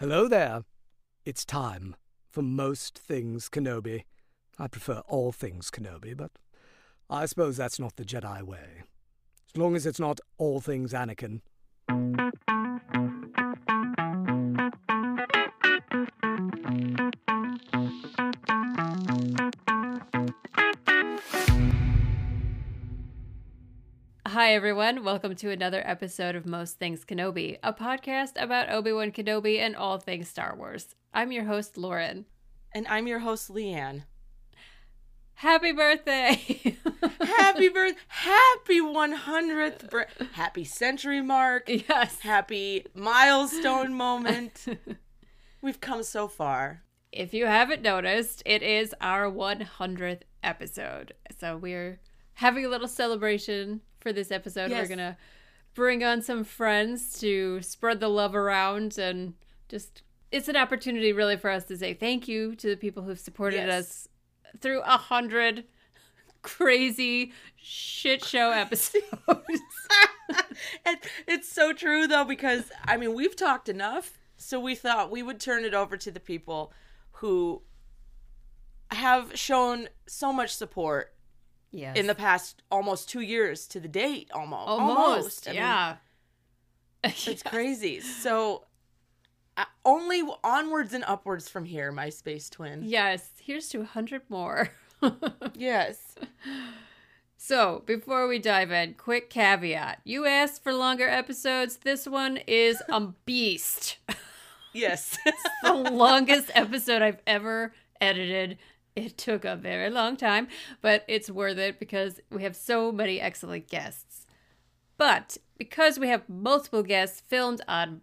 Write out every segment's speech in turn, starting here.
Hello there. It's time for most things Kenobi. I prefer all things Kenobi, but I suppose that's not the Jedi way. As long as it's not all things Anakin. Hi, everyone. Welcome to another episode of Most Things Kenobi, a podcast about Obi Wan Kenobi and all things Star Wars. I'm your host, Lauren. And I'm your host, Leanne. Happy birthday! happy birth! Happy 100th! Bir- happy century mark! Yes. Happy milestone moment! We've come so far. If you haven't noticed, it is our 100th episode. So we're having a little celebration for this episode. Yes. We're to bring on some friends to spread the love around and just it's an opportunity really for us to say thank you to the people who've supported Yes. us through a hundred crazy shit show episodes. and it's so true though because I mean we've talked enough, so we thought we would turn it over to the people who have shown so much support yes. in the past almost two years to the date. Almost, almost, mean, yeah. it's crazy. So uh, only onwards and upwards from here, my space twin. Yes, here's to a hundred more. Yes. So, before we dive in, quick caveat. You asked for longer episodes. This one is a beast. Yes. the longest episode I've ever edited. It took a very long time, but it's worth it because we have so many excellent guests. But because we have multiple guests filmed on,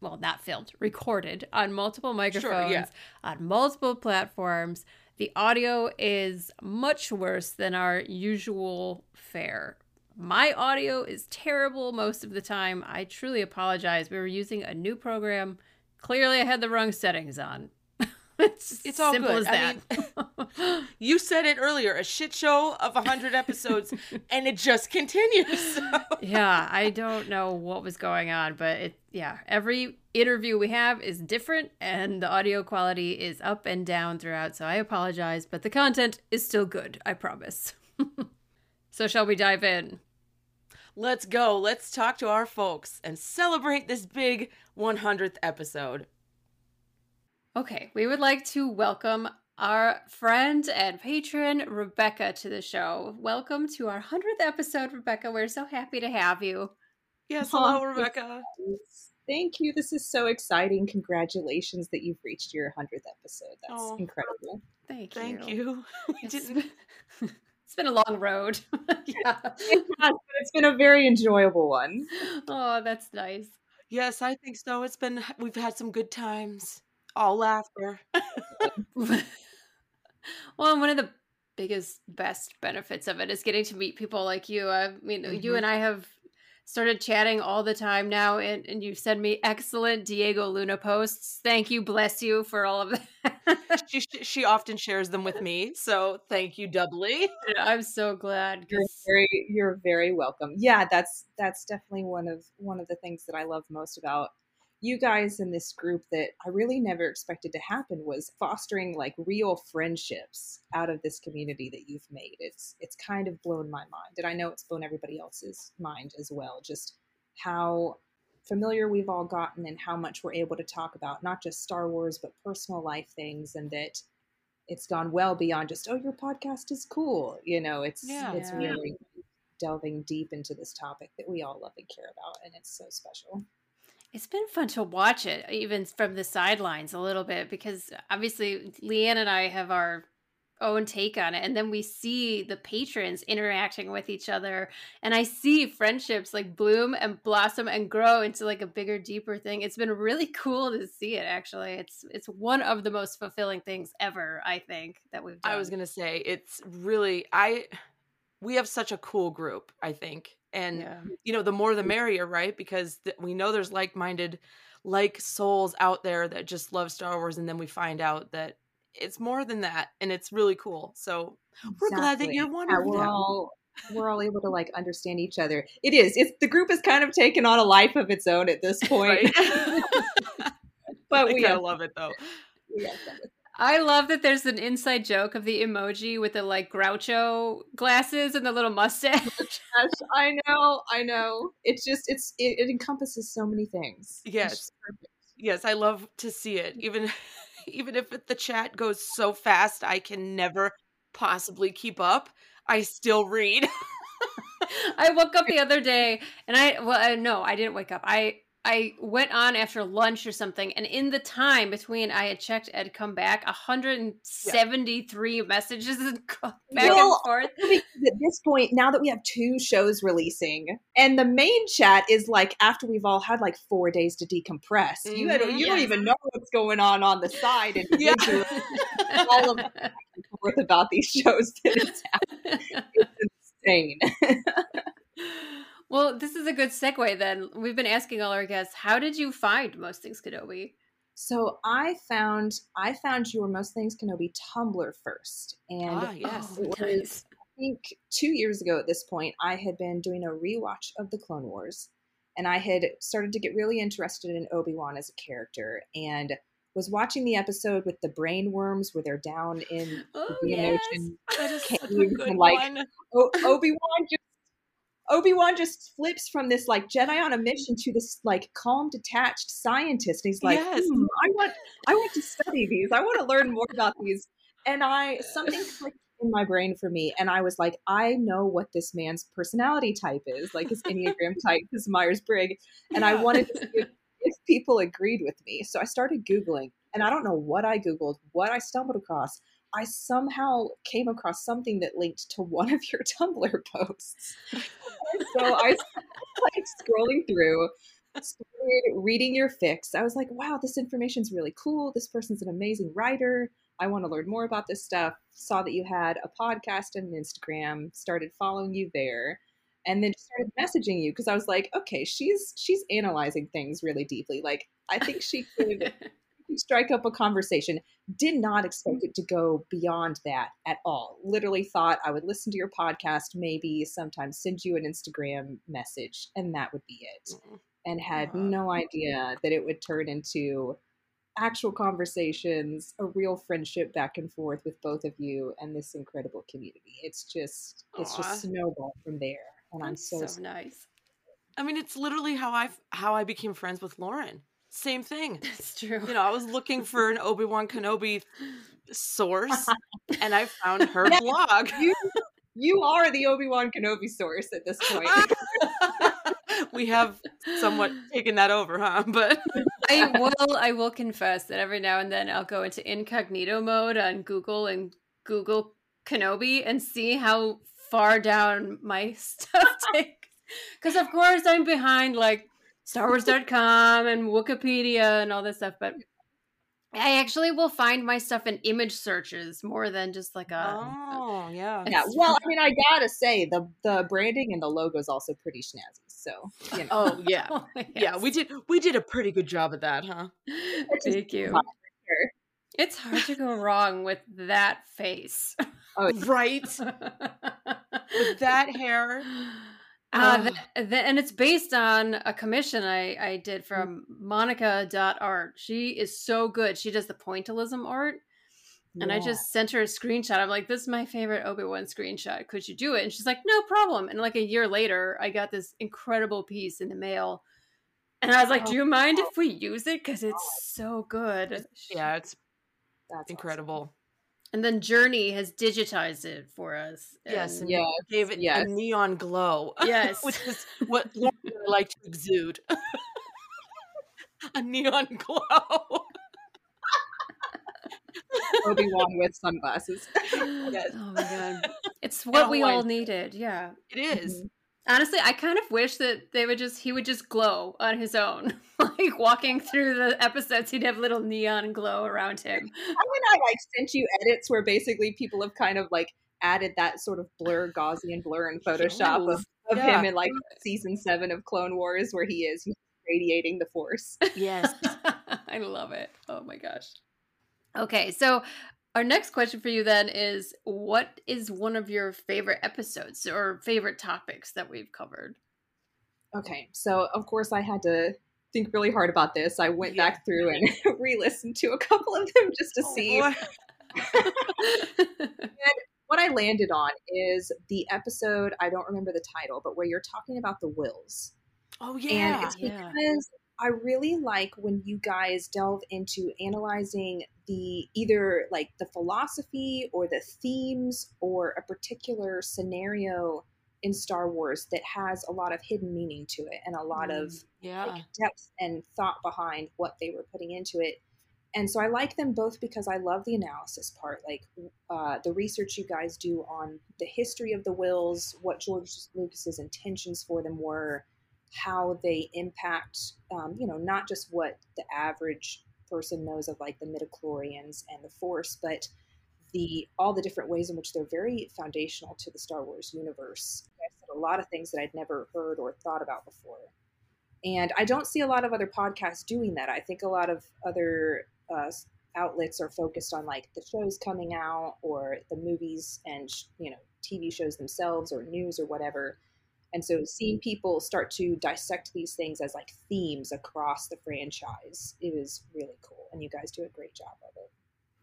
well, not filmed, recorded on multiple microphones, yeah. on multiple platforms, the audio is much worse than our usual fare. My audio is terrible most of the time. I truly apologize. We were using a new program. Clearly, I had the wrong settings on. It's It's all simple good. as I mean, you said it earlier, a shit show of 100 episodes, and it just continues. So. yeah, I don't know what was going on, but it yeah, every interview we have is different and the audio quality is up and down throughout, so I apologize, but the content is still good, I promise. so shall we dive in? Let's go. Let's talk to our folks and celebrate this big 100th episode. Okay, we would like to welcome our friend and patron Rebecca to the show. Welcome to our 100th episode, Rebecca. We're so happy to have you. Yes, hello, thank Rebecca. Thank you. This is so exciting. Congratulations that you've reached your 100th episode. That's Oh. incredible. Thank you. Thank you. We It's didn't. been, it's been a long road. yeah. It has, but it's been a very enjoyable one. Oh, that's nice. Yes, I think so. It's been. We've had some good times. All laughter. well, one of the biggest, best benefits of it is getting to meet people like you. I mean, you Mhm. and I have started chatting all the time now, and, and you send me excellent Diego Luna posts. Thank you, bless you for all of that. she she often shares them with me, so thank you doubly. I'm so glad. You're 'cause- very you're very welcome. Yeah, that's that's definitely one of one of the things that I love most about you guys in this group that I really never expected to happen was fostering like real friendships out of this community that you've made. It's it's kind of blown my mind. And I know it's blown everybody else's mind as well. Just how familiar we've all gotten and how much we're able to talk about not just Star Wars but personal life things and that it's gone well beyond just oh your podcast is cool you know it's Yeah. it's Yeah. really delving deep into this topic that we all love and care about and it's so special It's been fun to watch it, even from the sidelines a little bit, because obviously Leanne and I have our own take on it. And then we see the patrons interacting with each other. And I see friendships like bloom and blossom and grow into like a bigger, deeper thing. It's been really cool to see it actually. It's it's one of the most fulfilling things ever, I think, that we've done. I was gonna say it's really I. We have such a cool group. I think, and yeah. you know, the more the merrier, right? Because th- we know there's like-minded, like souls out there that just love Star Wars, and then we find out that it's more than that, and it's really cool. So we're glad that you're one Yeah, of we're them. all we're all able to like understand each other it is it's the group has kind of taken on a life of its own at this point but I we gotta have, love it though. we have fun with it. I love that there's an inside joke of the emoji with the like Groucho glasses and the little mustache. Gosh, I know, I know. It's just it's it, it encompasses so many things. Yes. Yes, I love to see it. Even even if it- the chat goes so fast I can never possibly keep up, I still read. I woke up the other day and I well uh, no, I didn't wake up. I I went on after lunch or something, and in the time between I had checked Ed come back, 173 messages and go back Well, and forth. At this point, now that we have two shows releasing, and the main chat is like after we've all had like four days to decompress, you had, Mhm. you don't even know what's going on on the side, and Yeah. all of forth about these shows that it's, it's insane. Well, this is a good segue then. We've been asking all our guests, how did you find most things Kenobi? So I found I found your most things Kenobi Tumblr first, and ah, yes. It was- nice. I think two years ago at this point, I had been doing a rewatch of the Clone Wars, and I had started to get really interested in Obi Wan as a character, and was watching the episode with the brain worms where they're down in Oh, the yes. ocean. That is such a Cave good and, like, one. O- Obi Wan just Obi Wan just flips from this like Jedi on a mission to this like calm, detached scientist. And he's like, Yes. "Hmm, I want, I want to study these. I want to learn more about these. And I something clicked in my brain for me, and I was like, I know what this man's personality type is, like his Enneagram type, his Myers Briggs, and I wanted to see if, if people agreed with me. So I started googling, and I don't know what I googled, what I stumbled across. I somehow came across something that linked to one of your Tumblr posts. so I was like scrolling through, started reading your fics. I was like, wow, this information's really cool. This person's an amazing writer. I want to learn more about this stuff. Saw that you had a podcast and an Instagram, started following you there, and then just started messaging you because I was like, okay, she's she's analyzing things really deeply. Like I think she could strike up a conversation. Did not expect it to go beyond that at all. Literally thought I would listen to your podcast, maybe sometimes send you an Instagram message, and that would be it. And had no idea that it would turn into actual conversations, a real friendship back and forth with both of you and this incredible community. It's just it's Aw. just snowball from there. And I'm so, so nice. I mean, it's literally how I how I became friends with Lauren. Same thing. That's true. You know, I was looking for an Obi Wan Kenobi source, and I found her blog. you you are the Obi-Wan Kenobi source at this point. we have somewhat taken that over, huh? But I will I will confess that every now and then I'll go into incognito mode on Google and Google Kenobi and see how far down my stuff takes. Because of course I'm behind like StarWars.com and Wikipedia and all this stuff, but I actually will find my stuff in image searches more than just like a oh yeah, Yeah, well, I mean, I gotta say the the branding and the logo is also pretty snazzy. So you know, oh yeah, Oh, yeah. We did we did a pretty good job at that, huh? Thank you. hot. It's hard to go wrong with that face. Oh, Right with that hair. Uh, Ugh. th- th- and it's based on a commission I, I did from Monica.art. She is so good. She does the pointillism art. And I just sent her a screenshot. I'm like, this is my favorite Obi Wan screenshot. Could you do it? And she's like, no problem. And like a year later, I got this incredible piece in the mail. And I was like, do you mind if we use it? Because it's so good. Yeah, it's That's awesome. Incredible. And then Journey has digitized it for us. Yes, and- and Yeah, gave it yes. a neon glow. Yes. which is what Lauren and I like to exude. a neon glow. Obi Wan with sunglasses. Yes. Oh my god. It's what we all Hawaiian. needed. Yeah. It is. Mhm. Honestly, I kind of wish that they would just he would just glow on his own. like walking through the episodes, he'd have little neon glow around him. I mean, I like sent you edits where basically people have kind of like added that sort of blur, Gaussian blur in Photoshop of, of Yeah. him in like season seven of Clone Wars where he is radiating the Force. Yes. I love it. Oh my gosh. Okay, so our next question for you then is what is one of your favorite episodes or favorite topics that we've covered? Okay, so of course I had to think really hard about this. I went Yeah. back through and re-listened to a couple of them just to Oh, see. what I landed on is the episode. I don't remember the title, but where you're talking about the wills. Oh and yeah. it's Yeah. I really like when you guys delve into analyzing the either like the philosophy or the themes or a particular scenario in Star Wars that has a lot of hidden meaning to it and a lot of yeah. like, depth and thought behind what they were putting into it. And so I like them both because I love the analysis part, like uh, the research you guys do on the history of the wills, what George Lucas's intentions for them were, how they impact, um, you know, not just what the average person knows of, like the midichlorians and the Force, but the all the different ways in which they're very foundational to the Star Wars universe. I said a lot of things that I'd never heard or thought about before. And I don't see a lot of other podcasts doing that. I think a lot of other uh, outlets are focused on like the shows coming out or the movies and you know TV shows themselves or news or whatever. And so seeing mm-hmm. people start to dissect these things as like themes across the franchise, it was really cool. And you guys do a great job of it.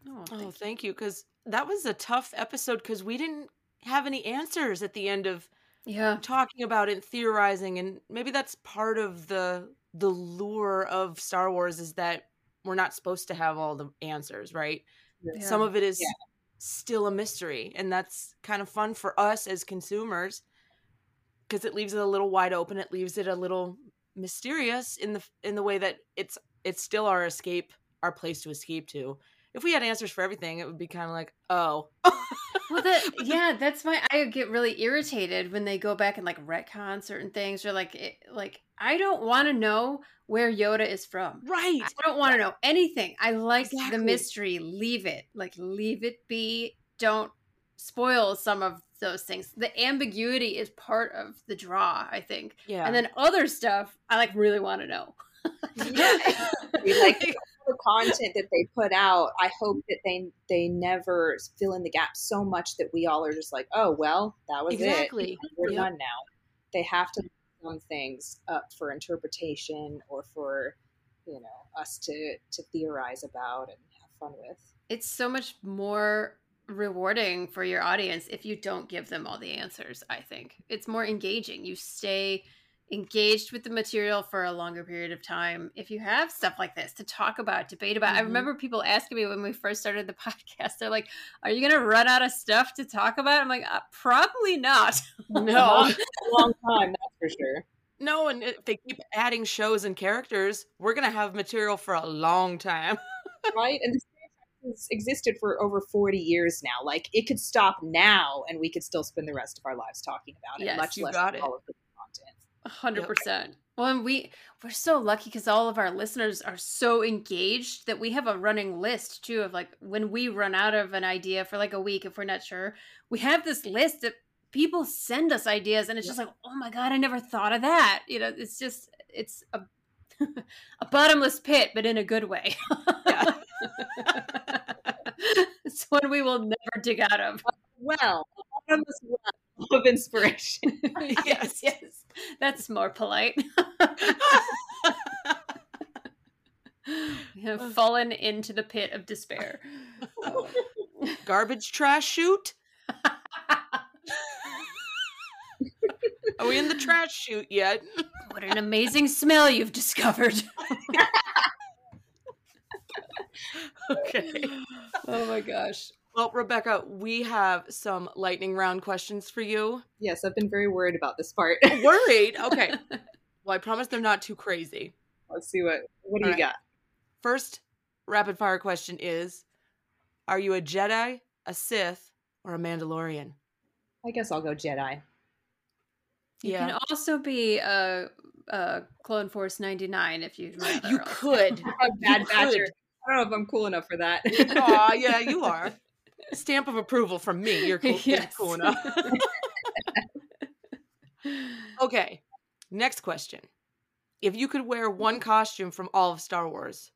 Oh, Oh, thank thank you. Because that was a tough episode because we didn't have any answers at the end of. Yeah. talking about it and theorizing, and maybe that's part of the the lure of Star Wars is that we're not supposed to have all the answers, right? Yeah. Some of it is Yeah. still a mystery, and that's kind of fun for us as consumers because it leaves it a little wide open. It leaves it a little mysterious in the in the way that it's it's still our escape, our place to escape to. If we had answers for everything, it would be kind of like, oh, Well, that yeah, that's why I get really irritated when they go back and like retcon certain things or like it, like I don't want to know where Yoda is from. right, I don't want to know anything. I like Exactly. the mystery. Leave it. Like leave it be. Don't spoil some of those things. The ambiguity is part of the draw, I think. yeah, And then other stuff I like really want to know. Yeah. We like the the content that they put out. I hope that they they never fill in the gaps so much that we all are just like, oh well, that was Exactly. it. We're Yep. done now. They have to some things up for interpretation or for you know us to to theorize about and have fun with. it's so much more rewarding for your audience if you don't give them all the answers i think it's more engaging you stay engaged with the material for a longer period of time if you have stuff like this to talk about debate about i Mhm. remember people asking me when we first started the podcast they're like are you going to run out of stuff to talk about i'm like uh, probably not no, a long time, that's for sure. no, and if they keep adding shows and characters, we're gonna have material for a long time. Right? And this franchise has existed for over 40 years now. Like it could stop now and we could still spend the rest of our lives talking about it, Yes, much you less got it. all of the content. A hundred percent. Well, and we we're so lucky because all of our listeners are so engaged that we have a running list too of like when we run out of an idea for like a week if we're not sure, we have this list that people send us ideas and it's just like, oh my god, I never thought of that. You know, it's just it's a a bottomless pit, but in a good way. Yeah. it's one we will never dig out of. Well, of inspiration. yes, yes. That's more polite. we have fallen into the pit of despair. Garbage trash chute? Are we in the trash chute yet? what an amazing smell you've discovered. okay. Oh my gosh. Well, Rebecca, we have some lightning round questions for you. yes, I've been very worried about this part. Worried? Okay. Well, I promise they're not too crazy. Let's see what what do All you right. got? First rapid fire question is Are you a Jedi, a Sith, or a Mandalorian? I guess I'll go Jedi. You Yeah. can also be a, a Clone Force 99 if you'd rather. You also. could. A bad You batcher. could. I don't know if I'm cool enough for that. Aw, yeah, you are. Stamp of approval from me. You're cool, you're Yes. cool enough. okay. Next question. If you could wear one mm-hmm. costume from all of Star Wars,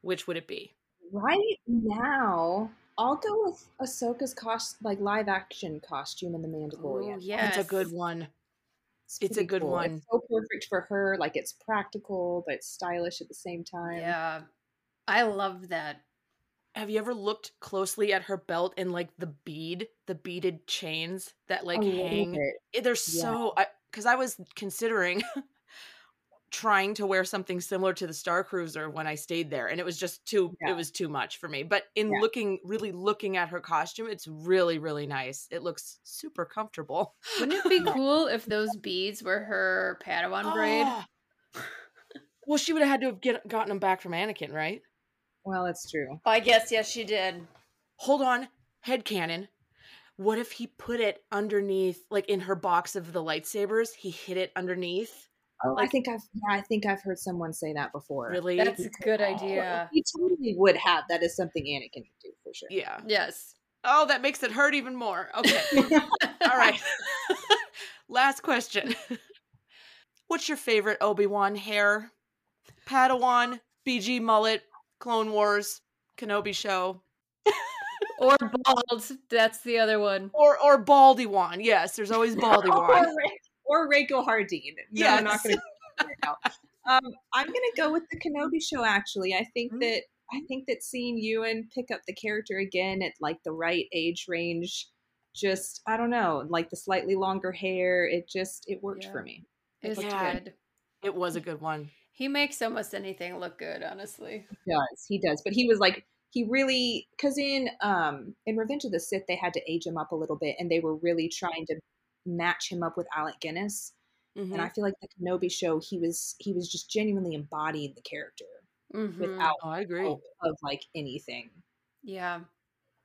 which would it be? right now, I'll go with Ahsoka's cost like live action costume in the Ooh, Mandalorian. yes. it's a good one. It's a good cool. one. It's so perfect for her. Like it's practical, but it's stylish at the same time. Yeah. I love that. Have you ever looked closely at her belt and like the bead, the beaded chains that like little hang? Eh, They're Yeah. so I because I was considering trying to wear something similar to the Star Cruiser when I stayed there, and it was just too Yeah. it was too much for me. But in Yeah. looking, really looking at her costume, it's really really nice. It looks super comfortable. Wouldn't it be cool if those beads were her Padawan braid? Ah. well, she would have had to have get, gotten them back from Anakin, right? Well, that's true. I guess yes, she did. Hold on, headcanon. What if he put it underneath, like in her box of the lightsabers? He hid it underneath. Oh, I think I've yeah, I think I've heard someone say that before. Really? That's a good idea. He totally would have. That is something Anakin would do for sure. Yeah. Yes. Oh, that makes it hurt even more. Okay. All right. Last question. What's your favorite Obi Wan hair? Padawan, BG mullet, Clone Wars, Kenobi show, Or bald. That's the other one. or or Baldy Wan? Yes, there's always Baldy or, or Rachel Hardeen. No, I'm not going to. Um, I'm going to go with the Kenobi show. Actually, I think Mm. that I think that seeing Ewan pick up the character again at like the right age range, just I don't know, like the slightly longer hair, it just it worked Yeah. for me. It's looked good. good. It was a good one. He makes almost anything look good, honestly. He does he does? But he was like he really because in um in Revenge of the Sith they had to age him up a little bit, and they were really trying to match him up with Alec Guinness. Mhm. and I feel like the Kenobi show, he was he was just genuinely embodying the character Mhm. without Oh, I agree. hope of like anything. Yeah.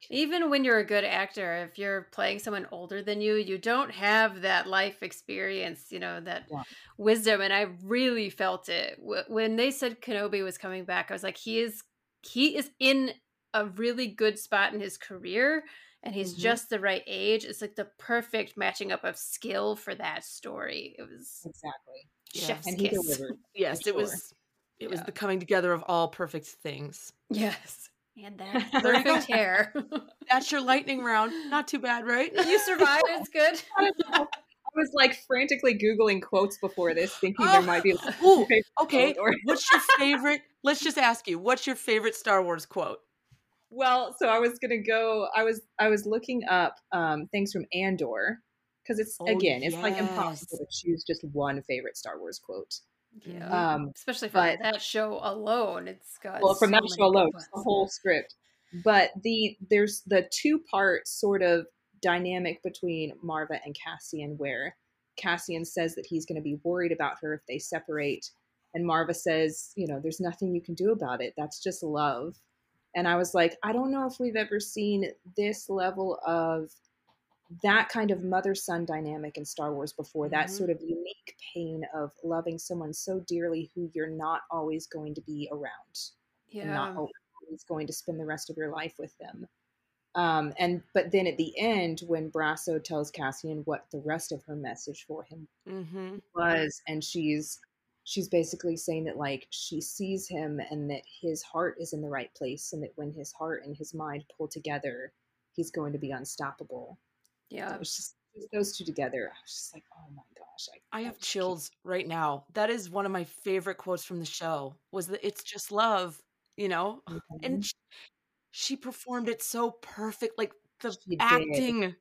Even when you're a good actor, if you're playing someone older than you, you don't have that life experience, you know, that Yeah. wisdom. And I really felt it when they said Kenobi was coming back. I was like, he is he is in a really good spot in his career, and he's Mhm. just the right age. It's like the perfect matching up of skill for that story. It was Exactly, Yeah. chef's and he kiss. delivered. Yes, for it was. It was the coming together of all perfect things. Yes, and that There you go. perfect hair. That's your lightning round. Not too bad, right? you survived. It's good. I don't know. I was like frantically googling quotes before this, thinking Oh. there might be. Like, Ooh, favorite okay. or- What's your favorite? Let's just ask you. What's your favorite Star Wars quote? well, so I was gonna go. I was I was looking up um, things from Andor because it's Oh, again it's like impossible to choose just one favorite Star Wars quote. Yeah. Um, Especially from but- that show alone, it's got well from so that show alone the whole script. But the there's the two part sort of dynamic between Maarva and cassian where cassian says that he's going to be worried about her if they separate and Maarva says you know there's nothing you can do about it. That's just love. And i was like i don't know if we've ever seen this level of that kind of mother son dynamic in Star Wars before, that Mhm. sort of unique pain of loving someone so dearly who you're not always going to be around and not Yeah. always going to spend the rest of your life with them. Um, and but then at the end, when Brasso tells Cassian what the rest of her message for him Mm-hmm. was, and she's she's basically saying that like she sees him and that his heart is in the right place, and that when his heart and his mind pull together, he's going to be unstoppable. Yeah. It was just, just those two together. I was just like, oh my gosh, I, I have chills right now. That is one of my favorite quotes from the show. Was that it's just love, you know? can't- And mm-hmm. she, she performed it so perfect, like the She did. acting.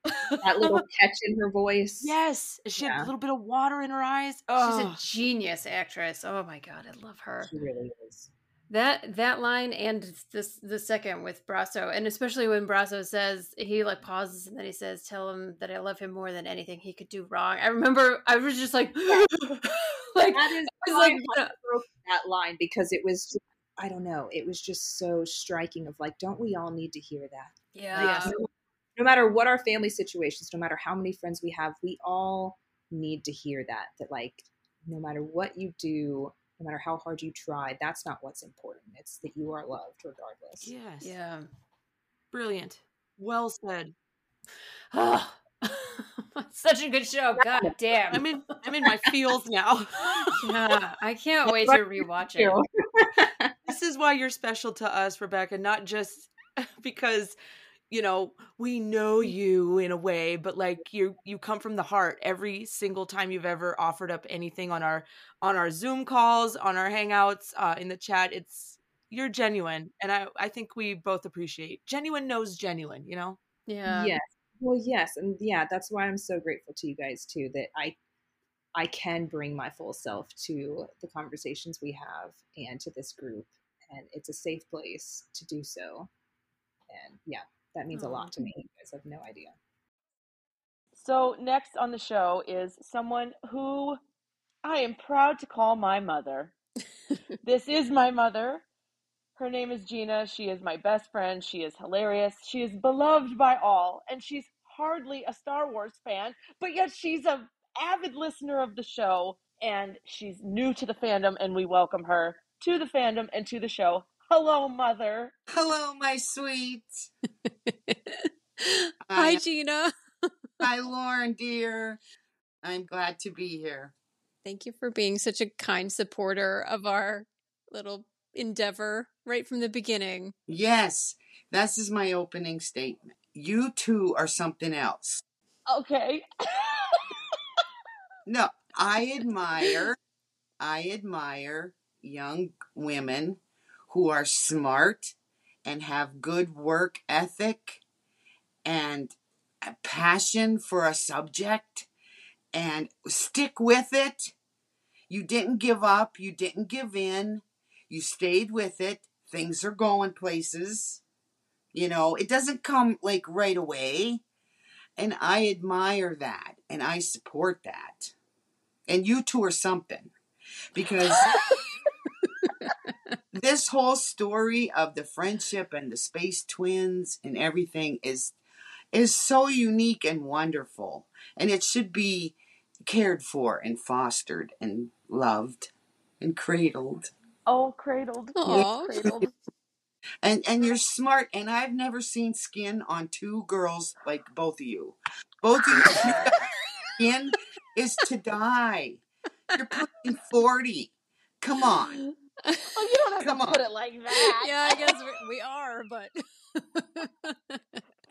that little catch in her voice. yes, she had a little bit of water in her eyes. Oh. She's a genius actress. Oh my god, I love her. she really is. That that line and this the second with Brasso, and especially when Brasso says he like pauses and then he says, "Tell him that I love him more than anything he could do wrong." I remember I was just like, like That is I was like, that line because it was. Just, I don't know. It was just so striking. Of like, don't we all need to hear that? yeah, Like, no, no matter what our family situations, no matter how many friends we have, we all need to hear that. That like, no matter what you do, no matter how hard you try, that's not what's important. It's that you are loved regardless. yes. yeah. Brilliant. Well said. Oh, such a good show. God damn. I'm in I'm in my feels now. yeah, I can't wait to Right. rewatch it. this is why you're special to us, Rebecca, not just because you know, we know you in a way, but like you you come from the heart every single time you've ever offered up anything on our on our Zoom calls, on our hangouts, uh, in the chat. It's you're genuine, and I I think we both appreciate genuine knows genuine. You know. Yeah. Yes. Well, yes, and yeah, that's why I'm so grateful to you guys too that I I can bring my full self to the conversations we have and to this group and it's a safe place to do so. And yeah, that means a hmm. lot to me. You guys have no idea. So, next on the show is someone who I am proud to call my mother. this is my mother. Her name is Gina. She is my best friend. She is hilarious. She is beloved by all, and she's hardly a Star Wars fan, but yet she's a avid listener of the show and she's new to the fandom and we welcome her to the fandom and to the show. Hello, mother. Hello, my sweet. Hi, Gina. Hi, Lauren, dear. I'm glad to be here. Thank you for being such a kind supporter of our little endeavor right from the beginning. Yes, this is my opening statement. You two are something else. Okay. no, I admire, I admire young women who are smart and have good work ethic and a passion for a subject and stick with it. You didn't give up, you didn't give in, you stayed with it. Things are going places. You know, it doesn't come like right away. And I admire that and I support that. And you two are something because this whole story of the friendship and the space twins and everything is is so unique and wonderful. And it should be cared for and fostered and loved and cradled. Oh cradled. Aww. cradled. And and you're smart and i've never seen skin on two girls like both of you. Both of you skin is to die. You're pushing 40 come on Oh, you don't have Come to on. put it like that. yeah, I guess we- we are, but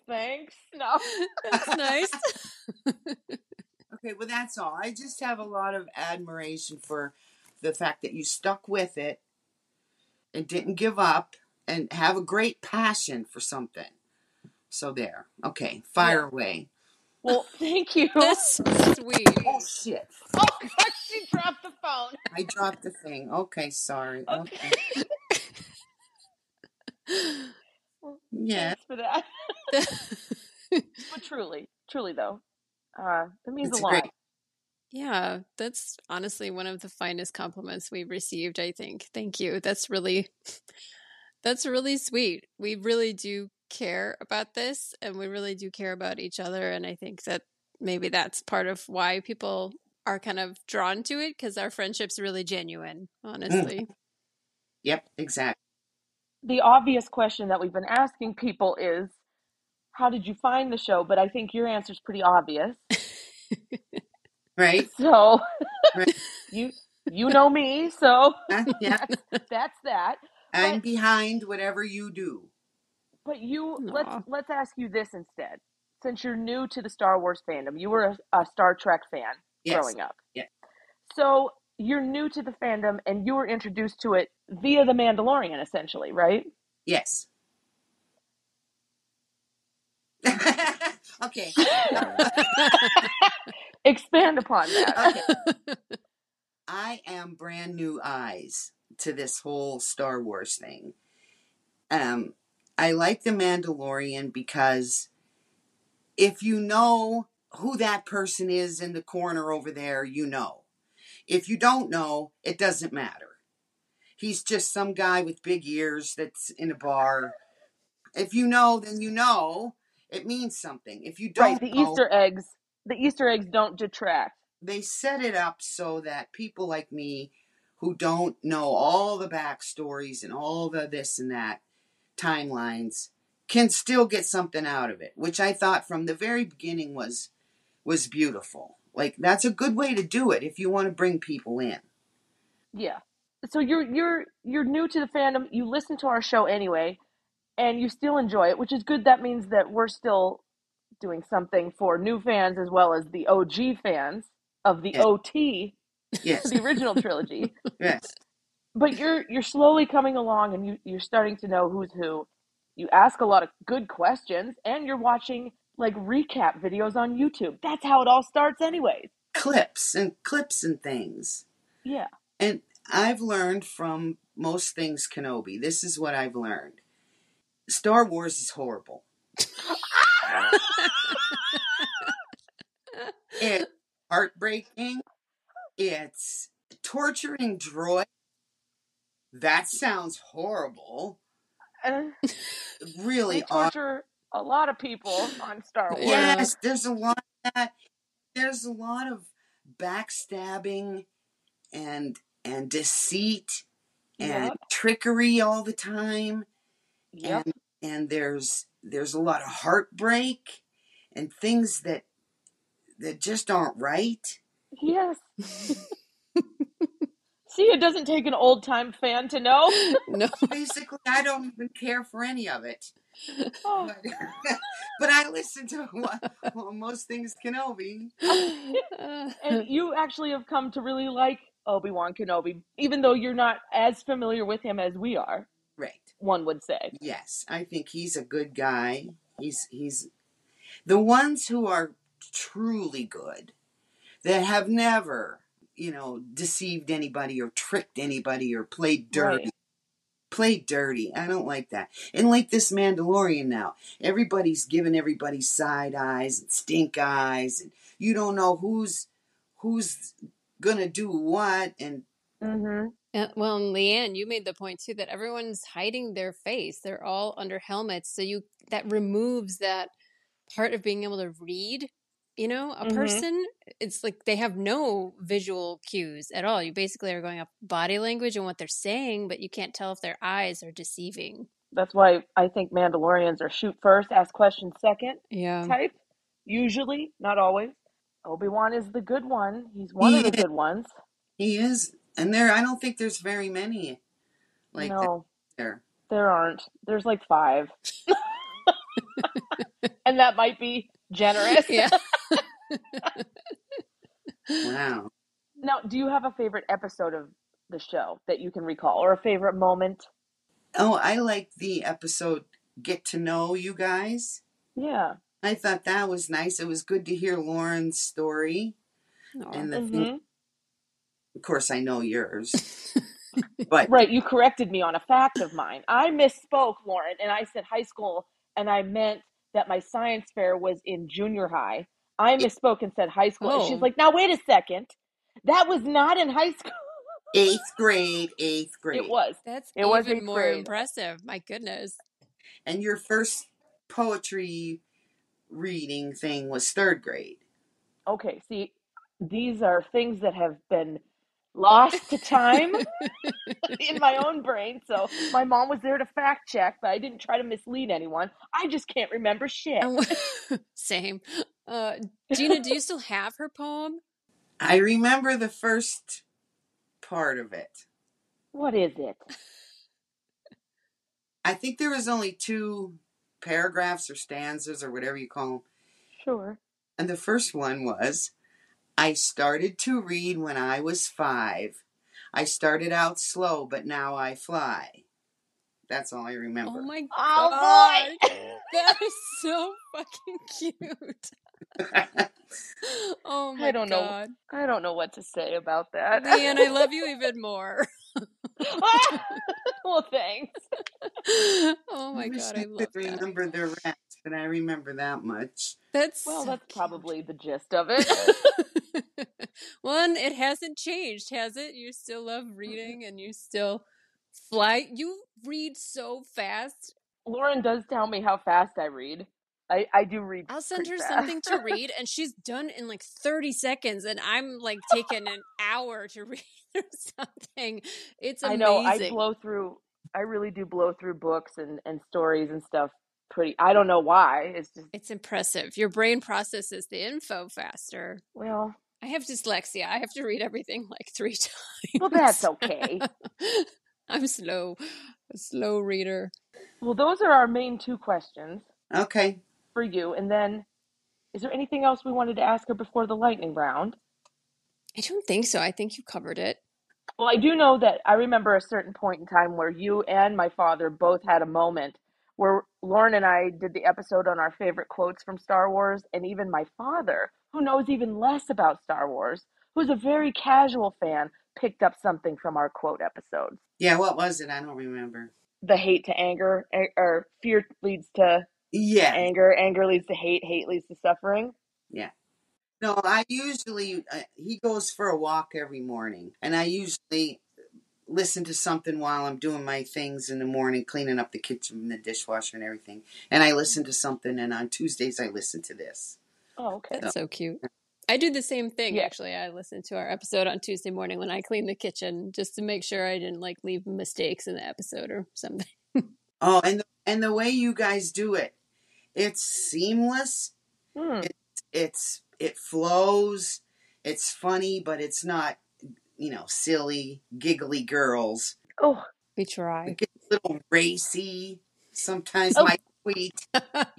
Thanks. No. that's nice. Okay, well, that's all. I just have a lot of admiration for the fact that you stuck with it and didn't give up and have a great passion for something. So, there. Okay, fire away. Well, thank you. That's sweet. Oh, shit. Oh, God, she dropped the phone. I dropped the thing. Okay, sorry. Okay. Okay. Yeah. Thanks for that. but truly, truly though, uh, it means It's a lot. great. yeah, that's honestly one of the finest compliments we've received, I think. Thank you. That's really that's really sweet. We really do care about this and we really do care about each other and I think that maybe that's part of why people are kind of drawn to it because our friendship's really genuine, honestly. Yep, exactly. The obvious question that we've been asking people is, how did you find the show? But I think your answer is pretty obvious. Right? So Right. you you know me, so Uh, yeah. that's, that's that. I'm But- behind whatever you do. But you Aw. let's let's ask you this instead. Since you're new to the Star Wars fandom, you were a, a Star Trek fan Yes. growing up. Yeah. So you're new to the fandom and you were introduced to it via The Mandalorian, essentially, right? Yes. okay. Expand upon that. Okay. I am brand new eyes to this whole Star Wars thing. Um, I like The Mandalorian because if you know who that person is in the corner over there, you know. If you don't know, it doesn't matter. He's just some guy with big ears that's in a bar. If you know, then you know. It means something. If you don't Right, the know, Easter eggs. The Easter eggs don't detract. they set it up so that people like me who don't know all the backstories and all the this and that timelines can still get something out of it which i thought from the very beginning was was beautiful like that's a good way to do it if you want to bring people in Yeah. So you're you're you're new to the fandom. You listen to our show anyway, and you still enjoy it, which is good. That means that we're still doing something for new fans as well as the OG fans of the Yes. OT, Yes. the original trilogy. yes. But you're you're slowly coming along and you, you're starting to know who's who. You ask a lot of good questions and you're watching like recap videos on YouTube. That's how it all starts anyways. Clips and clips and things. Yeah. And I've learned from most things Kenobi. This is what I've learned. Star Wars is horrible. It's heartbreaking. It's torturing droid. That sounds horrible. Uh, Really they torture a lot of people on Star Wars. Yes, there's a lot of that. There's a lot of backstabbing and and deceit and Yep. trickery all the time. Yep. And and there's there's a lot of heartbreak and things that that just aren't right. Yes. See, it doesn't take an old time fan to know. no. Basically, I don't even care for any of it. Oh, But, but I listen to what, well, most things Kenobi. and you actually have come to really like Obi Wan Kenobi, even though you're not as familiar with him as we are. Right. One would say. Yes, I think he's a good guy. He's he's the ones who are truly good that have never, you know, deceived anybody or tricked anybody or played dirty. Right. Played dirty. I don't like that. And like this Mandalorian now, everybody's giving everybody side eyes and stink eyes and you don't know who's who's gonna do what and Mm-hmm. Uh, well, and Leanne, you made the point too that everyone's hiding their face. They're all under helmets, so you that removes that part of being able to read. You know, a Mhm. person. It's like they have no visual cues at all. You basically are going off body language and what they're saying, but you can't tell if their eyes are deceiving. That's why I think Mandalorians are shoot first, ask questions second Yeah. type. Usually, not always. Obi Wan is the good one. He's one of the Yeah. good ones. he is and there I don't think there's very many like no, there. there aren't. There's like five. and that might be generous. Yeah. Wow. Now, do you have a favorite episode of the show that you can recall or a favorite moment? Oh, I like the episode Get to Know You Guys. Yeah. I thought that was nice. It was good to hear Lauren's story. And the hmm thing, of course, I know yours. but Right. You corrected me on a fact of mine. I misspoke, Lauren, and I said high school, and I meant that my science fair was in junior high. I misspoke and said high school. And she's Oh. like, now, wait a second. That was not in high school. eighth grade, eighth grade. It was. That's It was even eighth more grade. impressive. My goodness. And your first poetry reading thing was third grade. Okay. See, these are things that have been lost to time in my own brain. So my mom was there to fact check, but I didn't try to mislead anyone. I just can't remember shit. Same. Uh, Gina, do you still have her poem? I remember the first part of it. What is it? I think there was only two paragraphs or stanzas or whatever you call them. Sure. And the first one was I started to read when I was five. I started out slow, but now I fly. That's all I oh remember. Oh my Oh god. boy! That is so fucking cute. Oh my I don't know. god. I don't know what to say about that. Man, I love you even more. well, thanks. oh my I wish god, I I could love that. remember the rest, but I remember that much. That's Well, so that's cute. probably the gist of it. One, it hasn't changed, has it? You still love reading and you still fly. You read so fast. Lauren does tell me how fast I read. I, I do read. I'll send her fast. something to read and she's done in like 30 seconds and I'm like taking an hour to read or something. It's I know. I blow through. I really do blow through books and, and stories and stuff. Pretty. I don't know why. It's just It's impressive. Your brain processes the info faster. well. I have dyslexia. I have to read everything like three times. Well, that's okay. I'm slow, a slow reader. Well, those are our main two questions Okay. for you. And then, is there anything else we wanted to ask her before the lightning round? I don't think so. I think you covered it. Well, I do know that I remember a certain point in time where you and my father both had a moment where Lauren and I did the episode on our favorite quotes from Star Wars, and even my father, who knows even less about Star Wars, who's a very casual fan, picked up something from our quote episodes. Yeah, what was it? I don't remember. The hate to anger, or fear leads to Yeah. anger, anger leads to hate, hate leads to suffering. Yeah. No, I usually uh, he goes for a walk every morning, and I usually listen to something while I'm doing my things in the morning, cleaning up the kitchen and the dishwasher and everything. And I listen to something, and on Tuesdays I listen to this. Oh, okay. That's so cute. I do the same thing Yeah. actually. I listen to our episode on Tuesday morning when I clean the kitchen just to make sure I didn't like leave mistakes in the episode or something. Oh, and the, and the way you guys do it, it's seamless. Hmm. It's it flows. It's funny, but it's not you know silly, giggly girls. Oh, We try. It gets a little racy. Sometimes Oh. my tweet.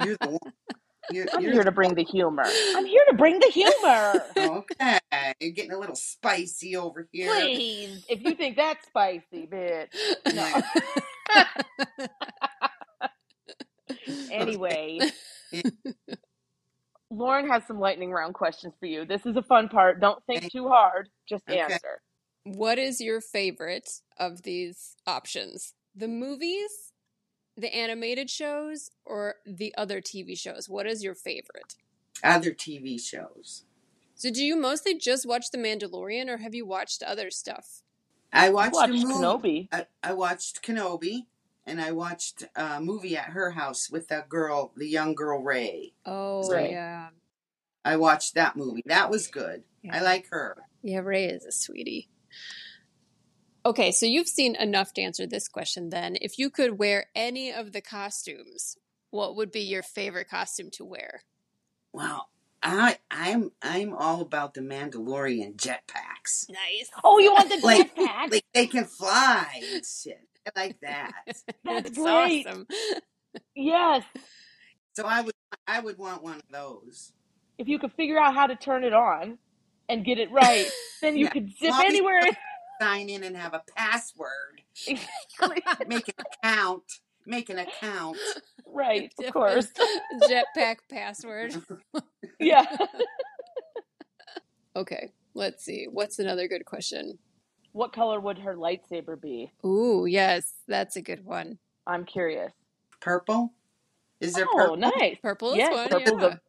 You're the one. You're, I'm you're here to bring the humor. I'm here to bring the humor. okay. You're getting a little spicy over here. Please, if you think that's spicy, bitch. No. anyway, Lauren has some lightning round questions for you. This is a fun part. Don't think too hard. Just Okay. answer. What is your favorite of these options? The movies, the animated shows, or the other TV shows? What is your favorite? Other TV shows. So, do you mostly just watch The Mandalorian, or have you watched other stuff? I watched, Watch a movie. Kenobi. I, I watched Kenobi, and I watched a movie at her house with that girl, the young girl Rey. Oh, Right. yeah. I watched that movie. That was good. Yeah. I like her. Yeah, Rey is a sweetie. Okay, so you've seen enough to answer this question then. If you could wear any of the costumes, what would be your favorite costume to wear? Wow. I I'm I'm all about the Mandalorian jetpacks. Nice. Oh, you want the Like- jetpack? Like they can fly and shit. I like that. That's It's great. awesome. Yes. So I would I would want one of those. If you could figure out how to turn it on and get it right, then you Yeah. could zip Well, anywhere. Sign in and have a password. Make an account. Make an account. right, of course. Jetpack password. Yeah. Okay, let's see. What's another good question? What color would her lightsaber be? Ooh, yes, that's a good one. I'm curious. Purple? Is there Oh, purple? nice. Purple is Yes, one. purple's yeah. a-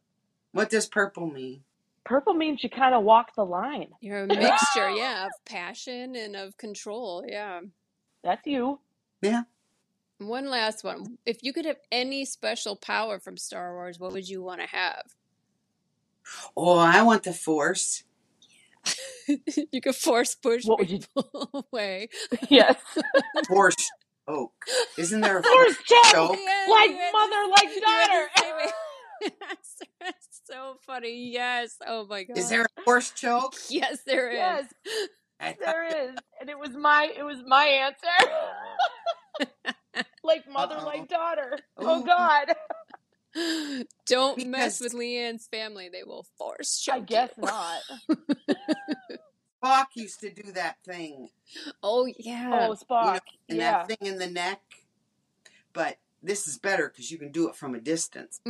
What does purple mean? Purple means you kind of walk the line. You're a mixture, yeah, of passion and of control. Yeah. That's you. Yeah. One last one. If you could have any special power from Star Wars, what would you want to have? Oh, I want the force. you could force push What would you- people away. Yes. Force choke. Isn't there a Force choke! choke? Yes, Like yes, mother, like you daughter. Had to say it. Yes, that's so funny. Yes. Oh my god. Is there a force choke? Yes, there is. Yes, there is. And it was my it was my answer. like mother, Uh-oh. like daughter. Oh Ooh. God. Don't mess with Leanne's family. They will force choke I guess you. not. Spock used to do that thing. Oh yeah. Oh, Spock. and yeah. that thing in the neck. But this is better because you can do it from a distance.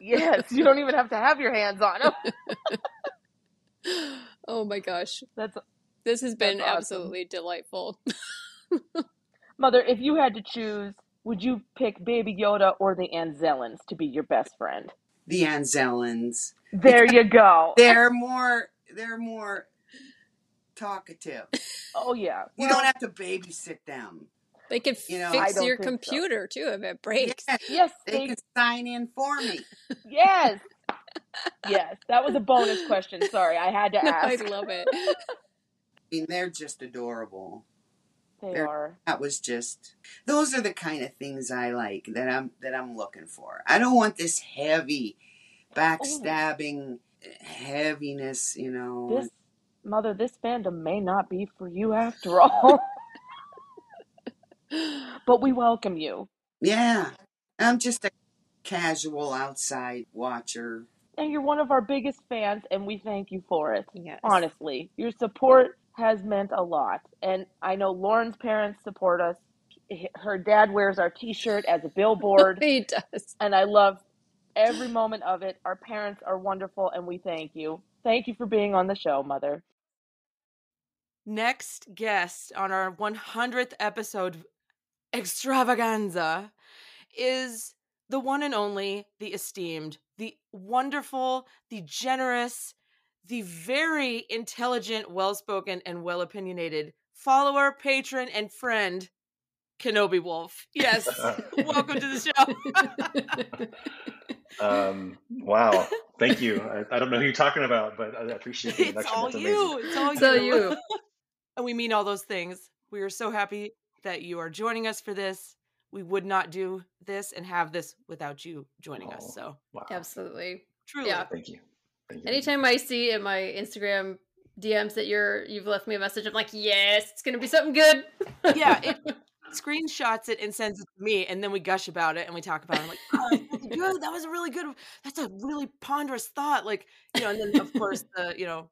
Yes. You don't even have to have your hands on him. oh my gosh. That's This has been awesome. absolutely delightful. mother, if you had to choose, would you pick Baby Yoda or the Anzellans to be your best friend? The Anzellans. There you go. They're more they're more talkative. Oh yeah. You don't have to babysit them. They can You know, fix your think so. computer too if it breaks. Yeah, Yes, they they, can sign in for me. yes. Yes, that was a bonus question. Sorry, I had to I ask. love it. I mean, they're just adorable. They They're- are. That was just those are the kind of things I like that I'm that I'm looking for. I don't want this heavy oh. backstabbing heaviness, you know. This mother, this fandom may not be for you after all. but we welcome you. Yeah. I'm just a casual outside watcher. And you're one of our biggest fans, and we thank you for it. Yes. Honestly, your support has meant a lot. And I know Lauren's parents support us. Her dad wears our t shirt as a billboard, He does. and I love every moment of it. Our parents are wonderful, and we thank you. Thank you for being on the show, Mother. Next guest on our 100th episode extravaganza is the one and only, the esteemed, the wonderful, the generous, the very intelligent, well spoken, and well opinionated follower, patron, and friend, Kenobi Wolf. Yes. Welcome to the show. Um, wow. Thank you. I, I don't know who you're talking about, but I appreciate the it's all That's you. amazing. It's all It's all you. you. and we mean all those things. We are so happy that you are joining us for this. We would not do this and have this without you joining Oh. us. So Wow. Absolutely. truly, Yeah. Thank you. Thank you. Anytime I see in my Instagram DMs that you're you've left me a message, I'm like, yes, it's gonna be something good. yeah, it screenshots it and sends it to me, and then we gush about it and we talk about it. I'm like, oh, that's good. That was a really good. That's a really ponderous thought. Like, you know, and then of course the you know,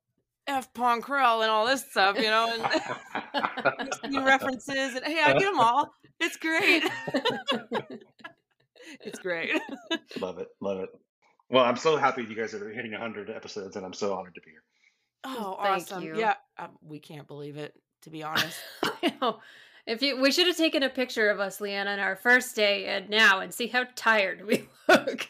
F Pong Krell and all this stuff, you know, and new references and hey, I get them all. It's great. it's great. love it. Love it. Well, I'm so happy you guys are hitting 100 episodes, and I'm so honored to be here. Oh, Thank awesome. you. Yeah, um, we can't believe it. To be honest, If you, we should have taken a picture of us, Leanna, on our first day and now, and see how tired we look.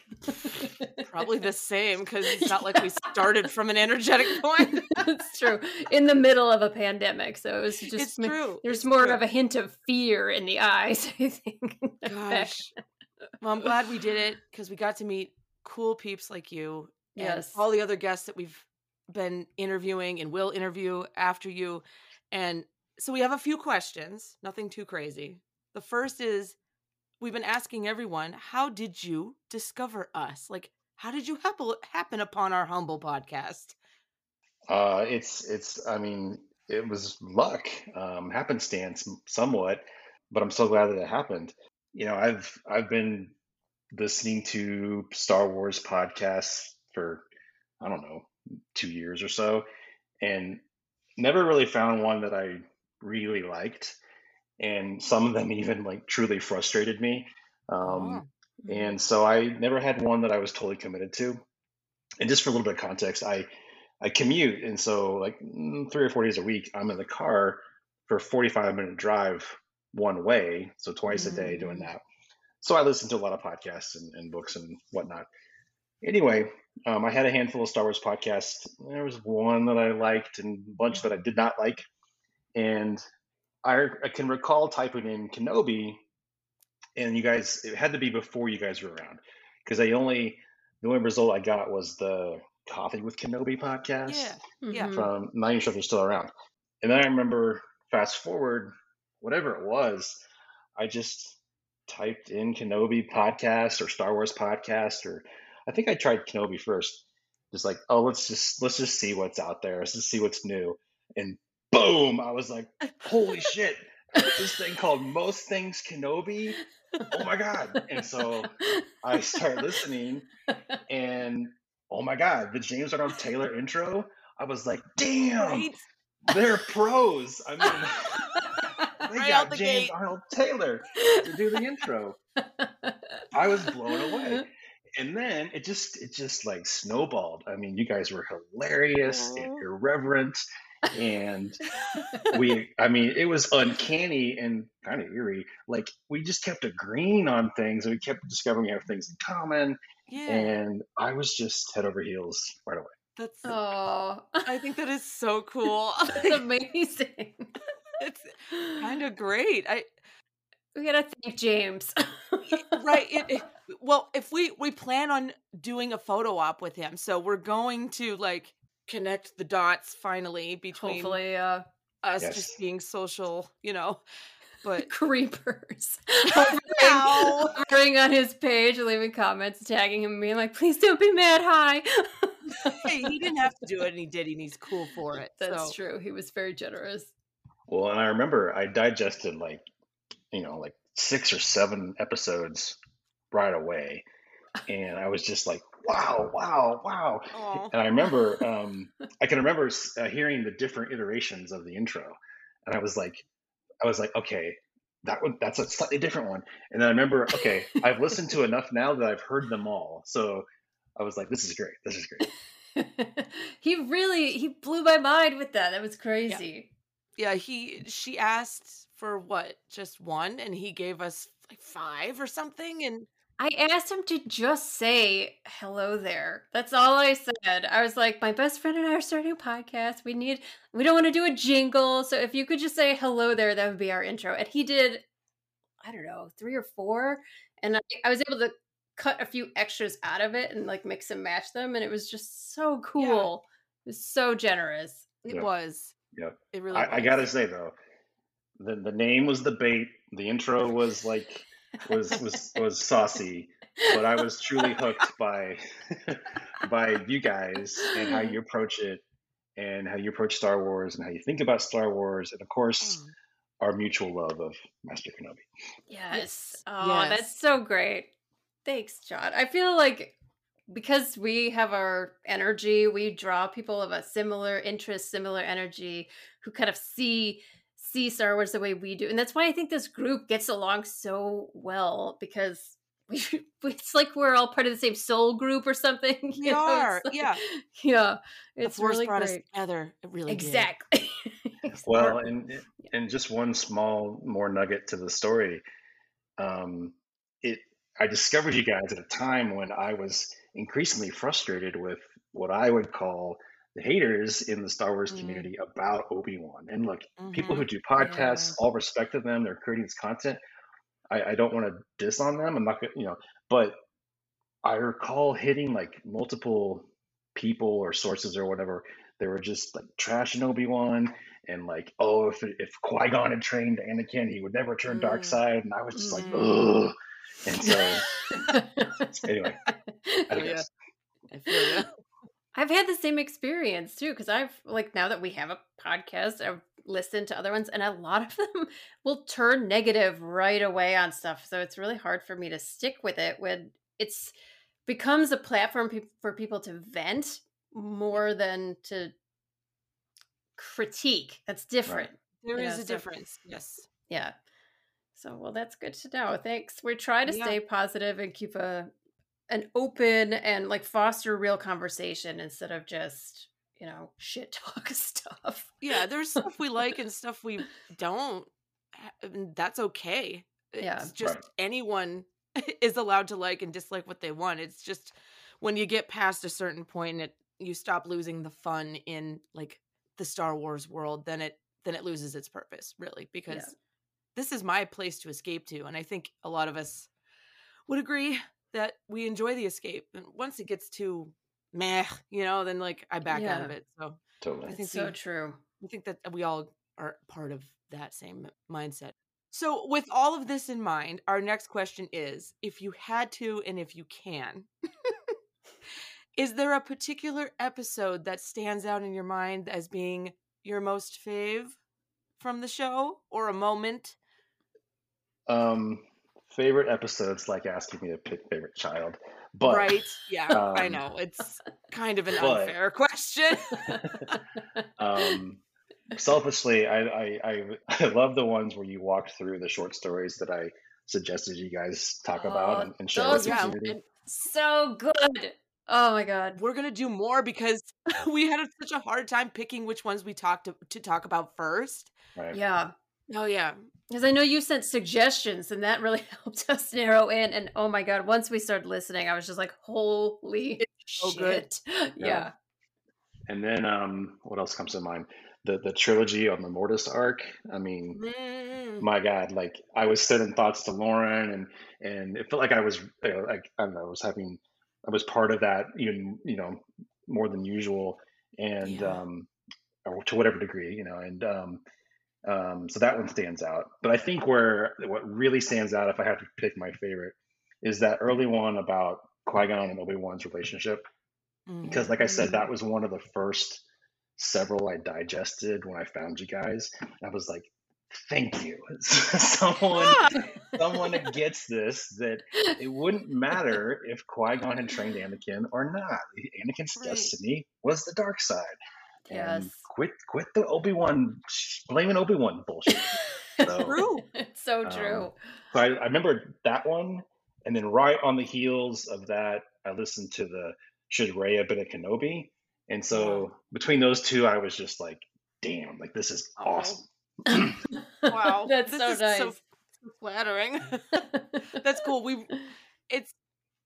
Probably the same because it's not like we started from an energetic point. That's true. In the middle of a pandemic, so it was just it's true. There's It's more true. of a hint of fear in the eyes, I think. Gosh. Well, I'm glad we did it because we got to meet cool peeps like you and Yes. all the other guests that we've been interviewing and will interview after you. And so we have a few questions, nothing too crazy. The first is we've been asking everyone, how did you discover us? Like, how did you happen, happen upon our humble podcast? Uh, it's it's. I mean, it was luck, um, happenstance, somewhat, but I'm so glad that it happened. You know, I've I've been listening to Star Wars podcasts for I don't know two years or so, and never really found one that I really liked, and some of them even like truly frustrated me. Um, and so I never had one that I was totally committed to. And just for a little bit of context, I I commute, and so like mm, three or four days a week, I'm in the car for a 45 minute drive one way, so twice a day doing Mm. that. So I listen to a lot of podcasts and, and books and whatnot. Anyway, um, I had a handful of Star Wars podcasts. There was one that I liked and a bunch that I did not like. And I, I can recall typing in Kenobi, and you guys, it had to be before you guys were around because I only, the only result I got was the Coffee with Kenobi podcast Yeah. Yeah. Mhm. from, I'm not even sure if they're still around. And then I remember fast forward, whatever it was, I just typed in Kenobi podcast or Star Wars podcast, or I think I tried Kenobi first. Just like, oh, let's just let's just see what's out there. Let's just see what's new. And boom, I was like, holy shit, this thing called Most Things Kenobi. Oh my god! And so I start listening, and oh my god, the James Arnold Taylor intro. I was like, damn, Right? they're pros. I mean, they Right got the James gate. Arnold Taylor to do the intro. I was blown away. And then it just it just like snowballed. I mean, you guys were hilarious and irreverent and we I mean, it was uncanny and kind of eerie. Like we just kept agreeing on things and we kept discovering we have things in common Yeah. and I was just head over heels right away. That's Oh, I think that is so cool. that's amazing. it's kind of great. I We gotta thank James. right. It, it- well, if we we plan on doing a photo op with him, so we're going to like connect the dots finally between Hopefully, uh, us Yes. just being social, you know. But creepers Ow. hovering, hovering on his page, leaving comments, tagging him, being like, "Please don't be mad." Hi. hey, he didn't have to do it, and he did, and he's cool for it. That's so. true. He was very generous. Well, and I remember I digested like you know, like six or seven episodes right away. And I was just like, wow, wow, wow. Aw. And I remember, um, I can remember uh, hearing the different iterations of the intro, and I was like, I was like, okay, that one, that's a slightly different one. And then I remember, okay, I've listened to enough now that I've heard them all. So I was like, this is great. This is great. he really he blew my mind with that. That was crazy. Yeah, he she asked for what? Just one and he gave us like 5 or something and I asked him to just say hello there. That's all I said. I was like, my best friend and I are starting a podcast. We need, we don't want to do a jingle. So if you could just say hello there, that would be our intro. And he did, I don't know, three or four. And I, I was able to cut a few extras out of it and like mix and match them. And it was just so cool. It was so generous. it Yeah. was. Yep. It really I, I gotta say though, the the name was the bait. The intro was like was was was saucy, but I was truly hooked by by you guys and how you approach it and how you approach Star Wars and how you think about Star Wars and of course Mm. our mutual love of Master Kenobi. Yes. Oh, Yes. that's so great. Thanks, John. I feel like because we have our energy, we draw people of a similar interest, similar energy who kind of see see Star Wars the way we do. And that's why I think this group gets along so well because we it's like we're all part of the same soul group or something. you We know? are, like- yeah. Yeah. The It's force really brought us great. together. It really did. Exactly. Well, and and just one small more nugget to the story. Um, it I discovered you guys at a time when I was increasingly frustrated with what I would call the haters in the Star Wars Mhm. community about Obi-Wan. And look, people Mhm. who do podcasts, Yeah. all respect of them, they're creating this content. I, I don't want to diss on them. I'm not gonna, you know, but I recall hitting like multiple people or sources or whatever. They were just like trashing Obi Wan and like, oh, if if Qui Gon had trained Anakin, he would never turn dark Mm. side. And I was just like, Mm. ugh. And so anyway, I yeah. I feel ya. I've had the same experience too because I've like now that we have a podcast, I've listened to other ones, and a lot of them will turn negative right away on stuff. So it's really hard for me to stick with it when it's becomes a platform pe- for people to vent more than to critique. That's different. There You is know, a so- difference. Yes. Yeah. So well, that's good to know. Thanks. We try to Yeah. stay positive and keep a an open and like foster real conversation instead of just you know shit talk stuff. Yeah, there's stuff we like and stuff we don't. that's okay. Yeah. Just Right. anyone is allowed to like and dislike what they want. It's just when you get past a certain point and it you stop losing the fun in like the Star Wars world, then it then it loses its purpose, really, because this is my place to escape to. And I think a lot of us would agree that we enjoy the escape. And once it gets too meh, you know, then like I back out of it. So Totally. I think so we- true. I think that we all are part of that same mindset. So, with all of this in mind, our next question is if you had to and if you can, is there a particular episode that stands out in your mind as being your most fave from the show or a moment? Um, favorite episodes like asking me to pick favorite child, but right? Yeah, I um, know. It's kind of an but- unfair question. um, selfishly, I, I I I love the ones where you walk through the short stories that I suggested you guys talk about and, and share those with the yeah, community. so good. Oh my god. We're gonna do more because we had such a hard time picking which ones we talked to, to talk about first. Right. Yeah. Oh yeah, Because I know you sent suggestions and that really helped us narrow in. And oh my God, once we started listening, I was just like, holy so good. shit. Yeah. And then um, what else comes to mind? The the trilogy on the Mortis arc. I mean, Mm. my God, like I was sending thoughts to Lauren, and and it felt like I was you know, like I don't know, I was having, I was part of that even you know more than usual, and Yeah. um, or to whatever degree, you know, and um, um, so that one stands out. But I think where what really stands out, if I have to pick my favorite, is that early one about Qui Gon and Obi Wan's relationship because Mhm. like i said that was one of the first several i digested when i found you guys i was like thank you. someone someone that gets this that it wouldn't matter if Qui Gon had trained Anakin or not. Anakin's Right. destiny was the dark side. And Yes. quit quit the Obi Wan blaming Obi Wan bullshit. So, True. it's so Um, true. so I, I remember that one, and then right on the heels of that, I listened to the Should Rey have been a Kenobi? And so between those two, I was just like, damn, like this is Oh. awesome. Wow. That's this so is nice. so flattering. That's cool. We it's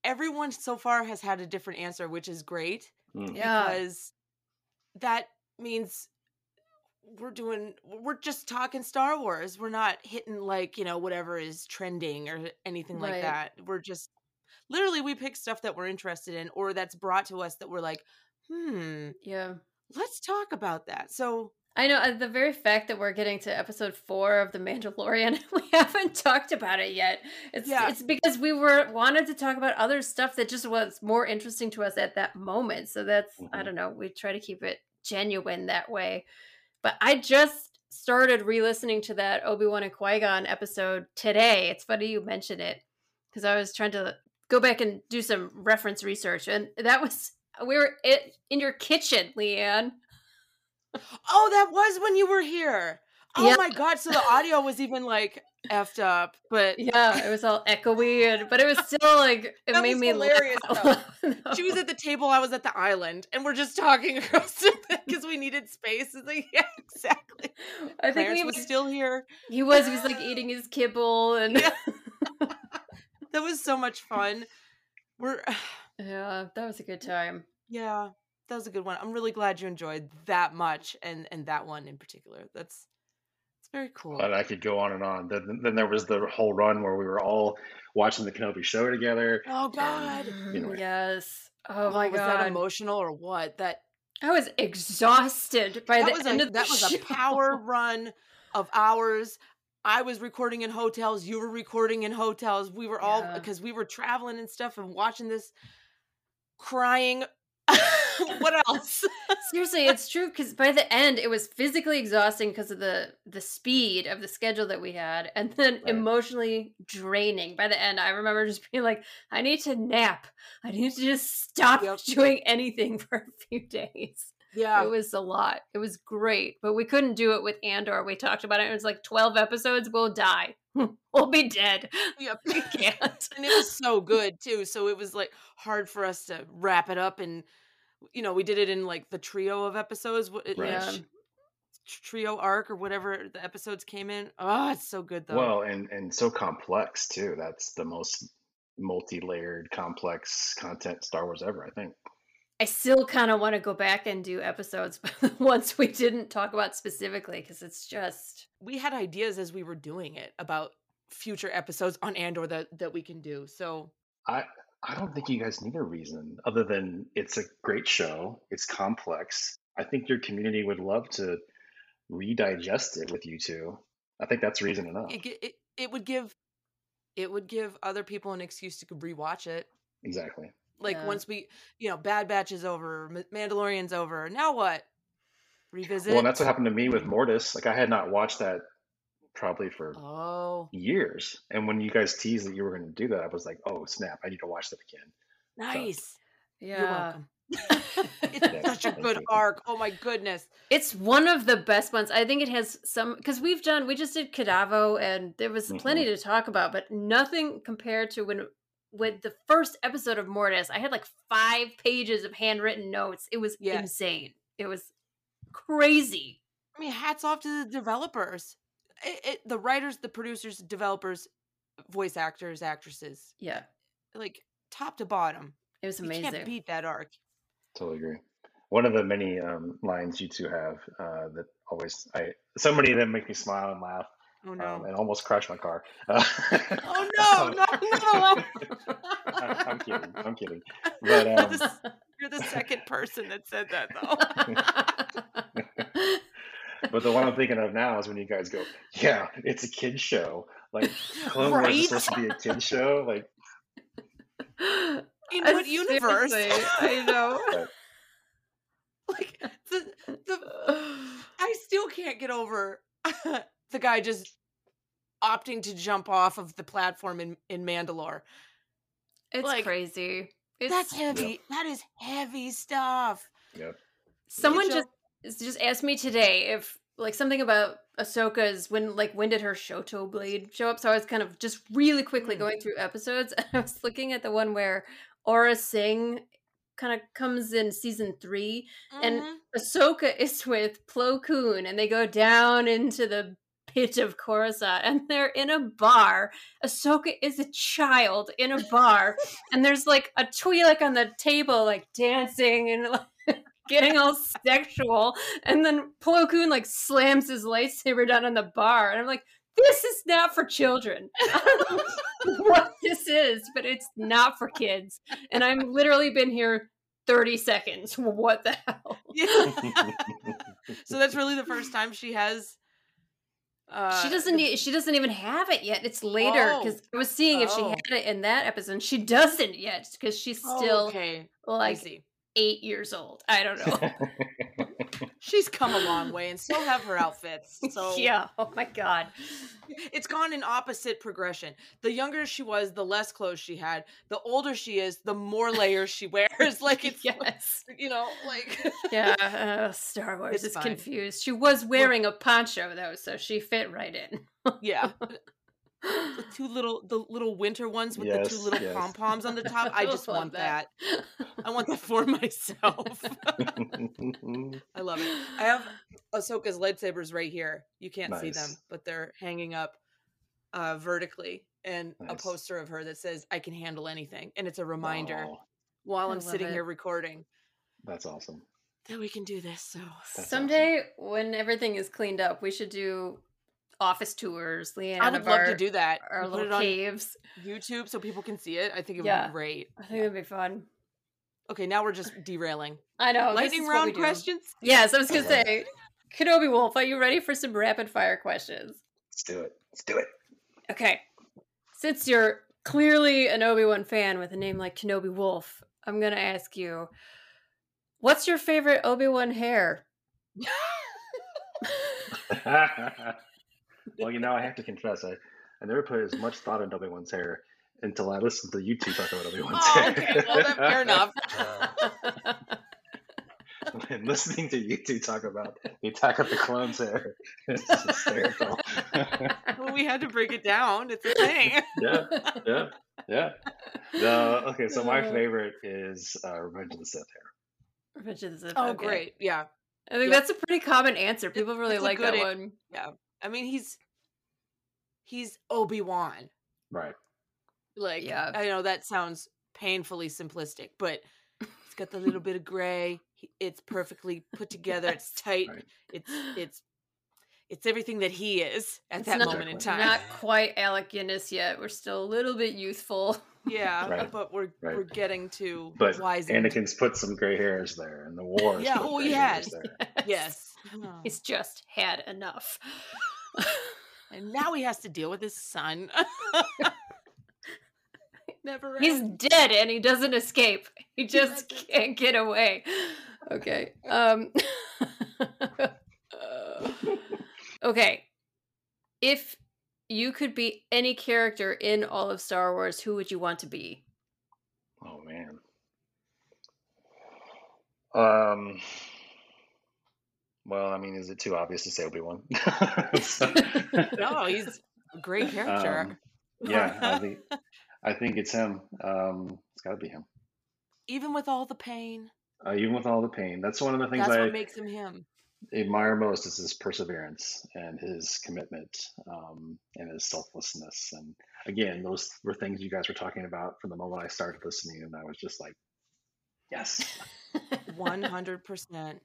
everyone so far has had a different answer, which is great Mm. yeah. because that means we're doing we're just talking Star Wars. We're not hitting like, you know, whatever is trending or anything like that. We're just literally we pick stuff that we're interested in or that's brought to us that we're like, "Hmm, Yeah. let's talk about that." So, I know uh, the very fact that we're getting to episode four of The Mandalorian, we haven't talked about it yet. It's Yeah. it's because we were wanted to talk about other stuff that just was more interesting to us at that moment. So that's I Mhm. don't know. We try to keep it genuine that way. But I just started re-listening to that Obi Wan and Qui Gon episode today. It's funny you mention it because I was trying to go back and do some reference research, and that was we were it, in your kitchen, Leanne. oh, that was when you were here. Oh Yeah. my god, so the audio was even like effed up, but Yeah, it was all echoey, and but it was still like it That made was me hilarious, laugh. she was at the table, I was at the island, and we're just talking across because we needed space. It's like, yeah, exactly. I think Clarence we was was still here. he was he was like eating his kibble and Yeah. That was so much fun. We're yeah, that was a good time. yeah, that was a good one. I'm really glad you enjoyed that much and and that one in particular. That's very cool. But I could go on and on. Then, then there was the whole run where we were all watching the Kenobi show together. oh God. you know, yes. Oh my was god. Was that emotional or what? That I was exhausted by that the was end a of the that was a power run of hours. I was recording in hotels. You were recording in hotels. We were all Yeah. because we were traveling and stuff and watching this, crying. what else? Seriously, it's true because by the end it was physically exhausting because of the the speed of the schedule that we had, and then Right. emotionally draining. By the end, I remember just being like, "I need to nap. I need to just stop Yep. doing anything for a few days." Yeah, It was a lot. It was great, but we couldn't do it with Andor. We talked about it. It was like twelve episodes. We'll die. we'll be dead. Yep. We can't. and it was so good too. So it was like hard for us to wrap it up, and you know we did it in like the trio of episodes, Right. Yeah. each trio arc or whatever the episodes came in. Oh, it's so good though. Well, and and so complex too. That's the most multi-layered, complex content Star Wars ever. I think. I still kind of want to go back and do episodes, but ones we didn't talk about specifically because it's just we had ideas as we were doing it about future episodes on Andor that that we can do. So I I don't think you guys need a reason other than it's a great show. It's complex. I think your community would love to redigest it with you two. I think that's reason enough. it, it it would give it would give other people an excuse to rewatch it. Exactly. Like Yeah. once we, you know, Bad Batch is over, Mandalorian's over. Now what? Revisit. Well, and that's what happened to me with Mortis. Like I had not watched that probably for Oh, years. And when you guys teased that you were going to do that, I was like, "Oh snap! I need to watch that again." nice. yeah. You're welcome. Yeah, it's such a good you. arc. Oh my goodness. It's one of the best ones. I think it has some because we've done we just did Kadavo and there was mm-hmm. plenty to talk about, but nothing compared to when with the first episode of Mortis. I had like five pages of handwritten notes. It was Yes. insane. It was crazy. I mean, hats off to the developers, it, it, the writers, the producers, developers, voice actors, actresses, Yeah, like top to bottom. it was You amazing. can't beat that arc. Totally agree. One of the many um, lines you two have uh, that always I so many of them make me smile and laugh Oh no. um, and almost crash my car. Uh, oh no, no, no. I- I'm kidding. I'm kidding. But You're um, the You're the second person that said that though. but the one I'm thinking of now is when you guys go, "Yeah, it's a kid show." Like Clone Wars is supposed to be a kid show. Like In what universe? seriously, I know. like the the I still can't get over the guy just opting to jump off of the platform in in Mandalore. It's Like, crazy. It's, That's heavy. That is heavy stuff. Yep. Someone Show- just just asked me today if like something about Ahsoka's when like when did her Shoto blade show up? So I was kind of just really quickly Hmm. going through episodes and I was looking at the one where Aurra Sing kind of comes in season three And- Mhm. Ahsoka is with Plo Koon and they go down into the pit of Coruscant and they're in a bar. Ahsoka is a child in a bar and there's like a Twi'lek on the table like dancing and like getting all sexual and then Plo Koon like slams his lightsaber down on the bar and I'm like this is not for children. What this is, but it's not for kids. And I've literally been here 30 seconds. What the hell? Yeah. so that's really the first time she has. Uh, she doesn't. She doesn't even have it yet. It's later Oh. because I was seeing if she Oh. had it in that episode. She doesn't yet because she's Oh, still okay. I like see. Eight years old. I don't know. She's come a long way, and still have her outfits. So yeah. Oh my god. it's gone in opposite progression. The younger she was, the less clothes she had. The older she is, the more layers she wears. Like it's yes. you know, like Yeah. Uh, Star Wars It's is fine. confused. She was wearing a poncho though, so she fit right in. yeah. The two little the little winter ones with the two little yes. pom poms on the top. I just want that. I want that for myself. I love it. I have Ahsoka's lightsabers right here. You can't see them, but they're hanging up uh, vertically, and a poster of her that says "I can handle anything," and it's a reminder Wow, while I I'm sitting it. here recording that's awesome. that we can do this. So That's Someday, when everything is cleaned up, we should do office tours. Leanne, I would love our, to do that. our and Put little caves. YouTube so people can see it. I think it would Yeah. be great. I think it'd be fun. Okay, now we're just derailing. I know. Lightning is what we round questions. Yes, I was gonna say, Kenobi Wolf, are you ready for some rapid fire questions? Let's do it. Let's do it. Okay. Since you're clearly an Obi Wan fan with a name like Kenobi Wolf, I'm gonna ask you, what's your favorite Obi Wan hair? well, you know, I have to confess, I, I never put as much thought into Obi Wan's hair until I listened to you two talk about Obi Wan's Oh, hair. okay. Well, then fair enough. and listening to you two talk about the Attack of the Clones hair is just hysterical. well, we had to break it down. It's a thing. yeah, yeah, yeah. No, okay, so my Uh. favorite is uh, Revenge of the Sith hair. Revenge of the Sith, Oh, okay. great. Yeah. I think Yeah. that's a pretty common answer. People really It's like that good one. Yeah. I mean, he's he's Obi Wan. Right. Like, Yeah. I know that sounds painfully simplistic, but it's got the little bit of gray. It's perfectly put together. It's tight. Right. It's it's it's everything that he is at It's that not- moment in time. Not quite Alec Guinness yet. We're still a little bit youthful. yeah, Right. but we're Right. we're getting to But wise. Anakin's put some gray hairs there, and the war. Yeah, put oh, gray he hairs has. there. Yes. He's just had enough. and now he has to deal with his son. Never. He's ends. dead and he doesn't escape. He just can't get away. Okay. Um Okay. If you could be any character in all of Star Wars, who would you want to be? Oh man. Um. Well, I mean, is it too obvious to say Obi Wan? no, he's a great character. Um, yeah, I think I think it's him. Um, it's got to be him. Even with all the pain, Uh, even with all the pain, that's one of the things that's I what makes him him. admire most is his perseverance and his commitment um, and his selflessness. And again, those were things you guys were talking about from the moment I started listening, and I was just like, yes. One hundred percent.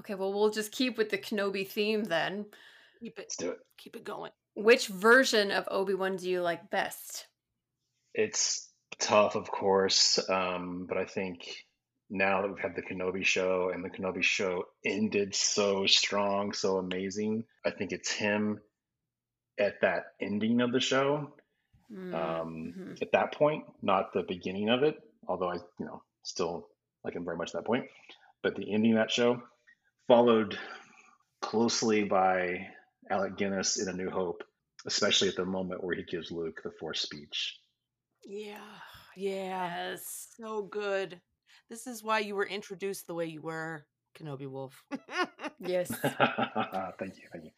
Okay, well, we'll just keep with the Kenobi theme then. Keep it. Let's do it. Keep it going. Which version of Obi Wan do you like best? It's tough, of course, um, but I think now that we've had the Kenobi show and the Kenobi show ended so strong, so amazing, I think it's him at that ending of the show. Mm, Um, mhm. At that point, not the beginning of it, although I, you know, still like him very much at that point. But the ending of that show, followed closely by Alec Guinness in A New Hope, especially at the moment where he gives Luke the Force speech. Yeah. Yeah. Yes. So good. This is why you were introduced the way you were, Kenobi Wolf. Yes. thank you, thank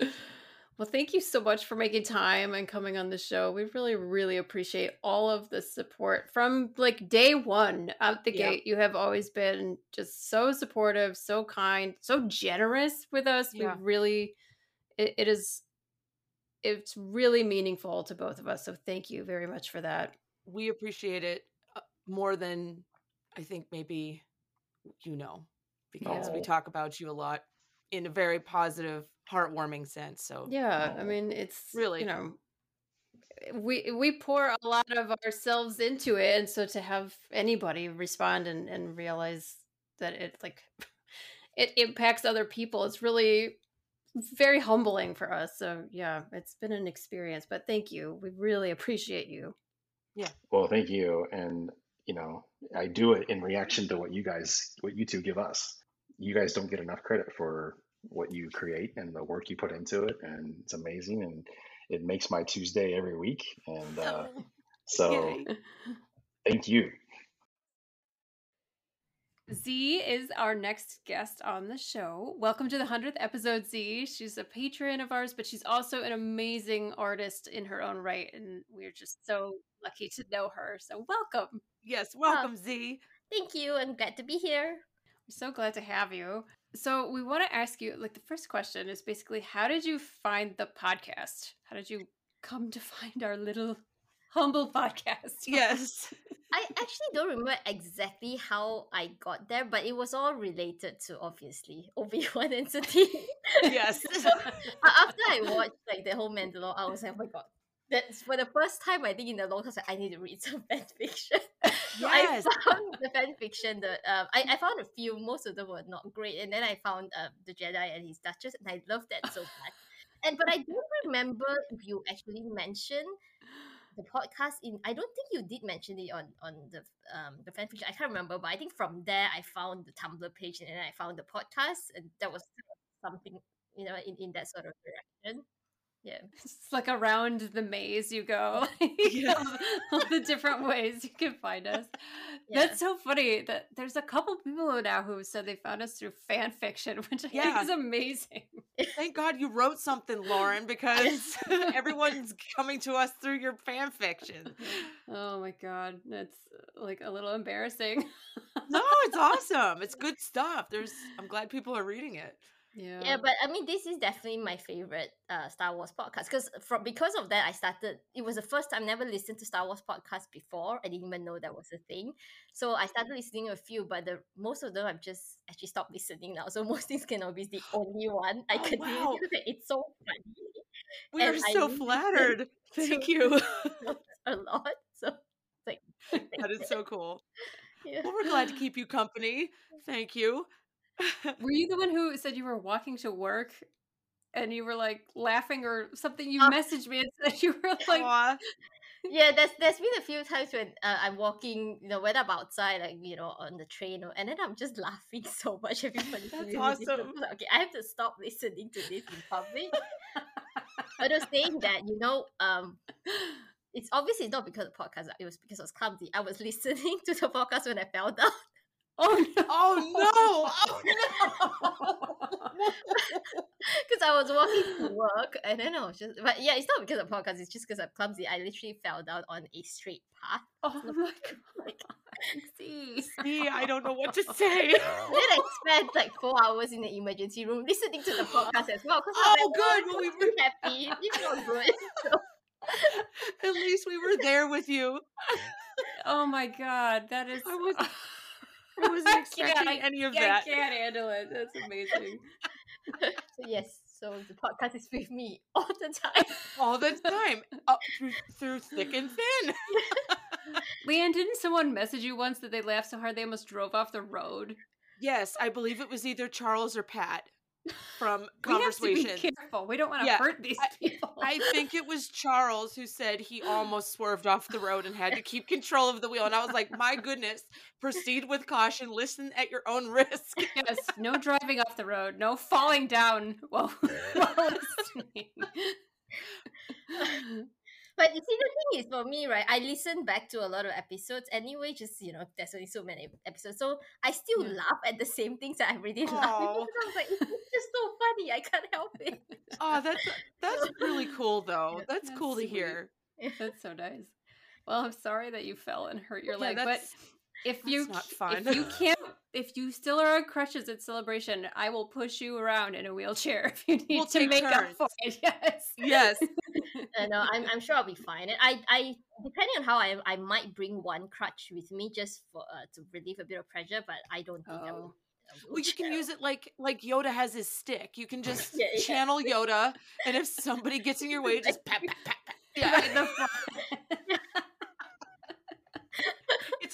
you. well, thank you so much for making time and coming on the show. We really, really appreciate all of the support from like day one out the Yep. gate. You have always been just so supportive, so kind, so generous with us. Yeah. We really, it, it is, it's really meaningful to both of us. So thank you very much for that. we appreciate it uh, more than I think maybe you know because we Oh. talk about you a lot in a very positive, heartwarming sense. So Yeah, I Oh. mean, it's Really. you know, we we pour a lot of ourselves into it, and so to have anybody respond and and realize that it like it impacts other people, it's really very humbling for us. So yeah, it's been an experience, but thank you. We really appreciate you. Yeah. Well, thank you. And, you know, I do it in reaction to what you guys, what you two give us. You guys don't get enough credit for what you create and the work you put into it. And it's amazing. And it makes my Tuesday every week. And uh, so thank you. Z is our next guest on the show. Welcome to the 100th episode, Z. She's a patron of ours, but she's also an amazing artist in her own right. And we're just so lucky to know her. So, welcome. yes, welcome Z. Thank you. I'm glad to be here. I'm so glad to have you. So, we want to ask you like, the first question is basically, how did you find the podcast? How did you come to find our little humble podcast? Yes. I actually don't remember exactly how I got there, but it was all related to obviously Obi Wan and Satine. yes. so after I watched like the whole Mandalore, I was like, oh my god. That's for the first time I think in a long time I was like, I need to read some fan fiction. Yes. I found the fan fiction that um I, I found a few, most of them were not great. And then I found um the Jedi and his Duchess, and I loved that so much. And but I don't remember if you actually mentioned the podcast in I don't think you did mention it on on the um the fan fiction. I can't remember, but I think from there I found the Tumblr page and then I found the podcast and that was something, you know, in, in that sort of direction. Yeah. It's like around the maze you go. Yeah. all the different ways you can find us. Yeah. That's so funny that there's a couple people now who said they found us through fan fiction, which I Yeah. think is amazing. Thank God you wrote something, Lauren, because everyone's coming to us through your fan fiction. Oh my god, that's uh, like a little embarrassing. No, it's awesome. It's good stuff. There's I'm glad people are reading it. Yeah. Yeah, but I mean, this is definitely my favorite uh, Star Wars podcast because from because of that, I started. It was the first time I never listened to Star Wars podcast before. I didn't even know that was a thing. So I started listening to a few, but the most of them I've just actually stopped listening now. So most things can be the only one I Oh, wow. because it's so funny We And are so flattered. Thank you. a lot. So it's like that is so cool. yeah. Well, we're glad to keep you company. Thank you. were you the one who said you were walking to work and you were like laughing or something? You Uh, messaged me and said you were like, yeah, there's there's been a few times when uh, I'm walking, you know, when I'm outside, like you know, on the train, or, and then I'm just laughing so much. Everybody, That's awesome. Okay, I have to stop listening to this in public. but I was saying that, you know, um, it's obviously not because of the podcast. It was because I was clumsy. I was listening to the podcast when I fell down. Oh no. Oh no! Oh no! Because I was walking to work and then I was just, but yeah, it's not because of podcast. It's just because I'm clumsy. I literally fell down on a straight path. Oh my god. Like, See. See, I don't know what to say. then I spent like four hours in the emergency room listening to the podcast as well. Oh, good. "Oh, Well, we were happy. It's not good. So, At least we were there with you. Oh my god, that is. I was- I wasn't can't- expecting I any of I that. can't handle it. That's amazing. so yes, so the podcast is with me all the time. all the time, up through, through thick and thin. Leanne, didn't someone message you once that they laughed so hard they almost drove off the road? Yes, I believe it was either Charles or Pat. From We have to conversation. be careful. We don't want to Yeah, hurt these people. I think it was Charles who said he almost swerved off the road and had to keep control of the wheel. And I was like, my goodness, proceed with caution, listen at your own risk. yes, no driving off the road, no falling down while, while listening. But you see, the thing is, for me, right, I listen back to a lot of episodes anyway. Just you know, there's only so many episodes, so I still Yeah. laugh at the same things that I already laughed. Aw. Because I was like, it's just so funny. I can't help it. Oh, that's that's really cool though. That's That's cool to sweet. hear. That's so nice. Well, I'm sorry that you fell and hurt your Yeah, leg, but that's- if that's you not fun. if you can't if you still are on crutches at celebration, I will push you around in a wheelchair if you need We'll to take make up for it. Yes. Yes. Uh, no, I'm, I'm sure I'll be fine. And I, I depending on how I, I might bring one crutch with me just for uh, to relieve a bit of pressure, but I don't think I will. Oh. Well, you can use it like like Yoda has his stick. You can just Yeah, yeah. channel Yoda, and if somebody gets in your way, just pat pat pat pat. Yeah, Right in the front.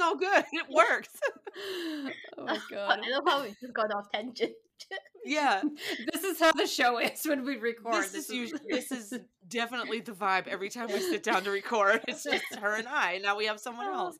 It's all good. It works. oh my god. I love how we just got off tangent. Yeah, This is how the show is when we record. this is usually this is definitely the vibe every time we sit down to record. It's just her and I. Now we have someone oh. else.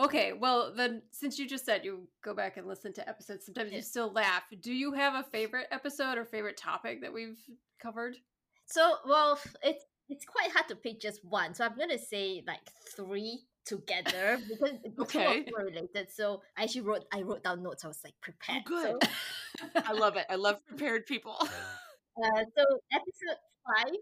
Okay, well then since you just said you go back and listen to episodes, sometimes you still laugh. Do you have a favorite episode or favorite topic that we've covered? So, well, it's it's quite hard to pick just one. So I'm gonna say like three together because it's Okay. okay. related. So I actually wrote I wrote down notes. I was like prepared. good. So, I love it. I love prepared people. uh, so episode five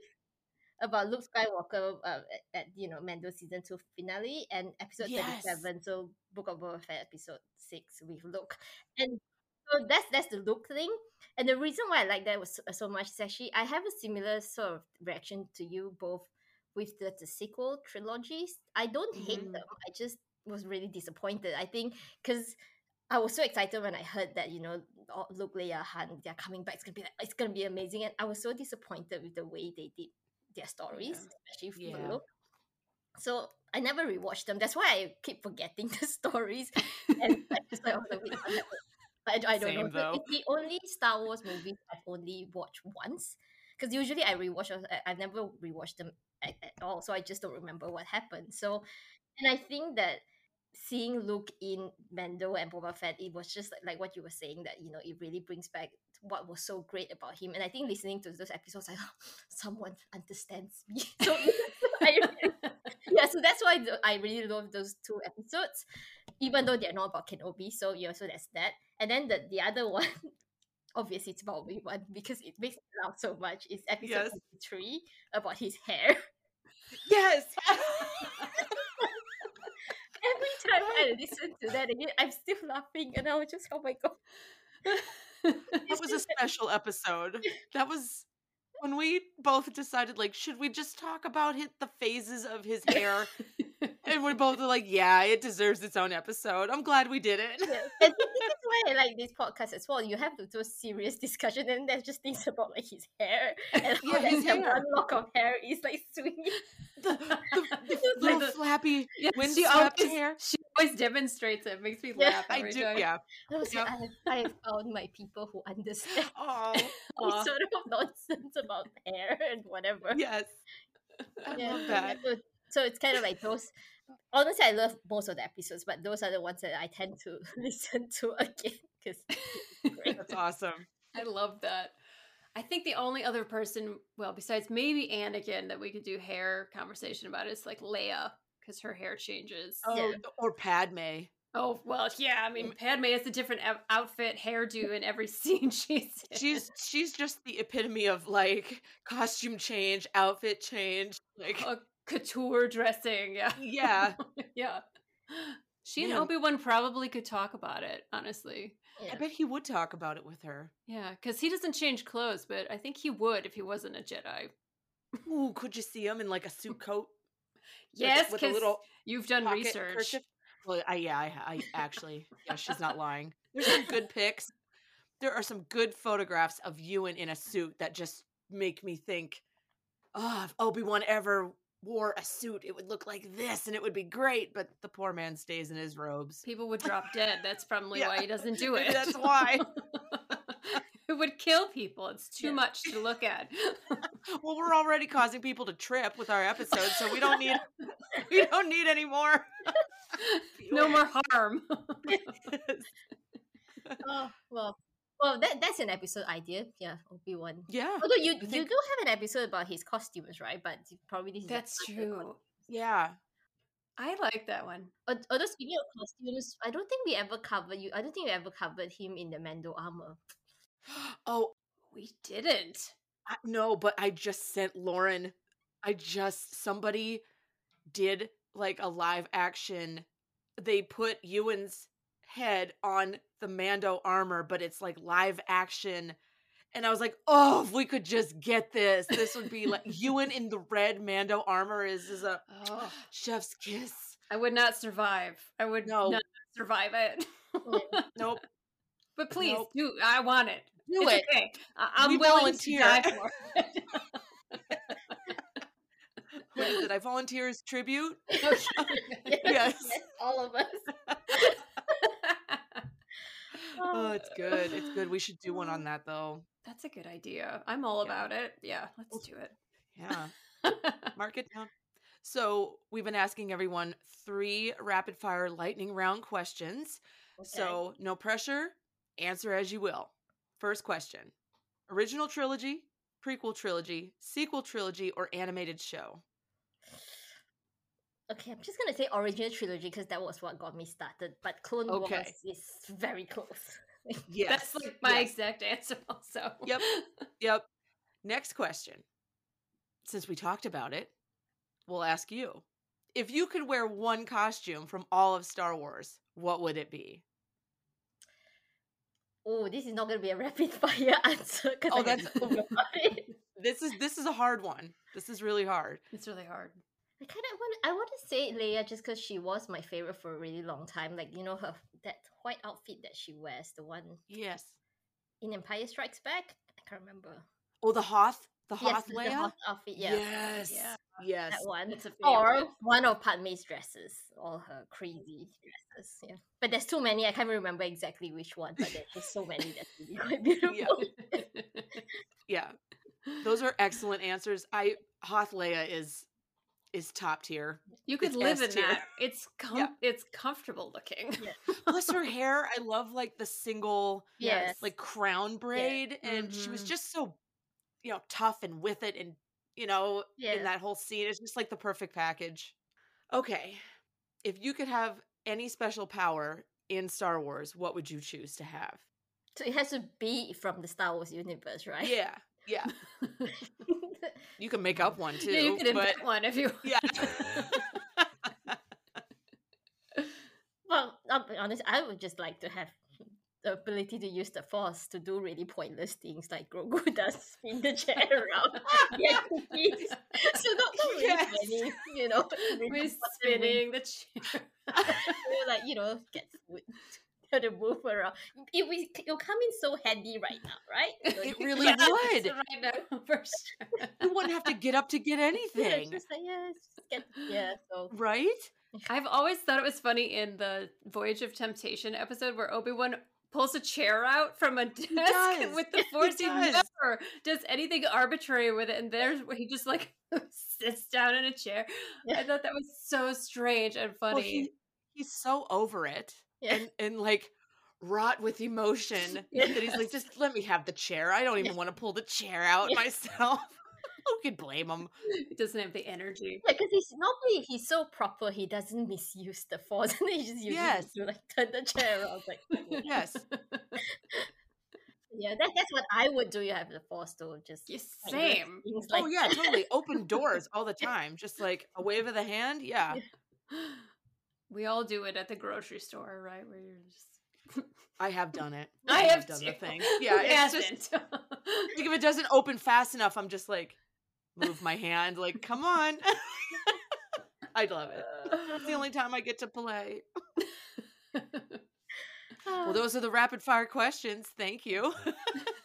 about Luke Skywalker uh, at, at you know Mando season two finale and episode Yes. thirty seven. So Book of Boba Fett episode six with Luke and. So that's that's the Luke thing, and the reason why I like that was so, so much is actually I have a similar sort of reaction to you both with the, the sequel trilogies. I don't hate Mhm. them. I just was really disappointed. I think because I was so excited when I heard that you know Luke, Leia, Han, they're coming back. It's gonna be like, it's gonna be amazing, and I was so disappointed with the way they did their stories, especially for Yeah. Luke. So I never rewatched them. That's why I keep forgetting the stories. And I just like, I I, I don't Same, know. Though. It's the only Star Wars movie I've only watched once. Because usually I rewatch, I- I've never rewatched them at, at all. So I just don't remember what happened. So, and I think that seeing Luke in Mando and Boba Fett, it was just like, like what you were saying that, you know, it really brings back what was so great about him. And I think listening to those episodes, I someone understands me. So I, yeah, so that's why I really love those two episodes, even though they're not about Kenobi. So yeah, so that's that. And then the the other one, obviously it's about Obi Wan because it makes me laugh so much. It's episode Yes. three about his hair. yes. Every time I listen to that again, I'm still laughing, and I was just oh my god. that was a special episode. That was when we both decided, like, should we just talk about hit the phases of his hair? and we're both like, yeah, it deserves its own episode. I'm glad we did it. Yeah. And this is why I like this podcast as well. You have to do a serious discussion, and there's just things about like his hair and how Yeah, his hair. one lock of hair is like swinging. The, the, the little flappy Yeah, wind she swept always, hair. she always demonstrates it. Makes me Yeah, laugh I do, time. yeah. I was Yep. like, I have, I found my people who understand Oh, sort of nonsense about hair and whatever. yes. I Yeah, love that. So, so it's kind of like those. Honestly, I love most of the episodes, but those are the ones that I tend to listen to again because That's awesome. I love that. I think the only other person, well, besides maybe Anakin, that we could do hair conversation about is like Leia, because her hair changes. Oh, or Padme. Oh, well, yeah. I mean, Padme has a different outfit, hairdo in every scene she's in. She's she's just the epitome of like costume change, outfit change. Like a couture dressing. Yeah. yeah, yeah. She and Man. Obi Wan probably could talk about it, honestly. yeah. I bet he would talk about it with her. Yeah, because he doesn't change clothes, but I think he would if he wasn't a Jedi. Ooh, could you see him in like a suit coat? Yes, with a because little you've done research. kerchief? Well, I, yeah, I, I actually, yeah, she's not lying. There's some good pics. There are some good photographs of Ewan in a suit that just make me think, oh, if Obi Wan ever wore a suit, it would look like this, and it would be great. But the poor man stays in his robes. People would drop dead. That's probably Yeah, why he doesn't do it. that's why. it would kill people. It's too Yeah. much to look at. well, we're already causing people to trip with our episodes, so we don't need we don't need any more. no more harm. oh well, well that that's an episode idea. Yeah, Obi Wan. yeah. Although you you do have an episode about his costumes, right? But probably this is That's true. one. Yeah. I like that one. Although speaking of costumes, I don't think we ever covered you. I don't think we ever covered him in the Mando armor. Oh, We didn't. I, no, but I just sent Lauren. I just somebody did like a live action. They put Ewan's head on the Mando armor, but it's like live action. And I was like, oh, if we could just get this, this would be like Ewan in the red Mando armor is is a Oh, chef's kiss. I would not survive. I would No. not survive it. Nope. but please Nope. do. I want it. Do it's it. okay. I- I'm We willing volunteer. to die for it. What is it? I volunteer as tribute. yes, Yes. all of us. Oh, it's good. It's good. We should do one on um, that though. That's a good idea. I'm all Yeah. about it. Yeah, let's do it. Yeah. Mark it down. So we've been asking everyone three rapid fire lightning round questions. So no pressure. Answer as you will. First question: original trilogy, prequel trilogy, sequel trilogy, or animated show? Okay, I'm just gonna say original trilogy because that was what got me started. But Clone Okay. Wars is very close. Yes. That's like my yes. exact answer also. Yep. Yep. Next question. Since we talked about it, we'll ask you. If you could wear one costume from all of Star Wars, what would it be? Oh, this is not gonna be a rapid fire answer because Oh, I that's- have to think about it. This is this is a hard one. This is really hard. It's really hard. I kind of want. I want to say Leia just because she was my favorite for a really long time. Like you know her that white outfit that she wears, the one Yes. in Empire Strikes Back. I can't remember. Oh, the Hoth, the Yes, Hoth the Leia. Hoth outfit. Yeah, Yes. Yeah. Yes. that one. It's a Or one of Padme's dresses, all her crazy dresses. Yeah, but there's too many. I can't remember exactly which one, but there's just so many that's really quite beautiful. yeah. Yeah. Those are excellent answers. I Hoth Leia is is top tier. you could It's live in S tier. that. It's com- Yeah. it's comfortable looking. Yeah. Plus her hair, I love like the single Yes. like crown braid and she was Mhm. just so you know tough and with it and you know Yeah. in that whole scene it's just like the perfect package okay if you could have any special power in star wars what would you choose to have So it has to be from the Star Wars universe, right? yeah yeah you can make up one too yeah, you could but invent one if you. Want. yeah well, I'll be honest. I would just like to have the ability to use the Force to do really pointless things like Grogu does, spin the chair around, cookies. So not, not really Yes. funny, you know. We're spinning the chair. We're like you know get food. To move around, it will it'll come in so handy right now, right? it really would right now, for sure. you wouldn't have to get up to get Yeah, anything just like yeah, just get yeah. So right I've always thought it was funny in the Voyage of Temptation episode where Obi Wan pulls a chair out from a desk does. with the Force. He, does. never does anything arbitrary with it, and there's where he just like sits down in a chair. I thought that was so strange and funny. well, he, he's so over it yeah. and and like wrought with emotion that he's like, just let me have the chair. I don't even want to pull the chair out Yeah. myself. Who could blame him? he doesn't have the energy. Yeah, because he's normally he's so proper. He doesn't misuse the force, and he just uses Yes. it to like turn the chair around. Like, Yes. yeah, that, that's what I would do. You have the force to just Yeah, same. things oh yeah, totally. Open doors all the time. Just like a wave of the hand. Yeah. We all do it at the grocery store, right? Where you're just. I have done it. I have done too. the thing. Yeah. It's just like if it doesn't open fast enough, I'm just like move my hand. Like, come on. I love it. It's the only time I get to play. Well, ah. those are the rapid fire questions. Thank you.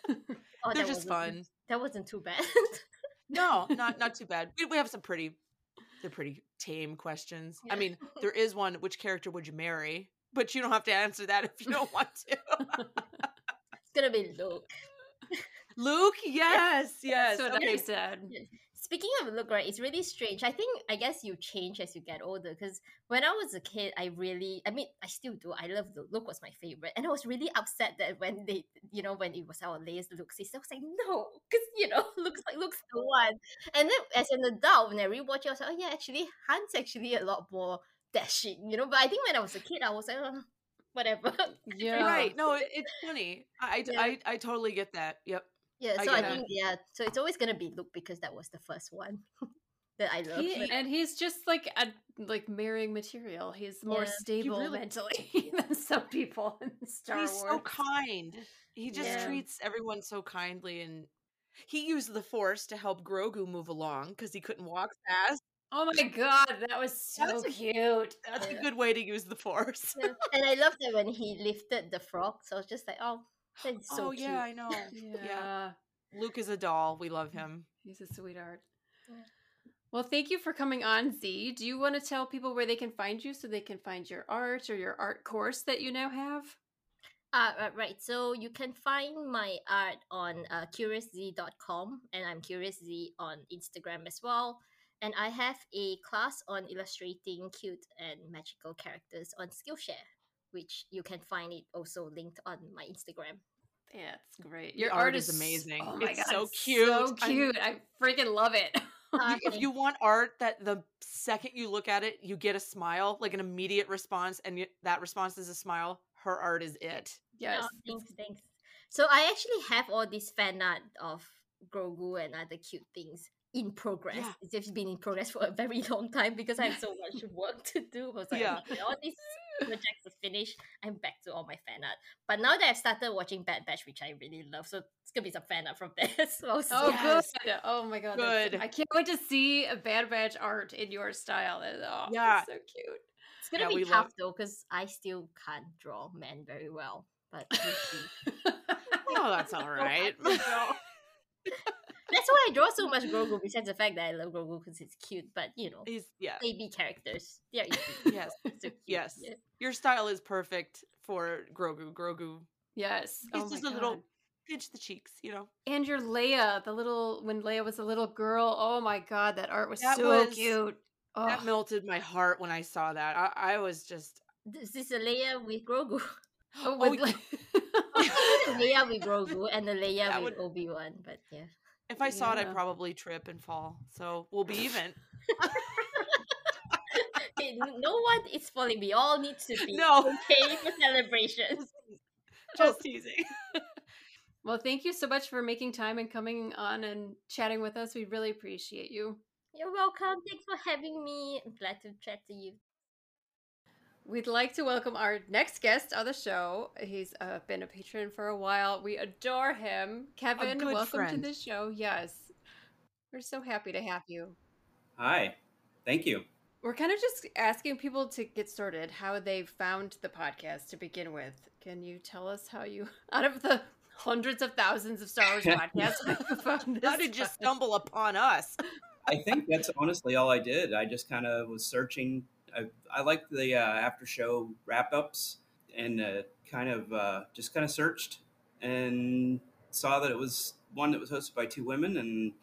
Oh, They're that just fun. That wasn't too bad. No, not not too bad. We, we have some pretty, they're pretty tame questions. I mean, there is one. Which character would you marry? But you don't have to answer that if you don't want to. it's gonna be Luke. Luke, yes, yes. That's what I okay. said. Speaking of Luke, right, it's really strange. I think I guess you change as you get older. Because when I was a kid, I really, I mean, I still do. I love Luke. Luke was my favorite, and I was really upset that when they, you know, when it was our latest look, sister, I was like, no, because you know, looks like looks the one. And then as an adult, when I rewatch it, I was like, oh yeah, actually, Han's actually a lot more dashing, you know. But I think when I was a kid, I was like, oh, whatever. Yeah. Right. No, it, it's funny. I, Yeah. I, I totally get that. Yep. Yeah, so I, get it. think yeah, so it's always gonna be Luke because that was the first one that I love. He, and he's just like a like marrying material. He's more Yeah. stable really- mentally than some people in Star He's Wars. so kind. He just Yeah. treats everyone so kindly, and he used the Force to help Grogu move along because he couldn't walk fast. Oh my god, that was so That's a- cute. That's Yeah. a good way to use the Force. Yeah, and I love that when he lifted the frog. So I was just like, oh, that's so oh cute. yeah, I know. Yeah. Luke is a doll. We love him. He's a sweetheart. Yeah. Well, thank you for coming on, Z. Do you want to tell people where they can find you so they can find your art or your art course that you now have? Uh, right, right. So you can find my art on uh, CuriousZ.com and I'm CuriousZ on Instagram as well. And I have a class on illustrating cute and magical characters on Skillshare, which you can find it also linked on my Instagram. That's great. Your art art is is amazing. Oh my It's god, so cute. So I'm- cute. I freaking love it. If you want art that the second you look at it, you get a smile, like an immediate response, and you, that response is a smile. Her art is it. yes. Oh, thanks, thanks. So I actually have all this fan art of Grogu and other cute things in progress. Yeah. It's just been in progress for a very long time because I have so much work to do. I was like, Yeah. "Okay, all these projects are finished. I'm back to all my fan art. But now that I've started watching Bad Batch, which I really love, so it's gonna be some fan art from there as well. So Oh, Yes. good. Oh my god. Good. I can't wait to see a Bad Batch art in your style. Oh, Yeah. it's so cute. it's gonna Yeah, be tough love- though because I still can't draw men very well. But we'll see. Oh, that's all right. That's why I draw so much Grogu. Besides the fact that I love Grogu because it's cute, but you know, He's yeah. baby characters. They're. Yes. so cute. Yes. Yeah. Your style is perfect for Grogu. Grogu. yes. He's oh just my a little God. pinch the cheeks, you know. And your Leia, the little when Leia was a little girl. Oh my god, that art was That so was- cute. Oh, That melted my heart when I saw that. I, I was just This is a Leia with Grogu. oh, oh, with Le- the Leia with Grogu and the Leia That with would- Obi Wan. But yeah. If I saw it, I'd probably trip and fall. So we'll be even. No one is falling. We all need to be No. okay for celebrations. Just teasing. well, thank you so much for making time and coming on and chatting with us. We really appreciate you. You're welcome. Thanks for having me. I'm glad to chat to you. We'd like to welcome our next guest on the show. He's uh, been a patron for a while. We adore him. Kevin, welcome friend. to the show. Yes. We're so happy to have you. Hi, thank you. We're kind of just asking people to get started how they found the podcast to begin with. Can you tell us how you, out of the hundreds of thousands of Star Wars podcasts, how found this? How did you one? stumble upon us? I think that's honestly all I did. I just kind of was searching. I, I like the uh, after show wrap ups and uh, kind of uh, just kind of searched and saw that it was one that was hosted by two women and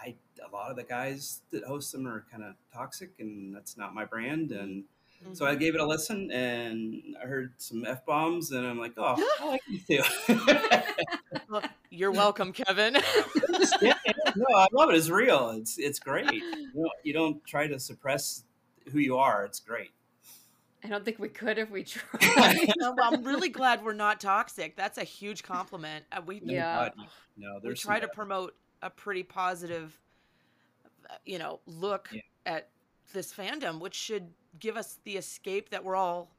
I a lot of the guys that host them are kind of toxic and that's not my brand and so I gave it a listen and I heard some f bombs and I'm like oh I like these too. You're welcome, Kevin. yeah, no, I love it. It's real. It's it's great. You you don't try to suppress who you are. It's great. I don't think we could if we tried. No, well, I'm really glad we're not toxic. That's a huge compliment. Uh, we Yeah. God, no, we try some to promote a pretty positive, uh, you know, look Yeah. at this fandom, which should give us the escape that we're all.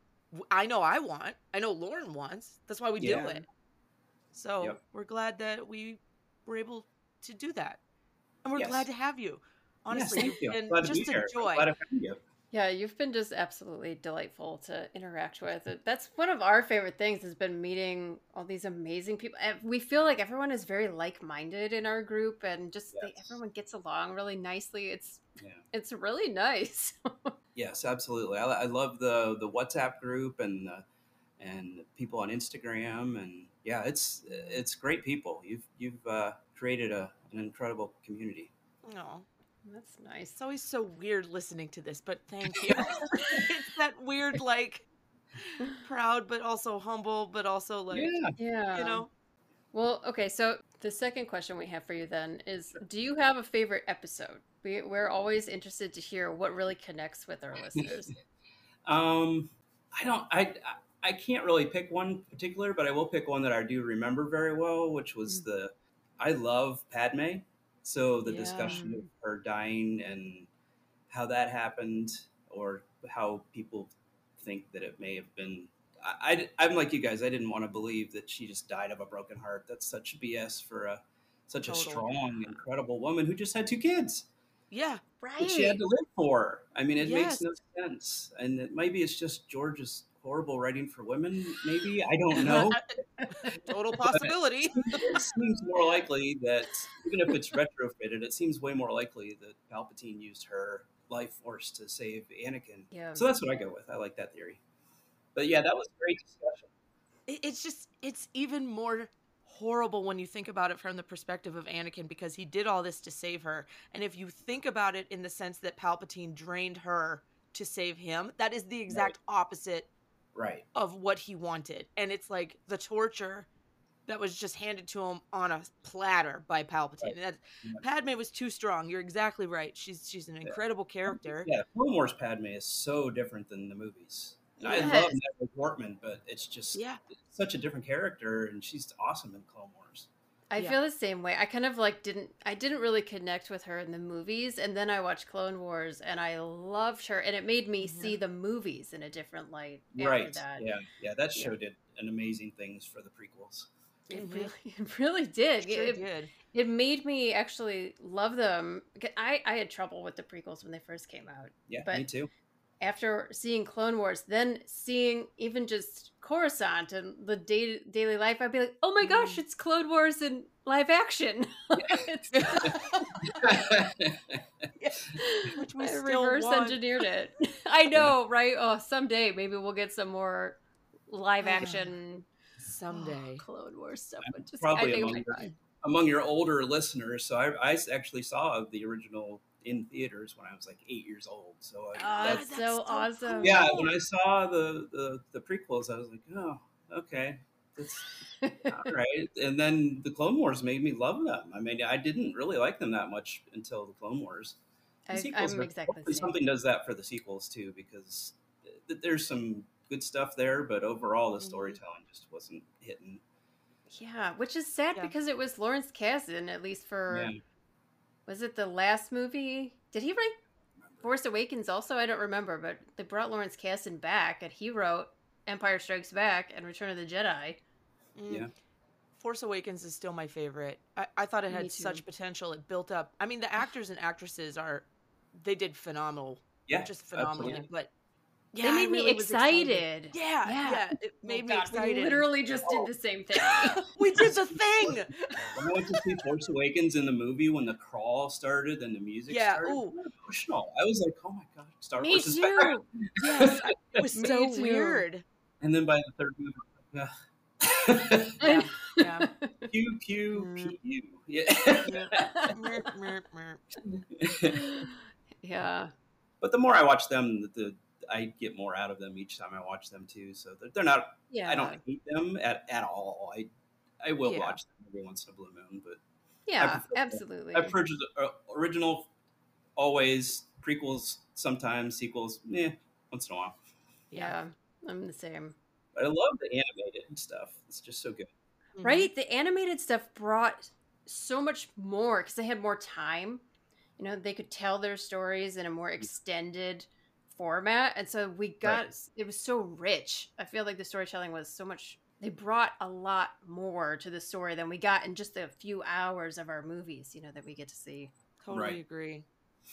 I know I want. I know Lauren wants. That's why we do it. So Yep. we're glad that we were able to do that, and we're Yes. glad to have you. Yes, Honestly, thank you. you've been Glad to be just a here. joy. Glad I found you. Yeah, you've been just absolutely delightful to interact with. That's one of our favorite things has been meeting all these amazing people. And We feel like everyone is very like-minded in our group and just they, everyone gets along really nicely. It's Yeah. it's really nice. Yes, absolutely. I, I love the the WhatsApp group and the and people on Instagram, and yeah, it's it's great people. You've you've uh, created a, an incredible community. No, That's nice. it's always so weird listening to this, but thank you. it's that weird, like proud, but also humble, but also like Yeah, Yeah. you know. Well, okay, so the second question we have for you then is do you have a favorite episode? We, we're always interested to hear what really connects with our listeners. Um, I don't. I I can't really pick one particular, but I will pick one that I do remember very well, which was the. I love Padme, so the Yeah. discussion of her dying and how that happened, or how people think that it may have been. I, I am like you guys. I didn't want to believe that she just died of a broken heart. That's such BS for a such a strong, incredible woman who just had two kids Yeah, that she had to live for. I mean, it Yes. makes no sense. And it, maybe it's just George's horrible writing for women. Maybe I don't know. total possibility. it seems more likely that even if it's retrofitted, it seems way more likely that Palpatine used her life force to save Anakin. Yeah. So that's what I go with. I like that theory. But yeah, that was a great discussion. It's just it's even more horrible when you think about it from the perspective of Anakin because he did all this to save her. And if you think about it in the sense that Palpatine drained her to save him, that is the exact opposite Right. of what he wanted. And it's like the torture that was just handed to him on a platter by Palpatine. And that Right. Padme was too strong. You're exactly right. She's she's an incredible character. Yeah, Clone Wars Padme is so different than the movies. And I love Natalie Portman, but it's just Yeah. such a different character, and she's awesome in Clone Wars. I Yeah. feel the same way. I kind of like didn't I didn't really connect with her in the movies and then I watched Clone Wars and I loved her and it made me see the movies in a different light right? that. Yeah, yeah. That Yeah. show did an amazing things for the prequels. It Mhm. really it really did. Sure it, did. it made me actually love them. I, I had trouble with the prequels when they first came out. Yeah, But- me too. After seeing Clone Wars, then seeing even just Coruscant and the day, daily life, I'd be like, oh my gosh, Mm. it's Clone Wars in live action. It's- Which we I still reverse want. engineered it. I know, right? Oh, someday maybe we'll get some more live action Someday. Clone Wars stuff. I'm But just probably I think among your, among your older listeners. So I, I actually saw the original in theaters when I was like eight years old. So I, Oh, that's- that's, that's so so awesome. yeah, when I saw the, the the prequels, I was like, oh, okay, that's all right. And then the Clone Wars made me love them. I mean, I didn't really like them that much until the Clone Wars. The I, sequels I'm are- exactly same. something does that for the sequels too, because th- there's some good stuff there, but overall the Mhm. storytelling just wasn't hitting. Yeah, which is sad Yeah. because it was Lawrence Kasdan, at least for Yeah. Was it the last movie? Did he write Force Awakens also? I don't remember, but they brought Lawrence Kasdan back and he wrote Empire Strikes Back and Return of the Jedi. Mm. Yeah. Force Awakens is still my favorite. I, I thought it had such potential. It built up. I mean, the actors and actresses are, they did phenomenal. Yeah, just phenomenally. absolutely. But they yeah, I made me really was excited. Yeah, Yeah. yeah, It made Oh, me God, excited. We literally just did the same thing. we did the thing. I went to see Force Awakens in the movie when the crawl started and the music Yeah, started, ooh. Emotional. I was like, oh my god, Star Me Wars is back. too. Yes, it was Me so too. weird. And then by the third movie, ugh. Yeah, yeah. pew pew Mm. pew. Yeah. Yeah. but the more I watch them, the, the I get more out of them each time I watch them too. So they're, they're not. Yeah. I don't hate them at, at all. I I will Yeah. watch them every once in a blue moon, but Yeah, prefer- absolutely. I prefer the uh, original always prequels sometimes sequels. Yeah, once in a while. yeah, I'm the same. But I love the animated stuff. It's just so good. Mhm. Right? The animated stuff brought so much more because they had more time. You know, they could tell their stories in a more extended format. And so we got, it was so rich. I feel like the storytelling was so much, they brought a lot more to the story than we got in just a few hours of our movies, you know, that we get to see. Totally Right. agree.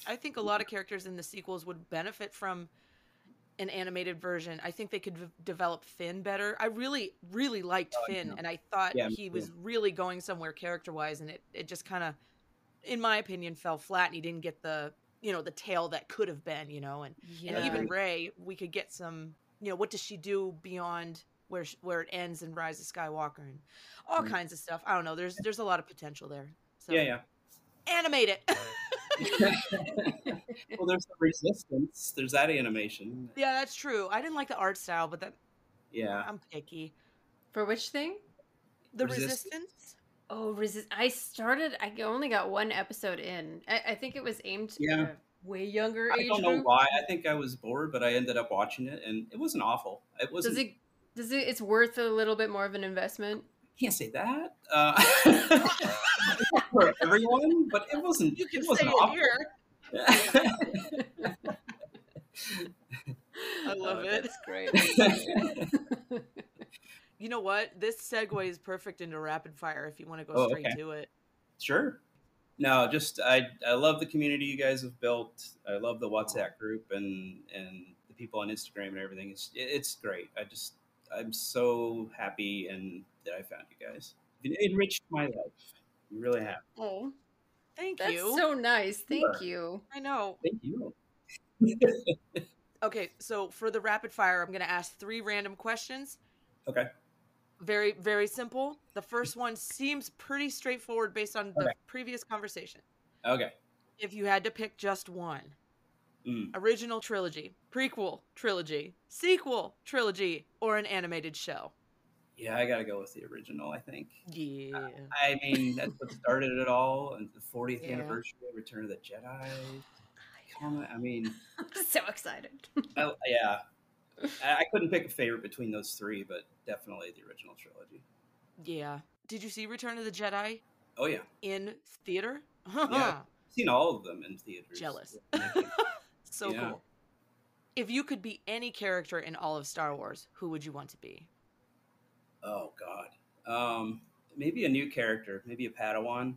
I think a lot of characters in the sequels would benefit from an animated version. I think they could v- develop Finn better. I really, really liked Oh, Finn, yeah. and I thought Yeah, he too. was really going somewhere character wise, and it, it just kind of, in my opinion, fell flat, and he didn't get the you know the tale that could have been, you know, and, and even Rey, we could get some, you know, what does she do beyond where sh- where it ends in Rise of Skywalker and all Mm. kinds of stuff. I don't know. There's there's a lot of potential there. So Yeah, yeah. animate it. well, there's the resistance. There's that animation. yeah, that's true. I didn't like the art style, but that Yeah. I'm picky. For which thing? The Resist- resistance. Oh, resist. I started. I only got one episode in. I, I think it was aimed Yeah. at a way younger I age don't know group. why. I think I was bored, but I ended up watching it, and it wasn't awful. It wasn't. Does it? Does it? It's worth a little bit more of an investment. Can't say that uh, for everyone, but it wasn't. You can it say wasn't it awful. here. I love Oh, it. That's great. You know what? This segue is perfect into rapid fire if you want to go Oh, straight okay. to it. Sure. No, just I I love the community you guys have built. I love the WhatsApp group and and the people on Instagram and everything. It's it's great. I just I'm so happy and that I found you guys. It enriched my life. You really have. oh, Thank that's you. so nice. Thank Sure. you. I know. Thank you. Okay, so for the rapid fire, I'm going to ask three random questions. Okay. Very, very simple. The first one seems pretty straightforward based on the Okay. previous conversation. Okay. If you had to pick just one Mm. original trilogy, prequel trilogy, sequel trilogy, or an animated show? Yeah, I gotta go with the original. I think. Yeah. I mean, that's what started it all, and the 40th Yeah. anniversary of Return of the Jedi. I mean, I'm so excited. I, yeah, I, couldn't pick a favorite between those three, but definitely the original trilogy. Yeah. Did you see Return of the Jedi Oh yeah, in theater? Yeah. I've seen all of them in theaters. Jealous. So Yeah. cool. If you could be any character in all of Star Wars, who would you want to be? oh God, um, maybe a new character, maybe a Padawan,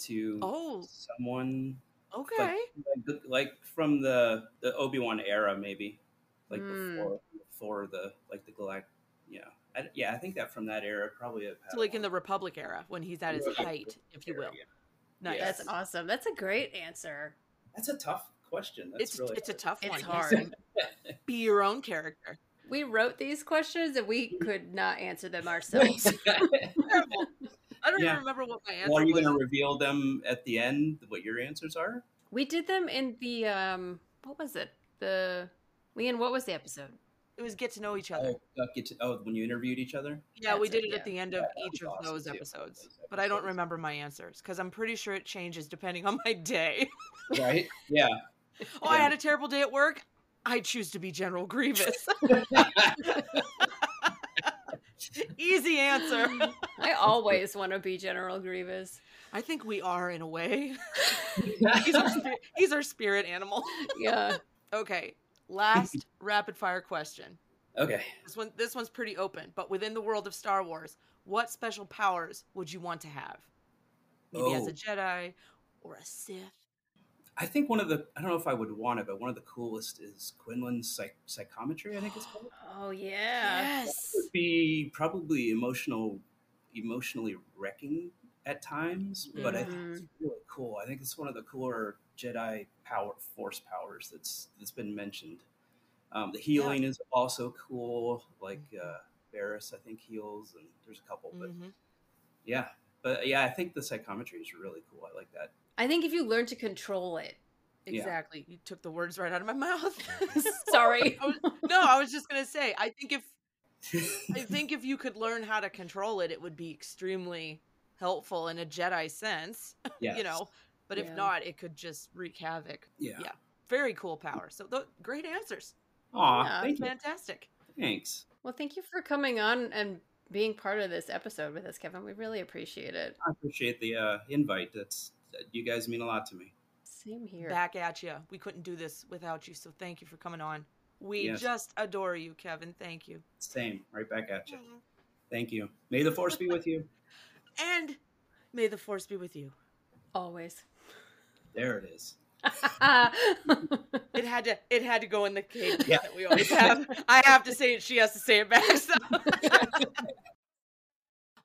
to Oh, someone okay. like, like, like from the the Obi Wan era, maybe like Mm. before before the like the Galact. Yeah, I, yeah, I think that from that era, probably a So like in the Republic era, when he's at his Right. height, if you will. Yeah. Nice. Yes. That's awesome. That's a great answer. That's a tough question. That's It's really it's a hard. tough It's one. hard. Be your own character. We wrote these questions and we could not answer them ourselves. I don't Yeah. even remember what my answer well, are you going to reveal them at the end? What your answers are? we did them in the um what was it? The Leon, what was the episode? It was get to know each other. Oh, uh, get to, oh, when you interviewed each other. yeah, we did it, it at the end of Yeah, each of awesome, those episodes. Those But I don't remember my answers because I'm pretty sure it changes depending on my day. Right? Yeah. oh, I had a terrible day at work. I choose to be General Grievous. Easy answer. I always want to be General Grievous. I think we are in a way. he's, our spirit, he's our spirit animal. Yeah. Okay, last rapid fire question. okay. This one, this one's pretty open, but within the world of Star Wars, what special powers would you want to have? Maybe as a Oh. Jedi or a Sith. I think one of the I don't know if I would want it, but one of the coolest is Quinlan's psych, psychometry. I think it's called. Oh yeah. Yes. Would be probably emotional, emotionally wrecking at times, but I think mm-hmm. it's really cool. I think it's one of the cooler Jedi power force powers that's that's been mentioned. Um, the healing is also cool. Like uh, Barris, I think heals, and there's a couple, but Mhm. yeah, but yeah, I think the psychometry is really cool. I like that. I think if you learn to control it. Yeah. Exactly. You took the words right out of my mouth. Sorry. I was- no, I was just gonna say. I think if I think if you could learn how to control it, it would be extremely helpful in a Jedi sense. Yes. You know, but if not, it could just wreak havoc. Yeah. Yeah. Very cool power. So th- great answers. Aw, Yeah. thank you. Fantastic. Thanks. Well, thank you for coming on and being part of this episode with us, Kevin. We really appreciate it. I appreciate the uh, invite. That's you guys mean a lot to me. Same here. Back at you. We couldn't do this without you. So thank you for coming on. We Yes. just adore you, Kevin. Thank you. Same, right back at you. Thank you. May the force be with you. And may the force be with you. Always. There it is. It had to. It had to go in the cadence Yeah. that we always have. I have to say it. She has to say it back. So.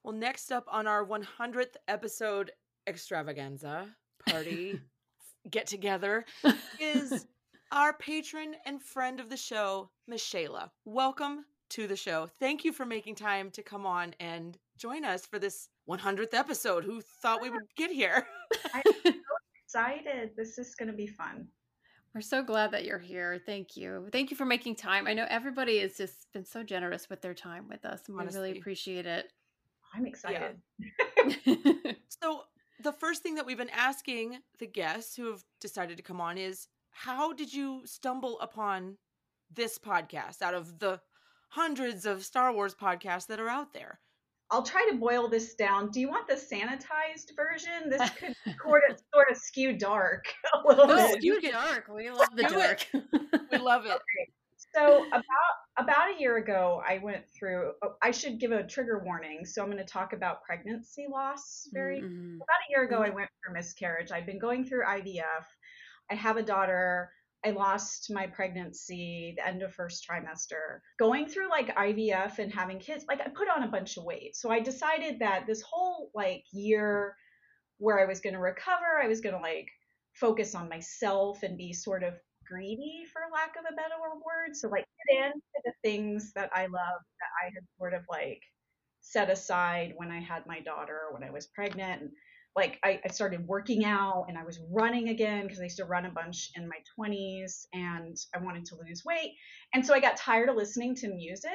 well, next up on our 100th episode extravaganza party get together is our patron and friend of the show, Miss Shayla. Welcome to the show. Thank you for making time to come on and join us for this 100th episode. Who thought we would get here? I'm so excited. This is going to be fun. We're so glad that you're here. Thank you. Thank you for making time. I know everybody has just been so generous with their time with us, and we really appreciate it. I'm excited. So, the first thing that we've been asking the guests who have decided to come on is how did you stumble upon this podcast out of the hundreds of Star Wars podcasts that are out there? I'll try to boil this down. Do you want the sanitized version? This could sort of, sort of skew dark a little oh, bit. you can- dark. We love the it. dark. We love it. So about about a year ago, I went through. oh, I should give a trigger warning. So I'm going to talk about pregnancy loss. Very Mhm. about a year ago, I went for miscarriage. I've been going through IVF. I have a daughter. I lost my pregnancy the end of first trimester. Going through like IVF and having kids, like I put on a bunch of weight. So I decided that this whole like year where I was going to recover, I was going to like focus on myself and be sort of greedy for lack of a better word. So like get into the things that I love that I had sort of like set aside when I had my daughter, when I was pregnant. And like I, I started working out and I was running again because I used to run a bunch in my 20s and I wanted to lose weight. And so I got tired of listening to music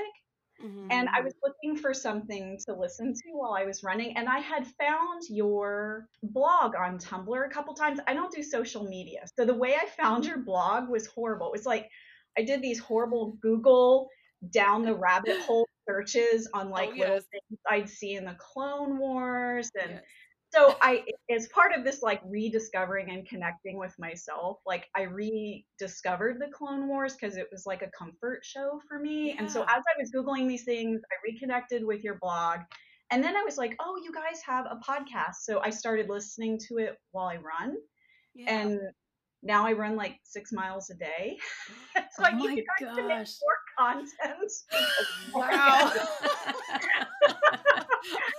Mhm. and I was looking for something to listen to while I was running, and I had found your blog on Tumblr a couple times. I don't do social media, so the way I found your blog was horrible. It was like I did these horrible Google down the rabbit hole searches on like Oh, little things I'd see in the Clone Wars and Yes. So I as part of this like rediscovering and connecting with myself, like I rediscovered the Clone Wars because it was like a comfort show for me. And so as I was googling these things, I reconnected with your blog. And then I was like, "Oh, you guys have a podcast." So I started listening to it while I run. Yeah. And now I run like 6 miles a day. so oh I Oh need my you guys to make more content. Wow.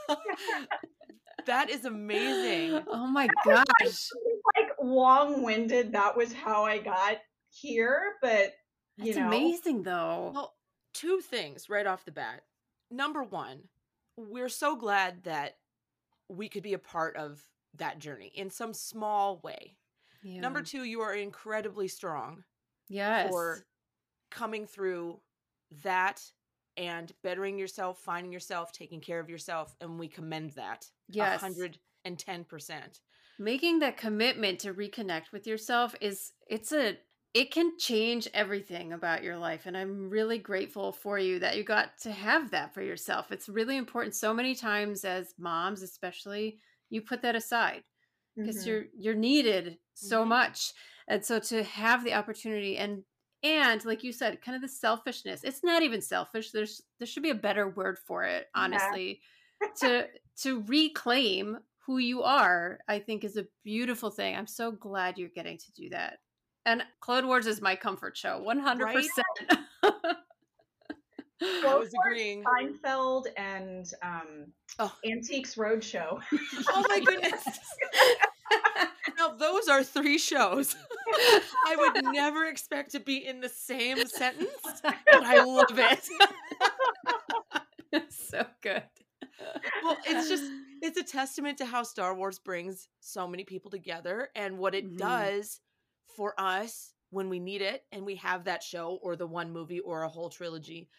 that is amazing. oh my gosh. like long-winded that was how i got here but you That's amazing though. Well, two things right off the bat. Number one, we're so glad that we could be a part of that journey in some small way. Yeah. Number two, you are incredibly strong yes. for coming through that and bettering yourself, finding yourself, taking care of yourself, and we commend that. Yes. hundred and ten percent. making that commitment to reconnect with yourself is it's a it can change everything about your life and i'm really grateful for you that you got to have that for yourself it's really important so many times as moms especially you put that aside because Mhm. you're you're needed so Mhm. much and so to have the opportunity and and like you said kind of the selfishness it's not even selfish there's there should be a better word for it Yeah. honestly to to reclaim who you are i think is a beautiful thing i'm so glad you're getting to do that and clone wars is my comfort show 100% I was agreeing. Seinfeld and um, Oh. Antiques Roadshow. Oh my goodness. now those are three shows. I would never expect to be in the same sentence, but I love it. so good well, it's just it's a testament to how Star Wars brings so many people together and what it Mhm. does for us when we need it and we have that show or the one movie or a whole trilogy.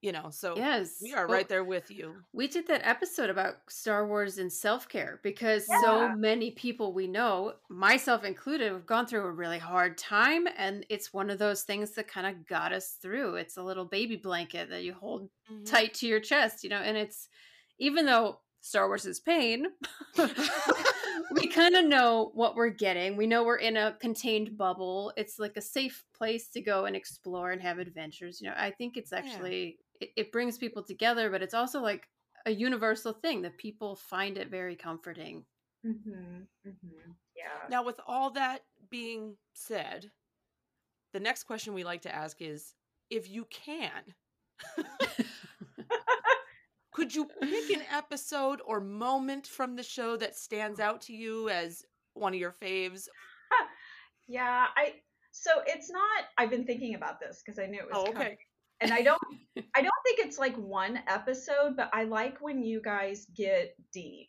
You know, so yes we are Well, right there with you. we did that episode about Star Wars and self care because so many people we know, myself included, have gone through a really hard time. And it's one of those things that kind of got us through. It's a little baby blanket that you hold Mhm. tight to your chest, you know, and it's even though Star Wars is pain, we kind of know what we're getting. We know we're in a contained bubble. It's like a safe place to go and explore and have adventures. You know, I think it's actually it, it brings people together, but it's also like a universal thing that people find it very comforting. hmm hmm Yeah. Now, with all that being said, the next question we like to ask is if you can, could you pick an episode or moment from the show that stands out to you as one of your faves? Yeah, I so it's not I've been thinking about this because I knew it was Oh, coming. And I don't I don't think it's like one episode, but I like when you guys get deep.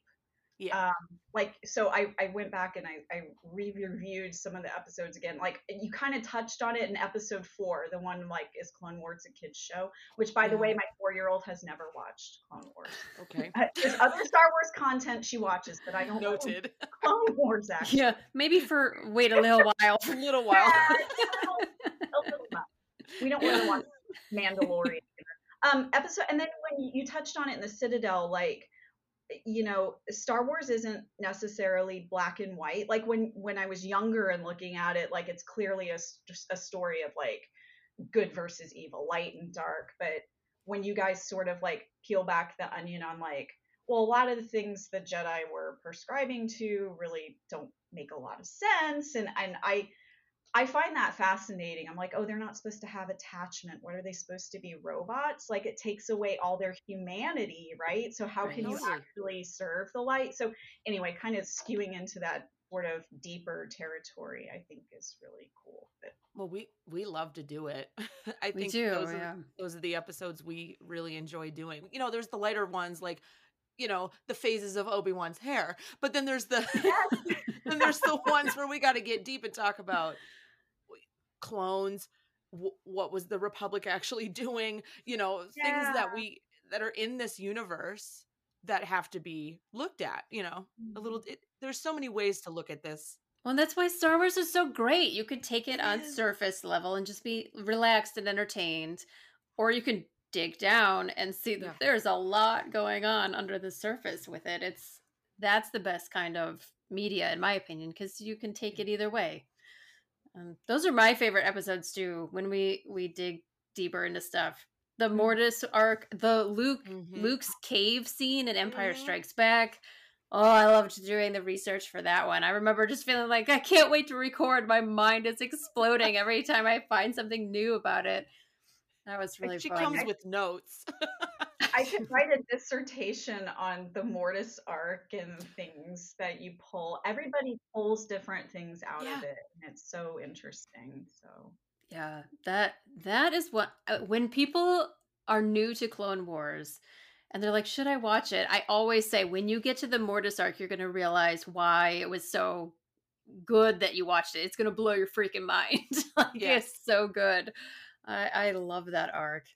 Yeah. Um, like so I, I went back and I, I re-reviewed some of the episodes again. Like you kind of touched on it in episode four, the one like is Clone Wars a kids show, which by the way, my four year old has never watched Clone Wars. Okay. There's other Star Wars content she watches that I don't know Noted. Clone Wars actually. Yeah, maybe for wait a little while. A little while. Yeah, a little- a little. We don't want to watch Mandalorian. Um, episode, and then when you touched on it in the Citadel, like you know, Star Wars isn't necessarily black and white. Like when when I was younger and looking at it, like it's clearly a a story of like good versus evil, light and dark. But when you guys sort of like peel back the onion on like, well, a lot of the things the Jedi were prescribing to really don't make a lot of sense, and and I I find that fascinating. I'm like, oh, they're not supposed to have attachment. What are they supposed to be robots? Like it takes away all their humanity, right? So how can you actually serve the light? So anyway, kind of skewing into that sort of deeper territory, I think is really cool. But Well, we we love to do it. I We think do, those yeah. are those are the episodes we really enjoy doing. You know, there's the lighter ones like you know the phases of Obi Wan's hair, but then there's the then there's the ones where we got to get deep and talk about clones. W- what was the Republic actually doing? You know, things that we that are in this universe that have to be looked at. You know, a little. Mm-hmm. It, there's so many ways to look at this. Well, that's why Star Wars is so great. You could take it on surface level and just be relaxed and entertained, or you can dig down and see that Yeah. there's a lot going on under the surface with it. It's that's the best kind of media, in my opinion, because you can take it either way. Um, those are my favorite episodes too. When we we dig deeper into stuff, the Mortis arc, the Luke Mhm. Luke's cave scene in Empire Mhm. Strikes Back. Oh, I loved doing the research for that one. I remember just feeling like I can't wait to record. My mind is exploding every time I find something new about it. That was really she fun. comes with notes. I could write a dissertation on the Mortis arc and things that you pull. Everybody pulls different things out Yeah. of it, and it's so interesting. So Yeah, that that is what uh, when people are new to Clone Wars and they're like, "Should I watch it?" I always say, when you get to the Mortis arc, you're going to realize why it was so good that you watched it. It's going to blow your freaking mind. like. It's so good. I I love that arc.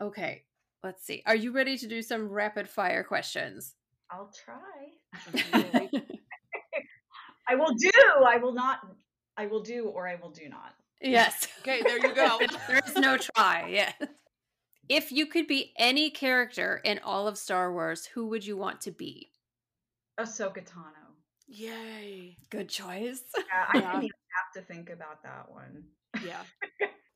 Okay, let's see. Are you ready to do some rapid fire questions? I'll try. I will do. I will not. I will do, or I will do not. yes. Okay, there you go. there is no try. Yeah. If you could be any character in all of Star Wars, who would you want to be? Ahsoka Tano. Yay. Good choice. Yeah, I Yeah. didn't even have to think about that one. Yeah.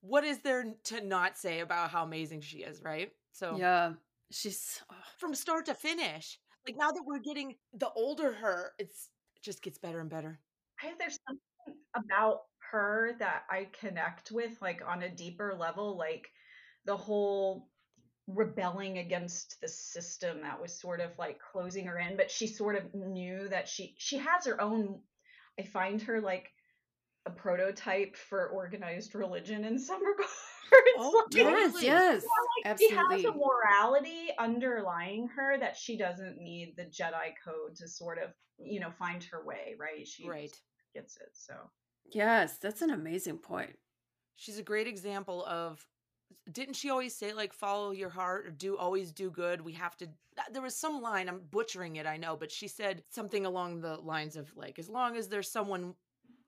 what is there to not say about how amazing she is, right? So Yeah. She's oh, from start to finish. Like now that we're getting the older her, it's it just gets better and better. I think there's something about her that I connect with, like on a deeper level, like the whole rebelling against the system that was sort of like closing her in, but she sort of knew that she she has her own. I find her like a prototype for organized religion in some regards. Oh, Like, yes, Totally. yes. like, she has a morality underlying her that she doesn't need the Jedi code to sort of, you know, find her way, right? She Right. gets it. So Yes, that's an amazing point. She's a great example of didn't she always say like follow your heart or do always do good? We have to uh, there was some line, I'm butchering it, I know, but she said something along the lines of like as long as there's someone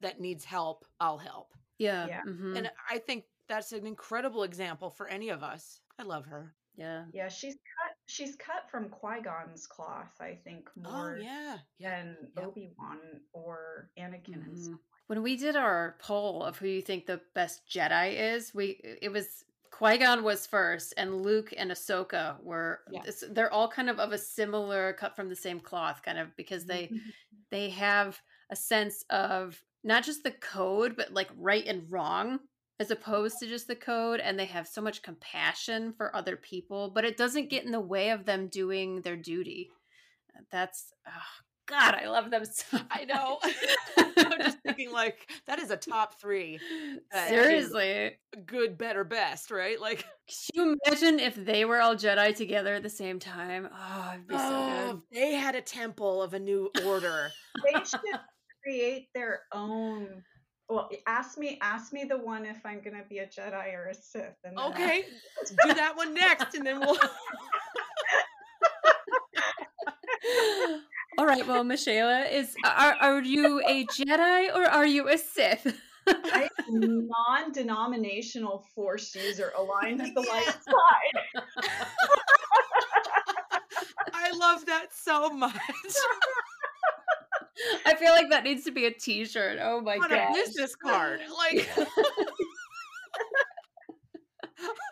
that needs help, I'll help. Yeah. Yeah. mhm, And I think that's an incredible example for any of us. I love her. yeah. yeah, she's cut she's cut from Qui-Gon's cloth, I think, more Oh yeah. Yeah. than Yep. Obi-Wan or Anakin and Mhm. stuff. When we did our poll of who you think the best Jedi is, we it was Qui Gon was first, and Luke and Ahsoka were. Yeah. They're all kind of of a similar, cut from the same cloth, kind of because they they have a sense of not just the code, but like right and wrong, as opposed to just the code, and they have so much compassion for other people, but it doesn't get in the way of them doing their duty. That's ah, God, I love them so. I know. I'm just thinking like that is a top three. is Seriously. good, better, best, right? Like Could you imagine if they were all Jedi together at the same time? Oh, it'd be so oh, good. if they had a temple of a new order. They should create their own. Well, ask me, ask me the one if I'm gonna be a Jedi or a Sith. And Okay, let's do that one next, and then we'll. all right, well, Michaela, is are are you a Jedi or are you a Sith? I'm non-denominational Force user aligned with the light side. I love that so much. I feel like that needs to be a T-shirt. Oh my On a god! business card, like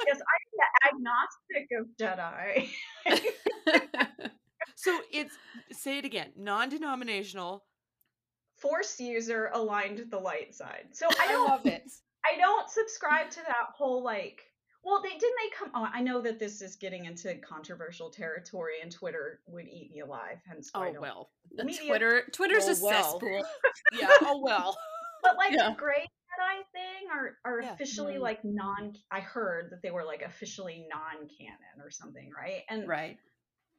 Yes, I'm the agnostic of Jedi. so. It's say it again. Non-denominational. Force user aligned with the light side. So I I don't love it. I don't subscribe to that whole like. Well, they didn't they come. Oh, I know that this is getting into controversial territory, and Twitter would eat me alive. Hence, Oh well. Media- Twitter Twitter's Oh, a well. cesspool. Yeah. Oh well. But like Yeah. the gray Jedi thing are are Yeah. officially Mm. like non. I heard that they were like officially non-canon or something, right? And Right.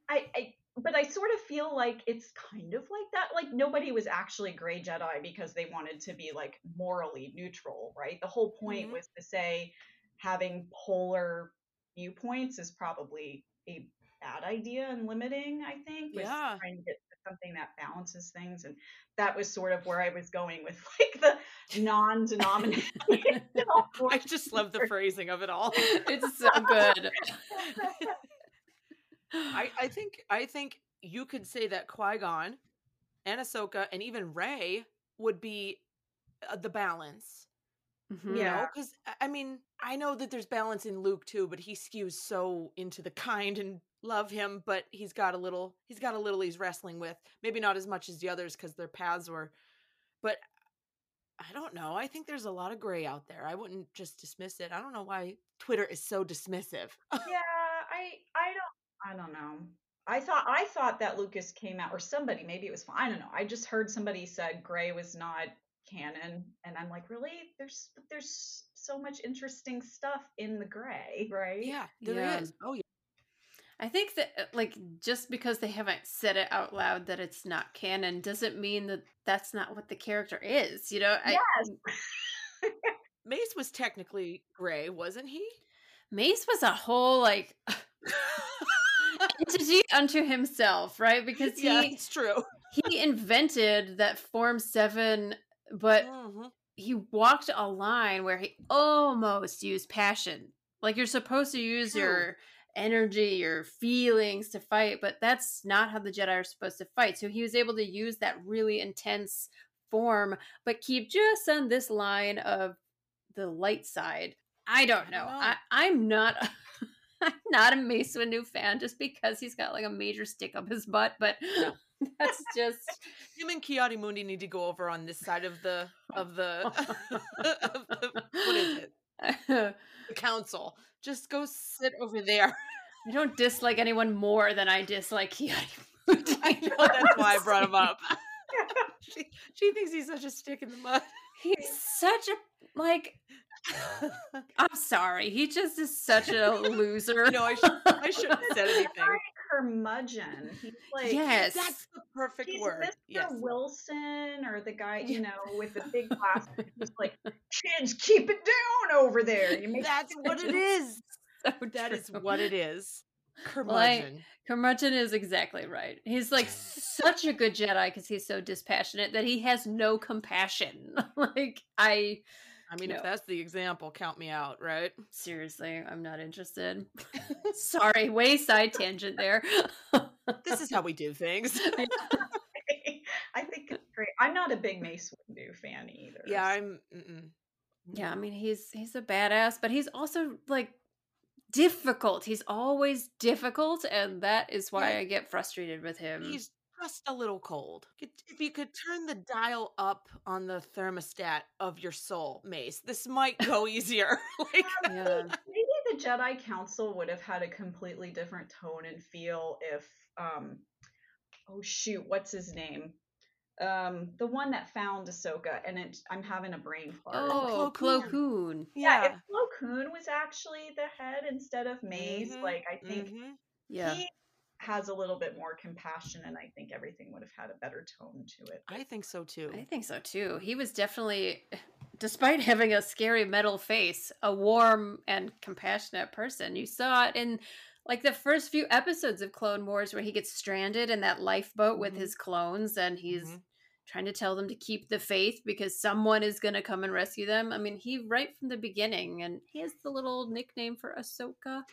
I, I but I sort of feel like it's kind of like that. Like nobody was actually gray Jedi because they wanted to be like morally neutral, right? The whole point Mhm. was to say having polar viewpoints is probably a bad idea and limiting, I think. Yeah. trying to get something that balances things. And that was sort of where I was going with like the non-denominational. I just love the phrasing of it all. It's so good. I, I think I think you could say that Qui Gon and Ahsoka and even Rey would be uh, the balance. Mhm. You Yeah. know, because I mean, I know that there's balance in Luke too, but he skews so into the kind and love him, but he's got a little, he's got a little he's wrestling with. Maybe not as much as the others because their paths were, but I don't know. I think there's a lot of gray out there. I wouldn't just dismiss it. I don't know why Twitter is so dismissive. yeah i i don't i don't know i thought i thought that lucas came out or somebody maybe it was i don't know i just heard somebody said gray was not canon and i'm like really there's there's so much interesting stuff in the gray right yeah, there is. Yeah. Oh yeah. I think that uh, like just because they haven't said it out loud that it's not canon doesn't mean that that's not what the character is. You know, I, Mace was technically gray, wasn't he? Mace was a whole like entity unto himself, right? Because he yeah, it's true. he invented that Form Seven, but Mhm. He walked a line where he almost used passion. Like you're supposed to use True. your energy, your feelings to fight, but that's not how the Jedi are supposed to fight. So he was able to use that really intense form, but keep just on this line of the light side. I don't know. don't know. I, I'm not. I'm not a Mace Windu fan just because he's got like a major stick up his butt, but No. that's just Him and Ki-Adi-Mundi need to go over on this side of the of the, of the what is it? The council. Just go sit over there. I don't dislike anyone more than I dislike Ki-Adi. I know that's why I brought him up. she she thinks he's such a stick in the mud. He's such a like. I'm sorry. He just is such a loser. No, I should I shouldn't have said anything. Very curmudgeon he's like yes. That's the perfect He's word. Mr. Yes. Wilson or the guy, you know, with the big glasses. He's like, kids, keep it down over there. You make That's what it is. so That is true. what it is. Like, Curmudgeon. Curmudgeon is exactly right. He's like such a good Jedi because he's so dispassionate that he has no compassion. like I I mean, no. if that's the example, count me out, right? seriously, I'm not interested. Sorry, way side tangent there. This is how we do things. I think it's great. I'm not a big Mace Windu fan either. Yeah, I'm. Mm-mm. Yeah, I mean he's he's a badass, but he's also like difficult. He's always difficult, and that is why Yeah. I get frustrated with him. He's just a little cold. If you could turn the dial up on the thermostat of your soul, Mace, this might go easier. like, yeah. Maybe the Jedi Council would have had a completely different tone and feel if um oh shoot, what's his name? Um, the one that found Ahsoka, and it, I'm having a brain fart. Oh, Plo Plo Koon. Koon. yeah, if Plo Koon was actually the head instead of Mace, Mhm, like I think mhm. Yeah. he has a little bit more compassion, and I think everything would have had a better tone to it. I think so too. I think so too. He was definitely, despite having a scary metal face, a warm and compassionate person. You saw it in like the first few episodes of Clone Wars where he gets stranded in that lifeboat with Mhm. his clones and he's Mhm. trying to tell them to keep the faith because someone is going to come and rescue them. I mean, he right from the beginning and he has the little nickname for Ahsoka.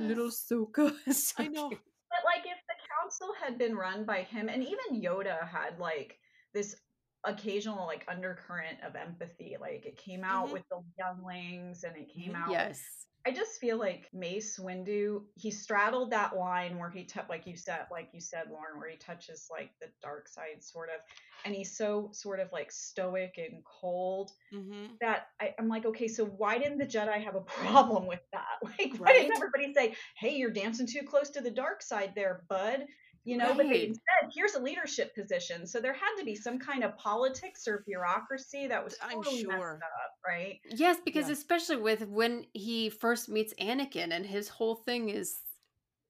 Little Ahsoka. is so I know. cute. But like if the council had been run by him and even Yoda had like this occasional like undercurrent of empathy like it came out Mhm. with the younglings and it came Mhm. out Yes. I just feel like Mace Windu, he straddled that line where he, t- like you said, like you said, Lauren, where he touches like the dark side, sort of, and he's so sort of like stoic and cold Mhm. that I, I'm like, okay, so why didn't the Jedi have a problem with that? Like, why Right? didn't everybody say, hey, you're dancing too close to the dark side there, bud? You know, but they Right. instead, here's a leadership position. So there had to be some kind of politics or bureaucracy that was I'm totally sure. messed up, right? Yes, because Yeah. especially with when he first meets Anakin and his whole thing is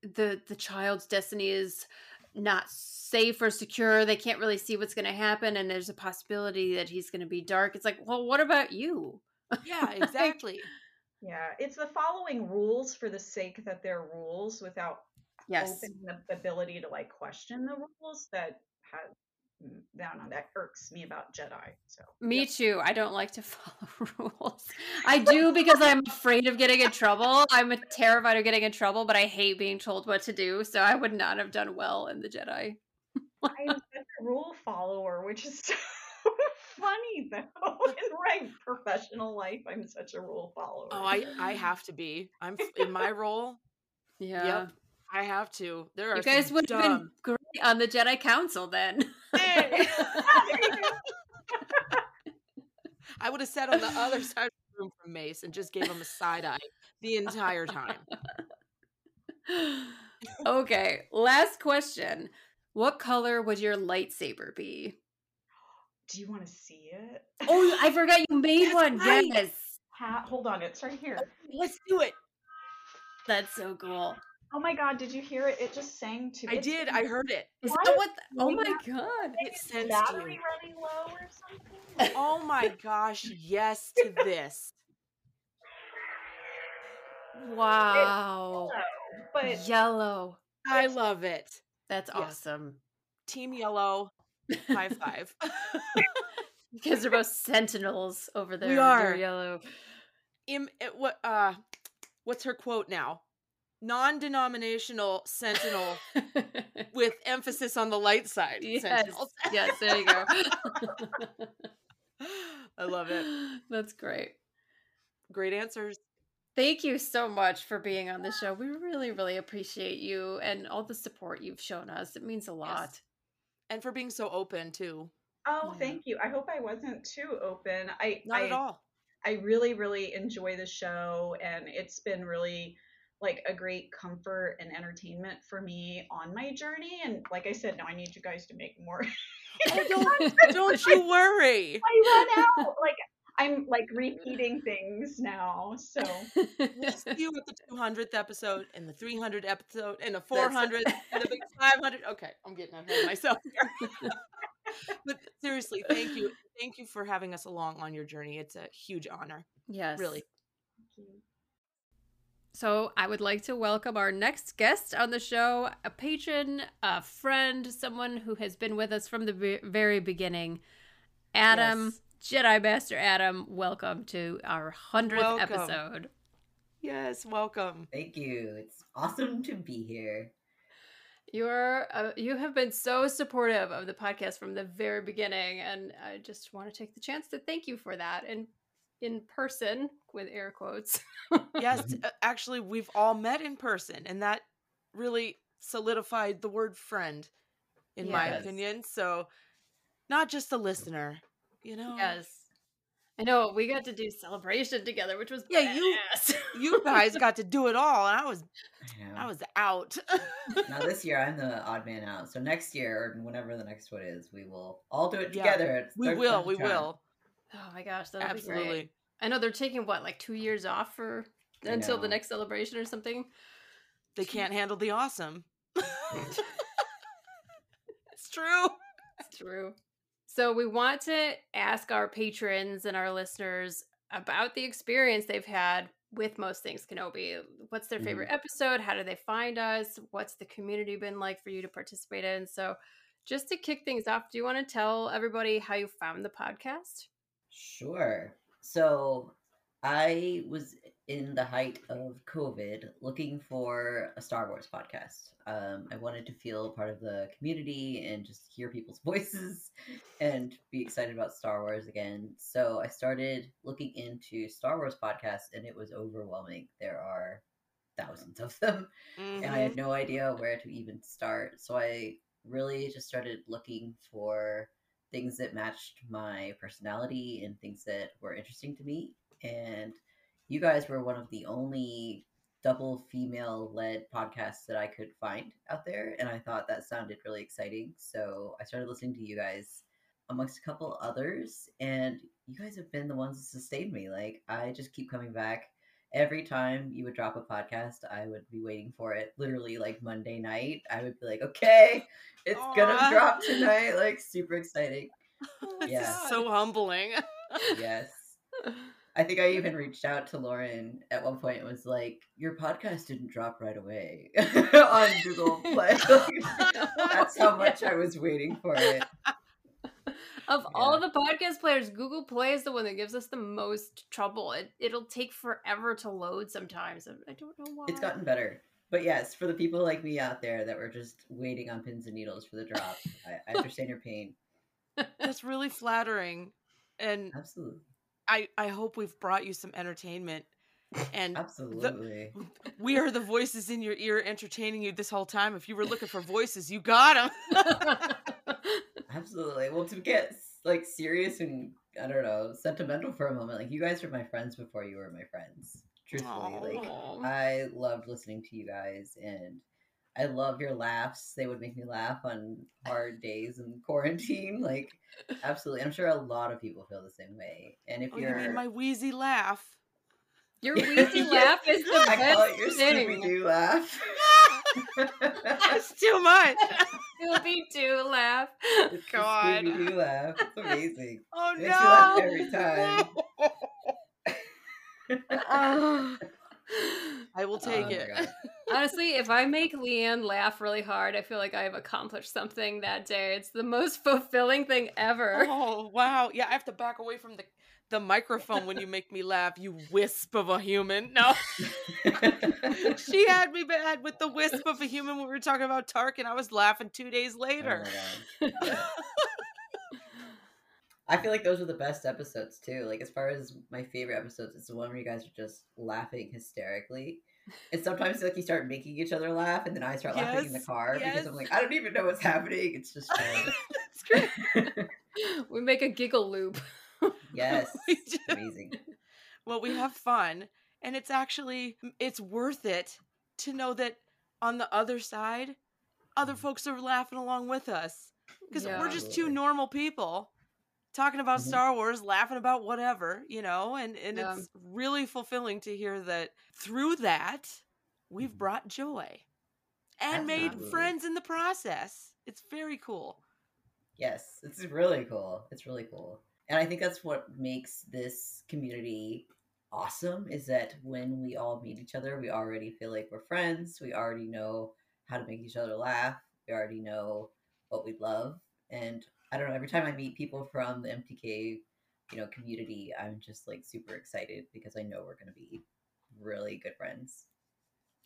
the the child's destiny is not safe or secure. They can't really see what's going to happen and there's a possibility that he's going to be dark. It's like, "Well, what about you?" Yeah, exactly. Yeah, it's the following rules for the sake that they're rules without Yes. opening the ability to like question the rules that has down on that irks me about Jedi. So Me too. I don't like to follow rules. I do because I'm afraid of getting in trouble. I'm terrified of getting in trouble, but I hate being told what to do. So I would not have done well in the Jedi. I am such a rule follower, which is so funny though. In my professional life, I'm such a rule oh, follower. Oh, I I have to be. I'm in my role. Yeah. Yep, I have to. There are You guys some would have been great on the Jedi Council then. Hey! I would have sat on the other side of the room from Mace and just gave him a side eye the entire time. okay, last question. What color would your lightsaber be? Do you want to see it? Oh, I forgot you made That's one. right. Yes. Ha- hold on, it's right here. Let's do it. That's so cool. Oh my god, did you hear it? It just sang to I did. I heard it. Is Why that is what? the- oh my that? god. it the sensed battery you. running low or something? Oh my gosh, yes to this. Wow. But Yellow. I love it. That's Yes. awesome. Team Yellow, high five. Because they're both sentinels over there. We They're are. yellow. Im, it, what uh what's her quote now? Non-denominational sentinel with emphasis on the light side. yes. sentinels. yes, there you go. I love it. That's great. Great answers. Thank you so much for being on the show. We really, really appreciate you and all the support you've shown us. It means a lot. And for being so open too. oh, Yeah. thank you. I hope I wasn't too open. I Not I, at all. I really, really enjoy the show, and it's been really like a great comfort and entertainment for me on my journey. And like I said, now I need you guys to make more. Oh, don't, don't you worry. I run out. Like I'm like repeating things now. So We'll see you at the 200th episode and the 300th episode and the 400th and the big 500. Okay, I'm getting ahead of myself here. but seriously, thank you. Thank you for having us along on your journey. It's a huge honor. yes. Really. So I would like to welcome our next guest on the show, a patron, a friend, someone who has been with us from the very beginning. Adam, Jedi Master Adam, welcome to our 100th Welcome. episode. Yes, welcome. Thank you. It's awesome to be here. You're uh, you have been so supportive of the podcast from the very beginning and I just want to take the chance to thank you for that and in person with air quotes. Yes, uh, actually, we've all met in person, and that really solidified the word friend, in my opinion. So, not just a listener, you know? Yes. I know we got to do celebration together, which was Yeah, you badass. you guys got to do it all, and I was I. I was out. now this year I'm the odd man out. So next year, or whenever the next one is, we will all do it together. It's we will, we a will. Oh my gosh, that would be great. Absolutely. I know they're taking what, like two years off for I until the next celebration or something. They can't handle the awesome. it's true. It's true. So we want to ask our patrons and our listeners about the experience they've had with Most Things Kenobi. What's their favorite mm-hmm. episode? How do they find us? What's the community been like for you to participate in? So just to kick things off, do you want to tell everybody how you found the podcast? Sure. So I was in the height of COVID looking for a Star Wars podcast. Um, I wanted to feel part of the community and just hear people's voices and be excited about Star Wars again. So I started looking into Star Wars podcasts and it was overwhelming. There are thousands of them and I had no idea where to even start. So I really just started looking for things that matched my personality and things that were interesting to me. And you guys were one of the only double female led podcasts that I could find out there. And I thought that sounded really exciting. So I started listening to you guys amongst a couple others. And you guys have been the ones that sustained me. Like, I just keep coming back every time you would drop a podcast, I would be waiting for it. Literally, like Monday night, I would be like, "Okay, it's Aw. gonna drop tonight!" Like super exciting. Oh this Yeah. so humbling. Yes. I think I even reached out to Lauren at one point and was like, "Your podcast didn't drop right away on Google Play." That's how much I was waiting for it. Of all the podcast players, Google Play is the one that gives us the most trouble. It it'll take forever to load sometimes. I I don't know why. It's gotten better. But yes, for the people like me out there that were just waiting on pins and needles for the drop, I, I understand your pain. That's really flattering. And Absolutely. I, I hope we've brought you some entertainment. And the- Absolutely. we are the voices in your ear entertaining you this whole time. If you were looking for voices, you got them. Absolutely. Well, to get like serious and I don't know, sentimental for a moment, like you guys were my friends before you were my friends. Truthfully, like I loved listening to you guys, and I love your laughs. They would make me laugh on hard days in quarantine. Like, absolutely. I'm sure a lot of people feel the same way. And if Oh, you you're, mean my wheezy laugh? Your wheezy laugh is the I call best it your thing. Scooby Doo laugh. That's too much. Scooby Doo laugh. God. Scooby Doo laugh. It's amazing. Oh Makes me laugh no! every time. I will oh, take Oh it. Honestly, if I make Leanne laugh really hard, I feel like I've accomplished something that day. It's the most fulfilling thing ever. Oh wow! Yeah, I have to back away from the the microphone when you make me laugh. You wisp of a human. No, she had me bad with the wisp of a human when we were talking about Tark, and I was laughing two days Oh later. my God. Yeah. I feel like those are the best episodes too. Like as far as my favorite episodes, it's the one where you guys are just laughing hysterically. And sometimes like you start making each other laugh, and then I start laughing in the Yes, car because. I'm like, I don't even know what's happening. It's just fun. It's great. we make a giggle loop. yes, We do. amazing. Well, we have fun, and it's actually it's worth it to know that on the other side, other folks are laughing along with us because we're just two normal people talking about Mhm. Star Wars, laughing about whatever, you know, and and Yeah. it's really fulfilling to hear that through that we've Mhm. brought joy and made friends in the process. It's very cool. Yes, it's really cool. It's really cool. And I think that's what makes this community awesome is that when we all meet each other, we already feel like we're friends. We already know how to make each other laugh. We already know what we love. And I don't know, every time I meet people from the MTK, you know, community, I'm just like super excited because I know we're going to be really good friends.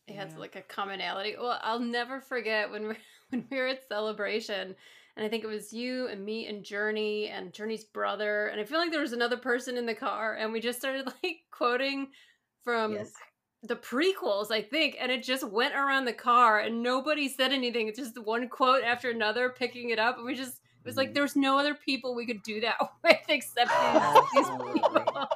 It has Yeah. like a commonality. Well, I'll never forget when we when we were at celebration, and I think it was you and me and Journey and Journey's brother, and I feel like there was another person in the car, and we just started like quoting from yes. the prequels, I think, and it just went around the car, and nobody said anything. It's just one quote after another, picking it up, and we just it was like mm. there's no other people we could do that with except these, these people.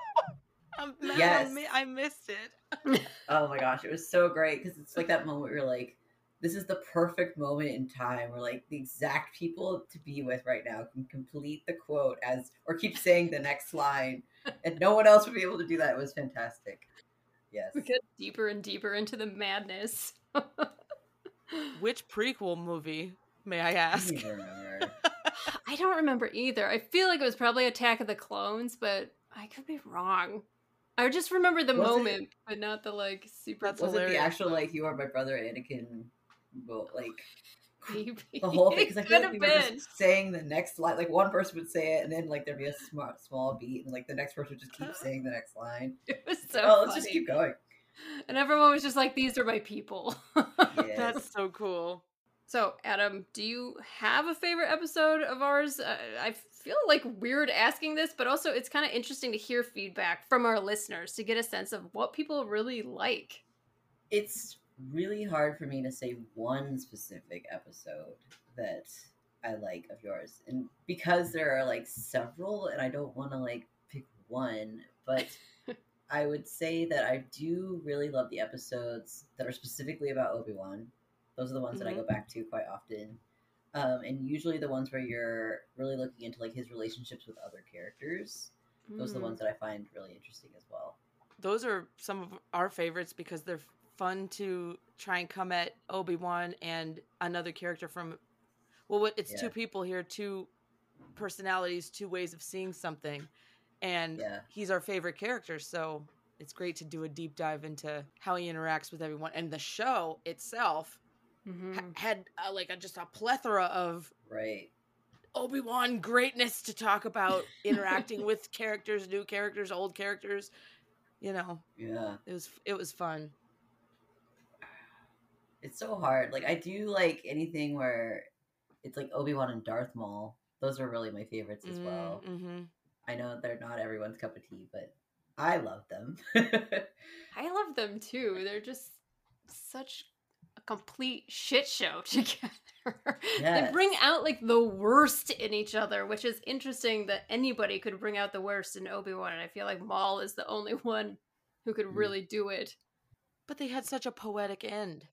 I'm mad Yes. I mi- I missed it. Oh my gosh, it was so great because it's like that moment where you're like, this is the perfect moment in time where like the exact people to be with right now can complete the quote as or keep saying the next line, and no one else would be able to do that. It was fantastic. Yes. We get deeper and deeper into the madness. Which prequel movie, may I I ask? don't. I don't remember either. I feel like it was probably Attack of the Clones, but I could be wrong. I just remember the Was it- moment, but not the like super. That's Was it the actual like you are my brother Anakin? Well, like Maybe. the whole thing because I feel like we were just saying the next line. Like one person would say it, and then like there'd be a smart small beat, and like the next person would just keep saying the next line. It was so oh, let's just keep going. And everyone was just like, "These are my people." Yes. That's so cool. So, Adam, do you have a favorite episode of ours? Uh, I feel like weird asking this, but also it's kind of interesting to hear feedback from our listeners to get a sense of what people really like. it's really hard for me to say one specific episode that I like of yours. And because there are like several and I don't want to like pick one, but I would say that I do really love the episodes that are specifically about Obi-Wan. Those are the ones that I go back to quite often. Um, and usually the ones where you're really looking into like his relationships with other characters. Those are the Mm. ones that I find really interesting as well. Those are some of our favorites because they're fun to try and come at Obi Wan and another character from. Well, it's Yeah. two people here, two personalities, two ways of seeing something, and Yeah. he's our favorite character. So it's great to do a deep dive into how he interacts with everyone, and the show itself Mhm. ha- had uh, like a, just a plethora of Right. Obi Wan greatness to talk about interacting with characters, new characters, old characters. You know, Yeah. it was it was fun. It's so hard. Like I do like anything where it's like Obi Wan and Darth Maul. Those are really my favorites as well. Mm-hmm. I know they're not everyone's cup of tea, but I love them. I love them too. They're just such a complete shit show together. They bring out like the worst in each other, which is interesting that anybody could bring out the worst in Obi Wan. And I feel like Maul is the only one who could Mm. really do it. But they had such a poetic end.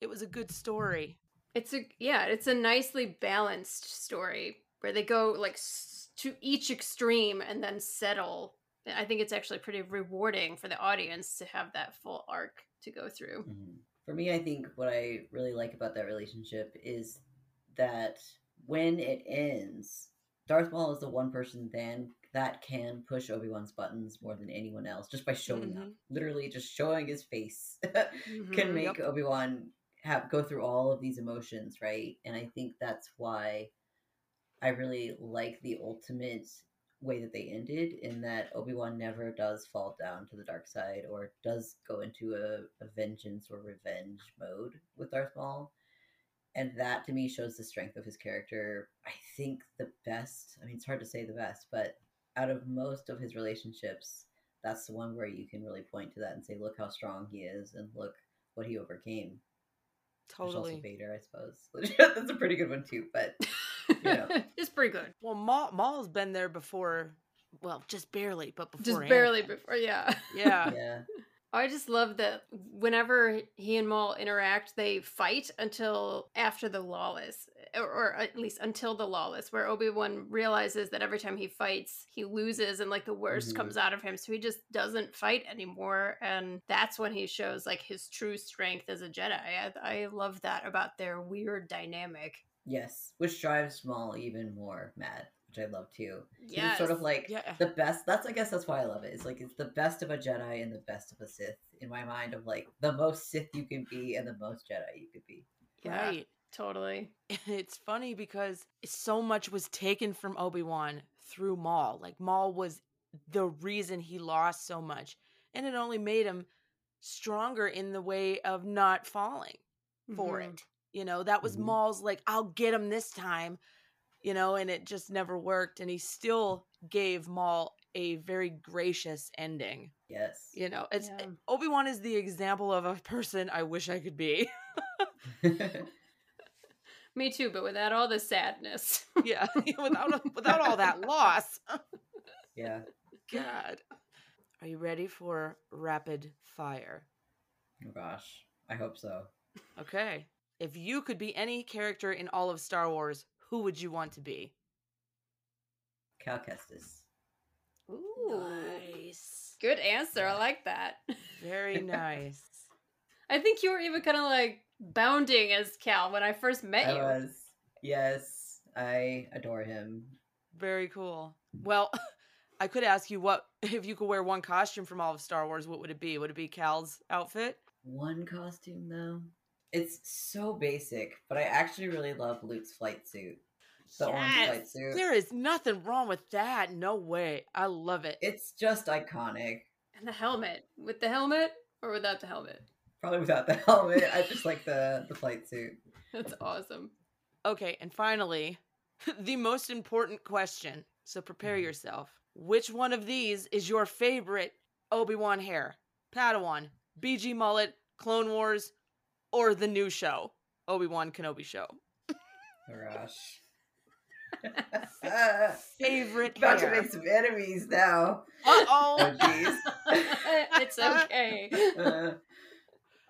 It was a good story. It's a yeah, it's a nicely balanced story where they go like s- to each extreme and then settle. I think it's actually pretty rewarding for the audience to have that full arc to go through. Mhm. For me, I think what I really like about that relationship is that when it ends, Darth Maul is the one person then that can push Obi Wan's buttons more than anyone else just by showing up. Literally, just showing his face can Mhm. make Obi Wan have go through all of these emotions, right? And I think that's why I really like the ultimate way that they ended in that Obi-Wan never does fall down to the dark side or does go into a, a vengeance or revenge mode with Darth Maul. And that to me shows the strength of his character. I think the best, I mean, it's hard to say the best, but out of most of his relationships, that's the one where you can really point to that and say, look how strong he is and look what he overcame. There's also Totally. Vader, I suppose. that's a pretty good one too, but know. it's pretty good. Well, Maul, Maul's been there before. Well, just barely, but before. Just barely before, yeah. Yeah. yeah. I just love that whenever he and Maul interact, they fight until after the lawless, or, or at least until the lawless, where Obi Wan realizes that every time he fights, he loses and like the worst Mhm. comes out of him. So he just doesn't fight anymore. And that's when he shows like his true strength as a Jedi. I, I love that about their weird dynamic. Yes, which drives Maul even more mad, which I love too. He's Yes. sort of like Yeah. the best. That's I guess that's why I love it. It's like it's the best of a Jedi and the best of a Sith in my mind. Of like the most Sith you can be and the most Jedi you could be. Yeah. Right. Totally. It's funny because so much was taken from Obi Wan through Maul. Like Maul was the reason he lost so much, and it only made him stronger in the way of not falling for Mhm. it. You know, that was Mhm. Maul's like, I'll get him this time, you know, and it just never worked. And he still gave Maul a very gracious ending. Yes. You know, it's Yeah. Obi Wan is the example of a person I wish I could be. Me too, but without all the sadness. yeah, without without all that loss. Yeah. God. Are you ready for rapid fire? Oh gosh. I hope so. Okay. If you could be any character in all of Star Wars, who would you want to be? Cal Kestis. Ooh. Nice. Good answer. I like that. Very nice. I think you were even kind of like bounding as Cal when I first met I you. was. Yes. I adore him. Very cool. Well, I could ask you what if you could wear one costume from all of Star Wars, what would it be? Would it be Cal's outfit? One costume though. It's so basic, but I actually really love Luke's flight suit. The orange flight suit. There is nothing wrong with that. No way. I love it. It's just iconic. And the helmet. With the helmet or without the helmet? Probably without the helmet. I just like the the flight suit. That's awesome. Okay, and finally, the most important question. So prepare yourself. Which one of these is your favorite Obi-Wan hair? Padawan, BG mullet, Clone Wars, or the new show, Obi-Wan Kenobi show? Gosh. uh, Favorite about to make some enemies now. Uh-oh. Oh it's okay.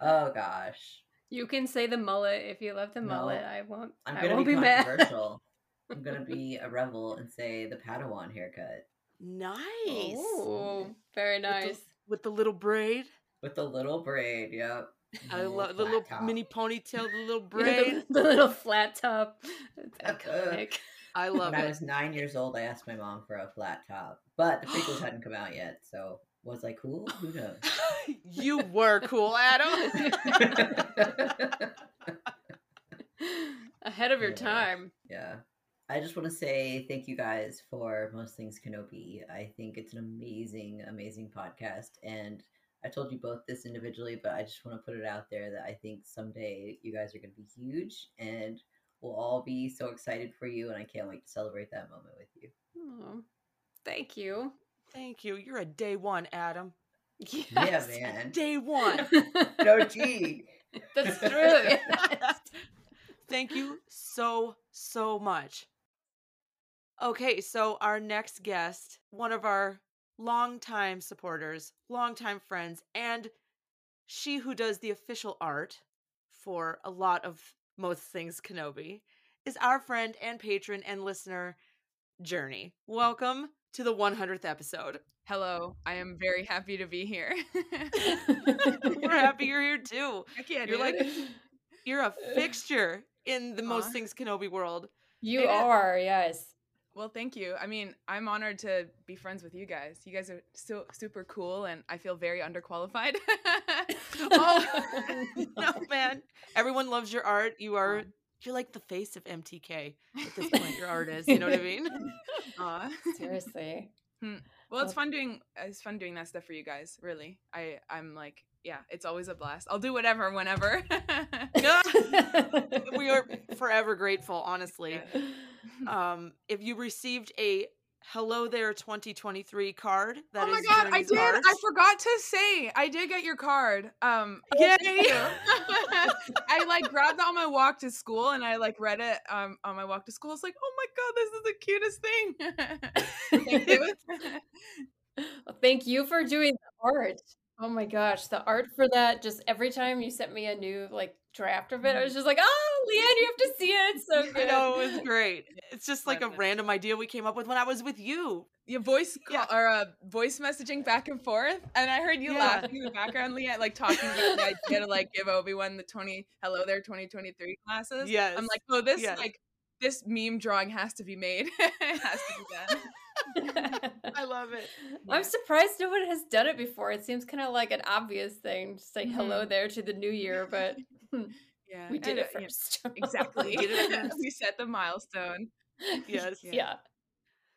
Oh gosh. You can say the mullet if you love the No. mullet. I won't. I'm gonna won't be, be, mad. controversial. I'm gonna be a rebel and say the Padawan haircut Nice. Oh, very With the- nice. With the little braid. with the little braid. Yep. I love the little top. mini ponytail, the little Yeah, braid. the, the little flat top. It's iconic. I love when I was nine years old, I asked my mom for a flat top, but the prequels hadn't come out yet. So was I cool? Who knows? you were cool, Adam. Ahead of your Yeah. time. yeah. I just want to say thank you guys for Most Things Kenobi. I think it's an amazing, amazing podcast. And I told you both this individually, but I just want to put it out there that I think someday you guys are going to be huge and we'll all be so excited for you. And I can't wait to celebrate that moment with you. Aw, thank you. Thank you. You're a day one, Adam. Yes. Yeah, man. Day one. No, gee. That's true. yes. Thank you so, so much. Okay, so our next guest, one of our longtime supporters, longtime friends, and she who does the official art for a lot of most things Kenobi, is our friend and patron and listener, Journey. Welcome to the 100th episode. Hello, I am very happy to be here. We're happy you're here too. Heck yeah, You're like dude. you're a fixture in the most things Kenobi world. You It is- are, yes. Well, thank you. I mean, I'm honored to be friends with you guys. You guys are so super cool, and I feel very underqualified. Oh no, man! Everyone loves your art. You are you're like the face of MTK at this point. Your art is. You know what I mean? Seriously. Well, it's fun doing it's fun doing that stuff for you guys. Really, I I'm like yeah, it's always a blast. I'll do whatever, whenever. we are forever grateful. Honestly, um, if you received a Hello There 2023 card, that oh my god, I did! I forgot to say I did get your card. Um, you. I like grabbed it on my walk to school, and I like read it um on my walk to school. It's like, oh my god, this is the cutest thing. thank you. Well, Thank you for doing the art. Oh my gosh, the art for that! Just every time you sent me a new like draft of it, I was just like, "Oh, Leanne, you have to see it. It's so I good." know it was great. It's just like a random idea we came up with when I was with you. Your voice Yeah. call, or uh, voice messaging back and forth, and I heard you Yeah. laughing in the background, Leah, like talking about the idea to like give Obi Wan the twenty hello there twenty twenty three classes. Yes. I'm like, oh, this Yes. like this meme drawing has to be made. it has to be done. I love it. I'm surprised no one has done it before. It seems kind of like an obvious thing to say Mhm. hello there to the new year, but Yeah, we did and, it uh, yeah, first. exactly. Did it first. we set the milestone. Yes. yeah.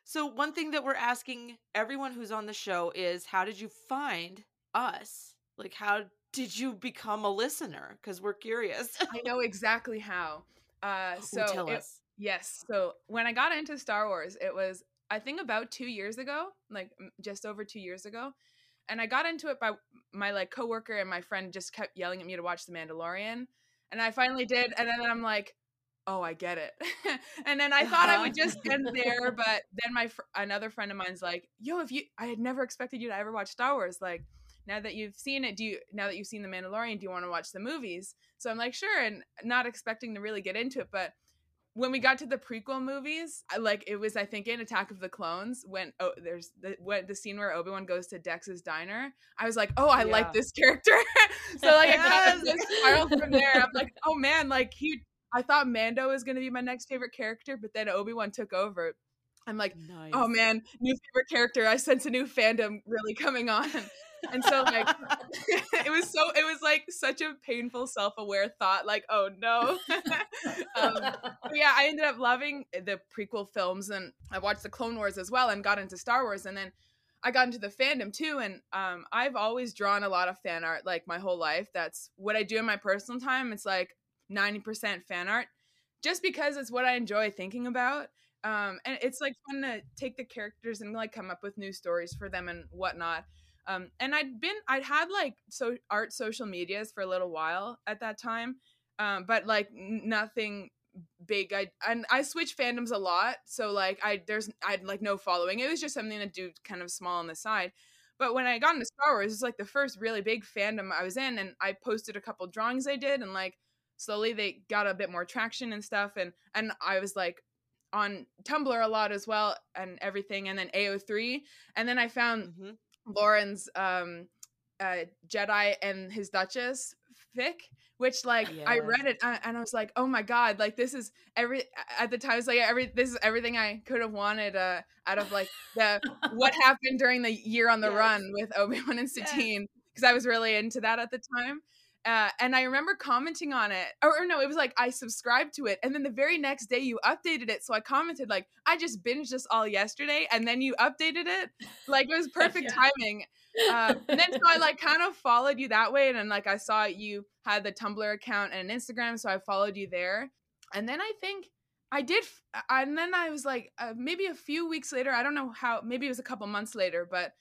So one thing that we're asking everyone who's on the show is how did you find us? Like how did you become a listener? Because we're curious. I know exactly how. Uh, Ooh, so tell it- us. Yes. So when I got into Star Wars, it was I think about two years ago, like just over two years ago, and I got into it by my like coworker and my friend just kept yelling at me to watch The Mandalorian, and I finally did, and then I'm like, oh, I get it. and then I thought I uh-huh. would just end there, but then my fr- another friend of mine's like, "Yo, if you, I had never expected you to ever watch Star Wars. Like, now that you've seen it, do you? Now that you've seen The Mandalorian, do you want to watch the movies?" So I'm like, "Sure," and not expecting to really get into it, but when we got to the prequel movies, I, like it was I think in Attack of the Clones when oh there's the what the scene where Obi Wan goes to Dex's diner. I was like, oh, I Yeah. like this character. so like I kind of Yes. just spiraled from there. I'm like, oh man, like he. I thought Mando was gonna be my next favorite character, but then Obi Wan took over. I'm like, oh, Nice. oh man, new favorite character. I sense a new fandom really coming on. And so like it was so it was like such a painful self-aware thought like oh no. Um, yeah i ended up loving the prequel films and i watched the clone wars as well and got into star wars and then i got into the fandom too and um, i've always drawn a lot of fan art like my whole life. That's what i do in my personal time. It's like 90% fan art just because it's what i enjoy thinking about um, and it's like fun to take the characters and like come up with new stories for them and whatnot um, and i'd been i'd had like so art social medias for a little while at that time um, but like nothing big. I and i switch fandoms a lot so like i there's i'd like no following. It was just something to do kind of small on the side. But when i got into star wars it's like the first really big fandom i was in and i posted a couple drawings i did and like slowly they got a bit more traction and stuff and and i was like on tumblr a lot as well and everything and then ao3 and then i found Mhm. Lauren's um uh Jedi and his Duchess fic which like I read it uh, and I was like oh my god like this is every at the time it was like every this is everything I could have wanted uh out of like the what happened during the year on the Yes. run with Obi-Wan and Yes. Satine because I was really into that at the time uh, and I remember commenting on it, or, or no, it was like I subscribed to it, and then the very next day you updated it. So I commented like, "I just binged this all yesterday," and then you updated it. Like it was perfect timing. Uh, and then so I like kind of followed you that way, and then like I saw you had the Tumblr account and an Instagram, so I followed you there. And then I think I did, and then I was like, uh, maybe a few weeks later, I don't know how, maybe it was a couple months later, but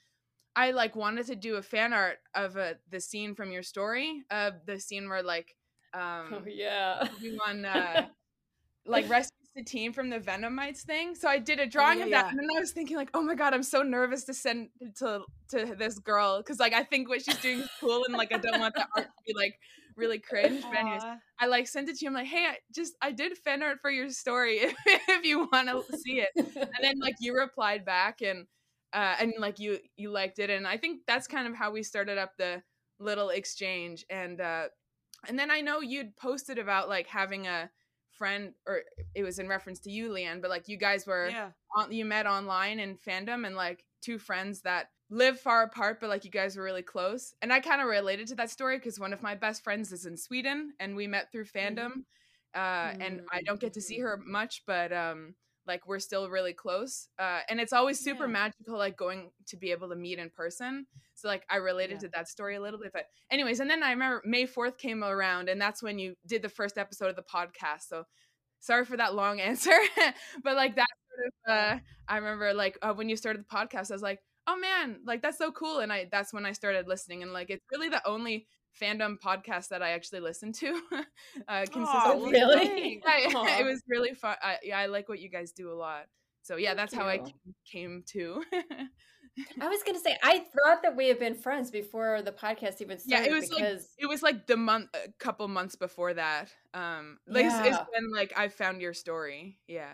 I like wanted to do a fan art of uh, the scene from your story, uh, the scene where like um oh yeah. Obi-Wan uh, like rescues the team from the Venomites thing. So I did a drawing yeah, of that, yeah. and then I was thinking like, oh my god, I'm so nervous to send it to to this girl because like I think what she's doing is cool, and like I don't want the art to be like really cringe. But anyways, I like sent it to you. I'm like, hey, I just I did fan art for your story if, if you want to see it. And then like you replied back and uh and like you you liked it and I think that's kind of how we started up the little exchange and uh and then I know you'd posted about like having a friend or it was in reference to you Leanne but like you guys were Yeah. on, you met online in fandom and like two friends that live far apart but like you guys were really close and i kind of related to that story because one of my best friends is in sweden and we met through fandom uh and i don't get to see her much but um like we're still really close uh and it's always super Yeah. magical like going to be able to meet in person so like i related Yeah. to that story a little bit but anyways and then i remember may 4th came around and that's when you did the first episode of the podcast so sorry for that long answer but like that sort of uh i remember like uh, when you started the podcast i was like oh man like that's so cool and i that's when i started listening and like it's really the only fandom podcast that i actually listen to uh consistently really? yeah, Aw. it was really fun I, yeah i like what you guys do a lot so yeah that's how i you. came, came to I was gonna say I thought that we had been friends before the podcast even started. yeah started it was like it was like the month a couple months before that um like it's, it's Yeah. when like i found your story yeah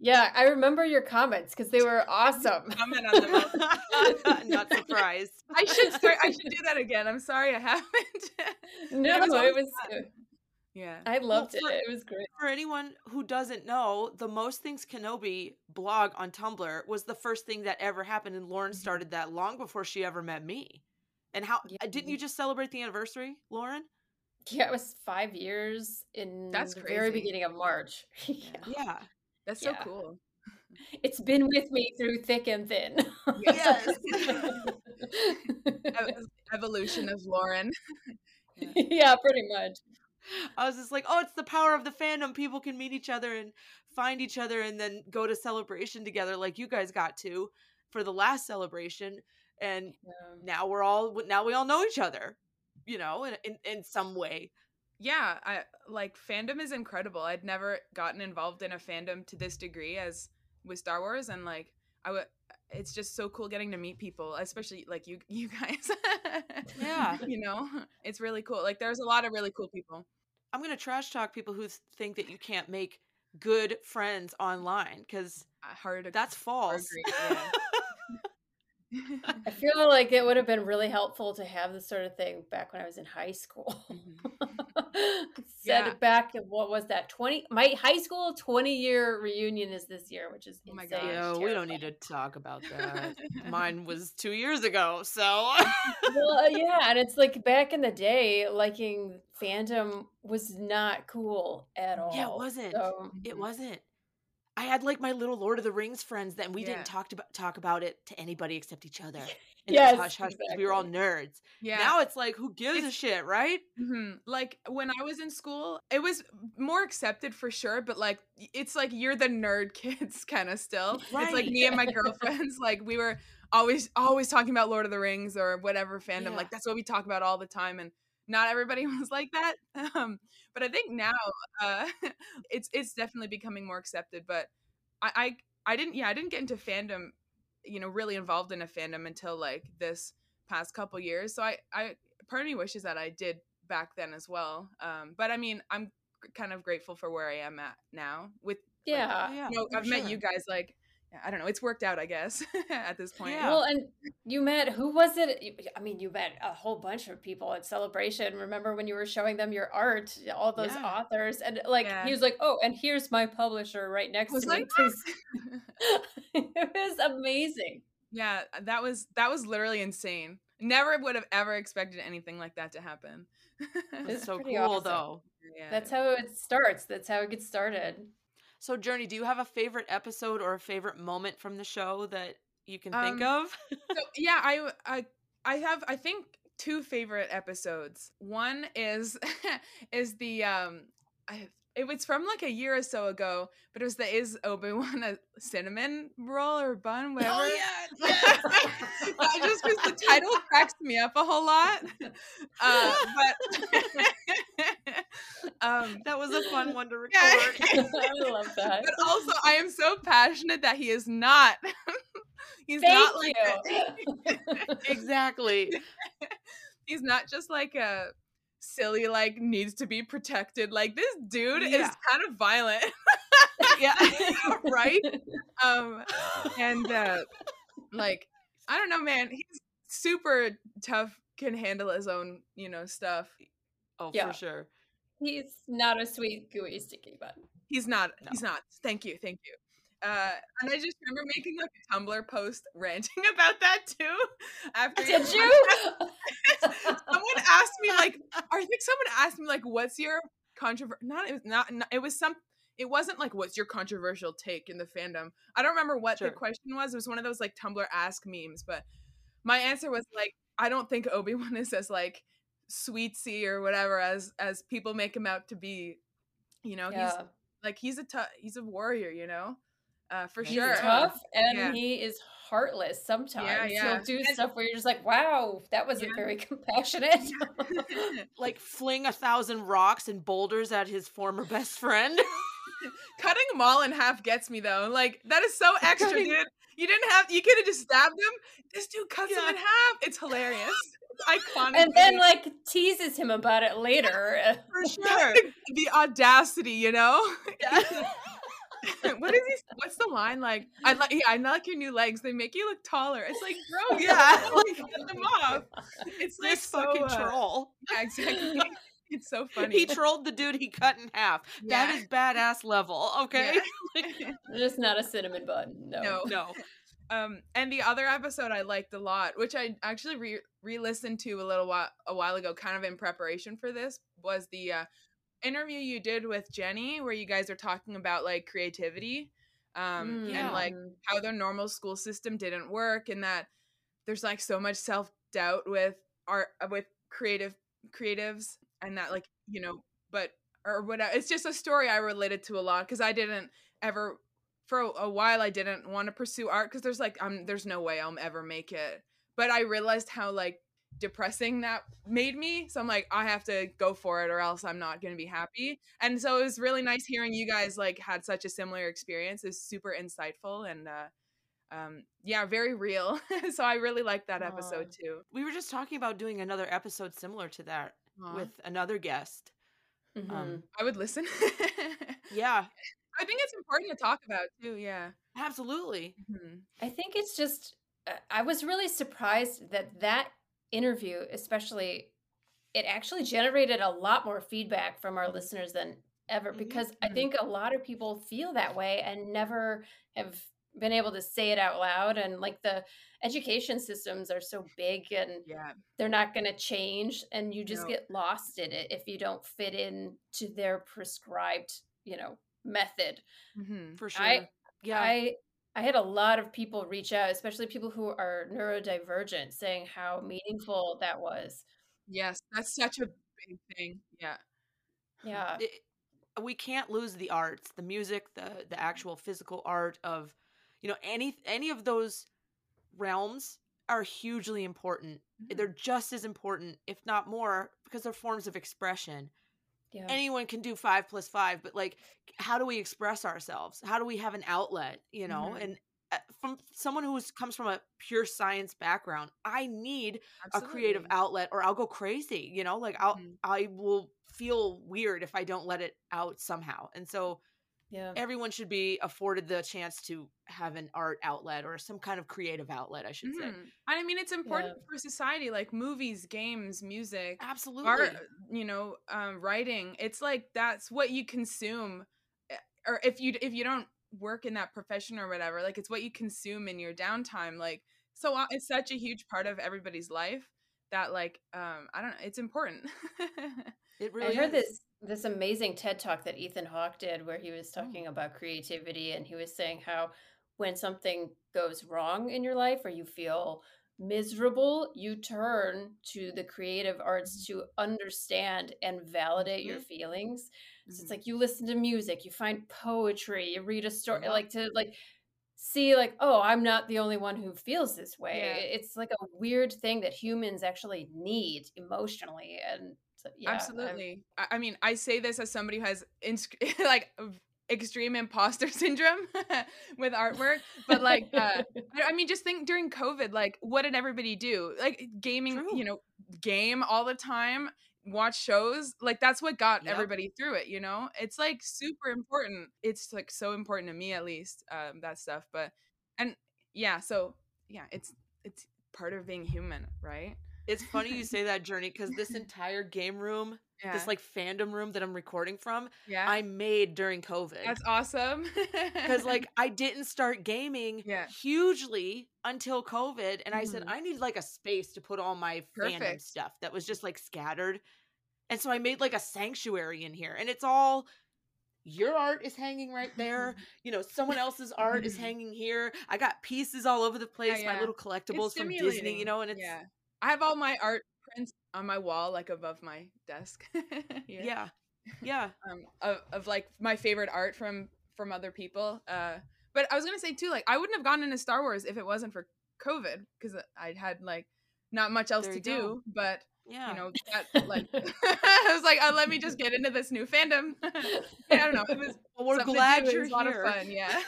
yeah, I remember your comments because they were awesome. comment on them Not surprised. I should start. I should do that again. I'm sorry, I haven't. No, was it was. yeah. I loved for- it. It was great. For anyone who doesn't know, the Most Things Kenobi blog on Tumblr was the first thing that ever happened, and Lauren Mm-hmm. started that long before she ever met me. And how Yeah. uh, didn't you just celebrate the anniversary, Lauren? Yeah, it was five years in That's the very beginning of March. yeah. Yeah. That's so cool. It's been with me through thick and thin. Yes. Evolution of Lauren. yeah, pretty much. I was just like, oh, it's the power of the fandom. People can meet each other and find each other and then go to celebration together like you guys got to for the last celebration. And Yeah. now we're all now we all know each other, you know, in in, in some way. Yeah, I like fandom is incredible. I'd never gotten involved in a fandom to this degree as with Star Wars, and like I would. It's just so cool getting to meet people, especially like you, you guys. Yeah. you know, it's really cool. Like, there's a lot of really cool people. I'm gonna trash talk people who think that you can't make good friends online because uh, hard that's false. agree, yeah. I feel like it would have been really helpful to have this sort of thing back when I was in high school. Mm-hmm. Set Yeah. back in what was that? Twenty my high school twenty year reunion is this year, which is Oh my god. gosh. We don't need to talk about that. Mine was two years ago, so well, uh, yeah, and it's like back in the day, liking fandom was not cool at all. yeah, it wasn't. So, It wasn't. I had like my little Lord of the Rings friends that we Yeah. didn't talk about talk about it to anybody except each other. And Yes, hush hush because we were all nerds. Yeah. Now it's like who gives a shit, right? hmm Like when I was in school, it was more accepted for sure, but like it's like you're the nerd kids kind of still. It's like me and my girlfriends, like we were always always talking about Lord of the Rings or whatever fandom. Yeah. Like that's what we talk about all the time, and not everybody was like that. Um, but I think now uh, it's it's definitely becoming more accepted. But I, I I didn't yeah I didn't get into fandom, you know, really involved in a fandom until like this past couple years. So I I part of me wishes that I did back then as well. Um, but I mean, I'm kind of grateful for where I am at now. With like, yeah. Yeah, you know, I've met you guys like I don't know, it's worked out, I guess, at this point. Yeah. Well, and you met who was it? I mean, you met a whole bunch of people at Celebration. Remember when you were showing them your art, all those Yeah. authors, and like Yeah. he was like, "Oh, and here's my publisher right next was to like, me." 'cause- it was amazing. yeah, uh, that was that was literally insane. Never would have ever expected anything like that to happen. It's It's so cool awesome. though. yeah. That's how it starts. That's how it gets started. So Journey, do you have a favorite episode or a favorite moment from the show that you can think Um, of? so yeah I, I i have i think two favorite episodes one is is the um I, it was from like a year or so ago but it was the is obi-wan a cinnamon roll or bun whatever Oh yeah. I just because the title cracks me up a whole lot uh but um that was a fun one to record. Yeah. I love that. but also I am so passionate that he is not he's Thank not like exactly. he's not just like a silly like needs to be protected like this dude is kind of violent Yeah. right um and uh like i don't know man he's super tough can handle his own you know stuff Oh, Yeah. for sure. He's not a sweet, gooey, sticky bun. he's not he's not thank you thank you uh and i just remember making like a tumblr post ranting about that too after Did you? someone asked me like i think someone asked me like what's your controversial not it was not, not- it was some it wasn't like what's your controversial take in the fandom i don't remember what Sure. the question was it was one of those like tumblr ask memes but my answer was like i don't think obi-wan is as like sweetsy or whatever as as people make him out to be you know he's like he's a tough he's a warrior you know uh for He's sure tough and Yeah. he is heartless sometimes. yeah. He'll do And- stuff where you're just like, wow, that wasn't Yeah. very compassionate. Like fling a thousand rocks and boulders at his former best friend. Cutting them all in half gets me though. Like that is so extra, Cutting- dude. You didn't have. You could have just stabbed him. This dude cuts him in half. It's hilarious. It's iconic. and then like teases him about it later. for sure, the audacity, you know. what is he? What's the line like? I like. Yeah, I like your new legs. They make you look taller. It's like, bro, Yeah. like cut them off. It's like this so, fucking uh, troll. yeah, exactly. It's so funny. He trolled the dude he cut in half. That Yeah. is badass level, okay? just not a cinnamon bun. No. No. no. Um, and the other episode I liked a lot, which I actually re- re-listened to a little while a while ago, kind of in preparation for this, was the uh, interview you did with Jenny, where you guys are talking about like creativity, um, Mm. and like how their normal school system didn't work, and that there's like so much self doubt with art uh, with creative creatives, and that like you know, but or whatever. It's just a story I related to a lot because I didn't ever for a, while I didn't want to pursue art because there's like um there's no way I'll ever make it. But I realized how like depressing that made me. So I'm like, I have to go for it or else I'm not going to be happy. And so it was really nice hearing you guys like had such a similar experience. It's super insightful and uh um yeah, very real. so I really liked that episode too. We were just talking about doing another episode similar to that Aw. with another guest. Mhm. Um, I would listen. yeah, I think it's important to talk about too. Yeah. absolutely. Mhm. I think it's just uh, I was really surprised that that interview, especially, it actually generated a lot more feedback from our listeners than ever because I Mhm. think a lot of people feel that way and never have been able to say it out loud and like the education systems are so big and Yeah. they're not going to change and you just No. get lost in it if you don't fit in to their prescribed you know method Mhm. For sure. I- yeah. I I had a lot of people reach out, especially people who are neurodivergent, saying how meaningful that was. Yes, that's such a big thing. Yeah. Yeah. it, we can't lose the arts the music the the actual physical art of you know any any of those realms are hugely important Mm-hmm. they're just as important if not more because they're forms of expression Yeah. anyone can do five plus five but like how do we express ourselves how do we have an outlet you know Mhm. and uh, from someone who comes from a pure science background i need a creative outlet or i'll go crazy you know like i'll Mhm. i will feel weird if i don't let it out somehow and so yeah. everyone should be afforded the chance to have an art outlet or some kind of creative outlet i should say Mhm. And I mean, it's important for society, like movies, games, music, absolutely art. You know, um, writing. It's like that's what you consume, eh, or if you if you don't work in that profession or whatever, like it's what you consume in your downtime. Like, so uh, it's such a huge part of everybody's life that, like, um, I don't know, it's important. it I really heard is. this this amazing TED talk that Ethan Hawke did where he Oh. was talking about creativity and he was saying how when something goes wrong in your life or you feel miserable, you turn to the creative arts to understand and validate your Mhm. feelings. So Mhm. it's like you listen to music, you find poetry, you read a story, Yeah. like to like see like, oh, I'm not the only one who feels this way. Yeah. It's like a weird thing that humans actually need emotionally and so, yeah, Absolutely. I, I mean, I say this as somebody who has ins- like extreme imposter syndrome with artwork, but like, uh, I- I mean, just think during COVID, like, what did everybody do? Like, gaming, True. you know, game all the time, watch shows. Like, that's what got Yep. everybody through it, you know? It's like super important. It's like so important to me, at least, um, that stuff. But, and yeah, so yeah, it's, it's part of being human, right? It's funny you say that journey because this entire game room Yeah. this like fandom room that i'm recording from yeah. i made during covid that's awesome. because like i didn't start gaming Yeah. hugely until covid and i said Mhm. i need like a space to put all my fandom stuff that was just like scattered and so i made like a sanctuary in here and it's all your art is hanging right there you know someone else's art is hanging here i got pieces all over the place my yeah. little collectibles from disney you know and it's yeah. I have all my art prints on my wall, like above my desk. Here. yeah yeah Um, of, of like my favorite art from from other people. Uh, but I was gonna say too, like I wouldn't have gone into Star Wars if it wasn't for COVID, because I had like not much else There to you go. do. But yeah you know that like I was like, oh, let me just get into this new fandom. I don't know. It was well, we're glad you're a lot here of fun. Yeah.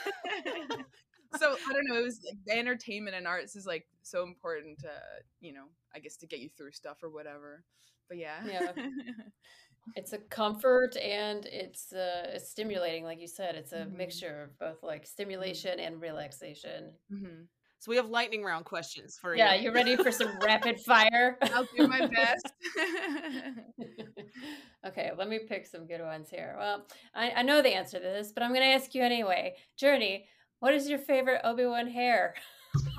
So I don't know. It was like the entertainment and arts is like so important to you know I guess to get you through stuff or whatever. But yeah. Yeah. it's a comfort and it's uh it's stimulating like you said it's a Mhm. mixture of both like stimulation and relaxation Mhm. so we have lightning round questions for yeah you Yeah, you ready for some rapid fire I'll do my best. okay let me pick some good ones here well I, I know the answer to this but i'm gonna ask you anyway journey what is your favorite obi-wan hair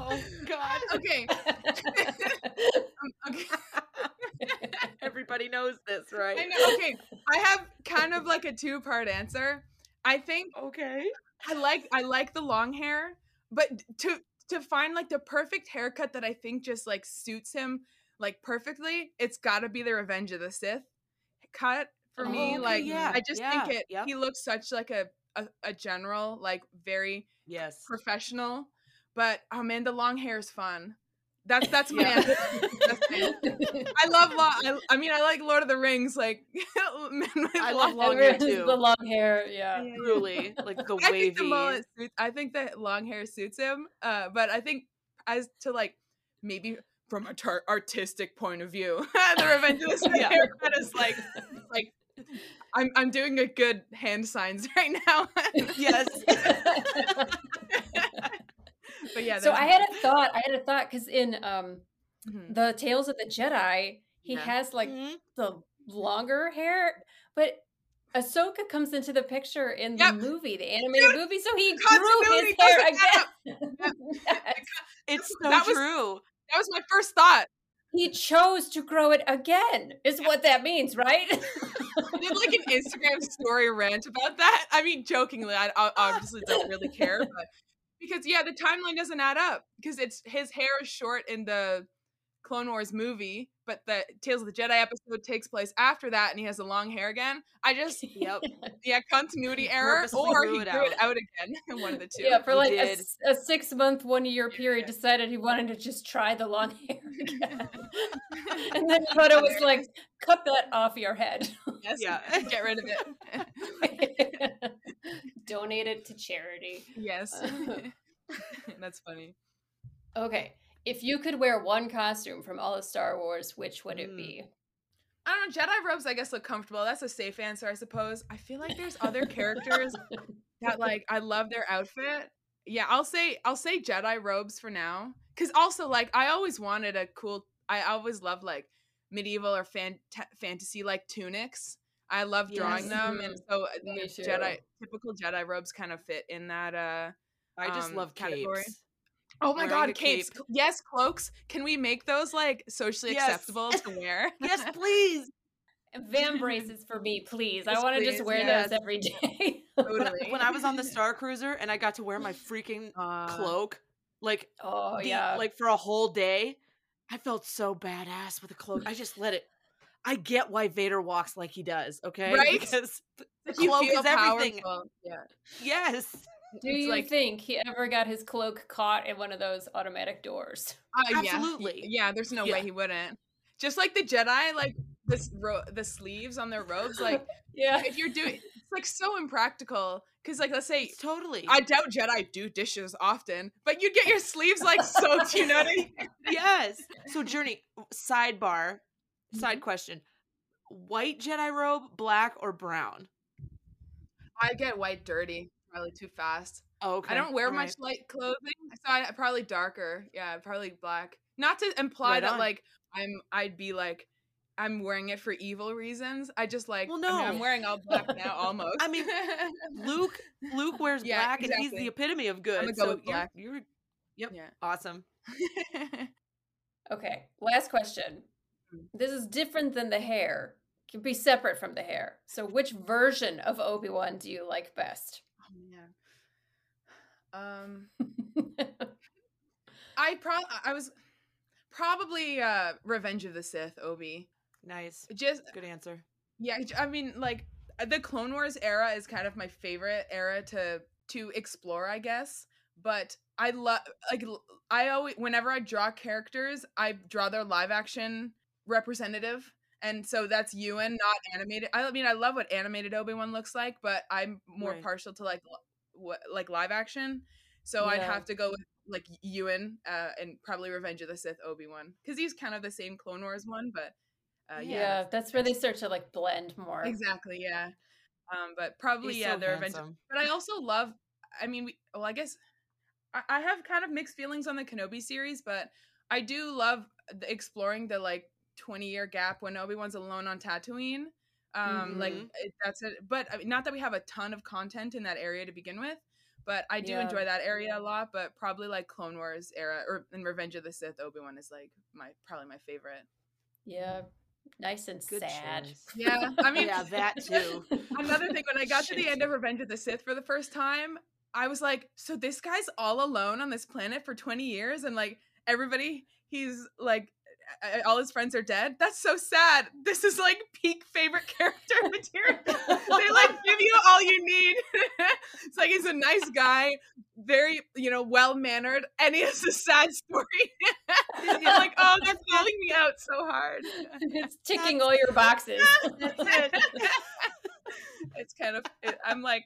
oh god okay. Okay. everybody knows this right I know. Okay. I have kind of like a two part answer. I think okay I like I like the long hair, but to to find like the perfect haircut that I think just like suits him like perfectly, it's got to be the Revenge of the Sith cut for Oh, me. okay, like yeah, I just yeah, think it yep. he looks such like a, a a general, like very yes professional. But oh man, the long hair is fun. That's that's my Yeah. answer. That's. I love long. I, I mean, I like Lord of the Rings. Like, men with I long love long hair too. the long hair, yeah. Truly, like the I wavy. think the mullet suits. I think the long hair suits him. Uh, but I think as to like maybe from a tar- artistic point of view, the Revenge of the Yeah. haircut is like like I'm I'm doing a good hand signs right now. yes. but yeah. so I had a thought. I had a thought because in um Mhm. the Tales of the Jedi, he Yeah. has like Mhm. the longer hair, but Ahsoka comes into the picture in the movie, the animated Dude, movie, so he grew his hair again. Yes. It's so That was- true. That was my first thought. He chose to grow it again, is what that means, right? Did like an Instagram story rant about that. I mean, jokingly, I obviously don't really care, but because yeah, the timeline doesn't add up because it's his hair is short in the Clone Wars movie, but the Tales of the Jedi episode takes place after that, and he has the long hair again. I just Yep. yeah, uh, continuity error, or grew he it grew it out. out again. One of the two. yeah, for He like a, did. s- a six month, one year period, decided he wanted to just try the long hair again. and then Yoda was like, cut that off your head. Yes, Yeah. get rid of it. Donate it to charity. yes, that's funny. Okay. If you could wear one costume from all of Star Wars, which would it Mm. be? I don't know. Jedi robes, I guess, look comfortable. That's a safe answer, I suppose. I feel like there's other characters that like I love their outfit. Yeah, I'll say I'll say Jedi robes for now. Cause also like I always wanted a cool. I always loved like medieval or fan- fantasy like tunics. I love drawing Yes. them, and so uh, Me the too. Jedi typical Jedi robes kind of fit in that. uh I just um, love category. capes. Oh my god, a capes! cape. Yes, cloaks. Can we make those like socially Yes. acceptable to wear? Yes, please. Van braces for me, please. I want to just wear yes. those every day. Totally. When I was on the Star Cruiser and I got to wear my freaking Uh, cloak, like oh the- yeah. like for a whole day, I felt so badass with a cloak. I just let it. I get why Vader walks like he does. Okay, Right? Because the you cloak feel is everything. Yeah. Yes. Do it's you like- think he ever got his cloak caught in one of those automatic doors? Uh, Absolutely. Yeah, there's no Yeah. way he wouldn't. Just like the Jedi, like this ro- the sleeves on their robes, like Yeah. if you're doing, it's like so impractical. Because like, let's say, Totally. I doubt Jedi do dishes often, but you'd get your sleeves like soaked. You know what I mean? yes. So Journey, sidebar, Mm-hmm. side question. White Jedi robe, black or brown? I get white dirty probably too fast. Oh, okay. I don't wear all much right. light clothing, so I probably darker. Yeah, probably black. Not to imply Right that on. like I'm I'd be like I'm wearing it for evil reasons. I just like Well, I mean, I'm no. wearing all black now almost. I mean, Luke Luke wears Yeah, black and he's the epitome of good. I'ma go so with you're- black. You're, yep. Yeah. Awesome. Okay. Last question. Mm. This is different than the hair. Can be separate from the hair. So which version of Obi-Wan do you like best? Man. Um I pro I was probably uh Revenge of the Sith, Obi. Nice. Just Good answer. Yeah, I mean, like the Clone Wars era is kind of my favorite era to to explore, I guess. But I love like I always whenever I draw characters, I draw their live action representative, and so that's Ewan, not animated. I mean, I love what animated Obi Wan looks like, but I'm more Right. partial to like what like live action. So I'd have to go with like Ewan uh, and probably Revenge of the Sith Obi Wan because he's kind of the same Clone Wars one, but uh, yeah, yeah, that's where they start to like blend more. Exactly, yeah. Um, but probably He's yeah, so they're Revenge. But I also love. I mean, we. Well, I guess I, I have kind of mixed feelings on the Kenobi series, but I do love exploring the like twenty year gap when Obi Wan's alone on Tatooine. Um, like Mhm. it, that's it. But I mean, not that we have a ton of content in that area to begin with. But I do Yeah. enjoy that area a lot. But probably like Clone Wars era or in Revenge of the Sith, Obi Wan is like my probably my favorite. Yeah. Nice and Good sad. choice. Yeah, I mean, yeah, that too. Another thing, when I got to the end of Revenge of the Sith for the first time, I was like, so this guy's all alone on this planet for 20 years and like everybody, he's like, all his friends are dead. That's so sad. This is like peak favorite character material. they like give you all you need. it's like he's a nice guy. very, you know, well mannered, and he has a sad story. I'm like, oh, that's calling me out so hard. It's ticking all your boxes. It. it's kind of. It, I'm like,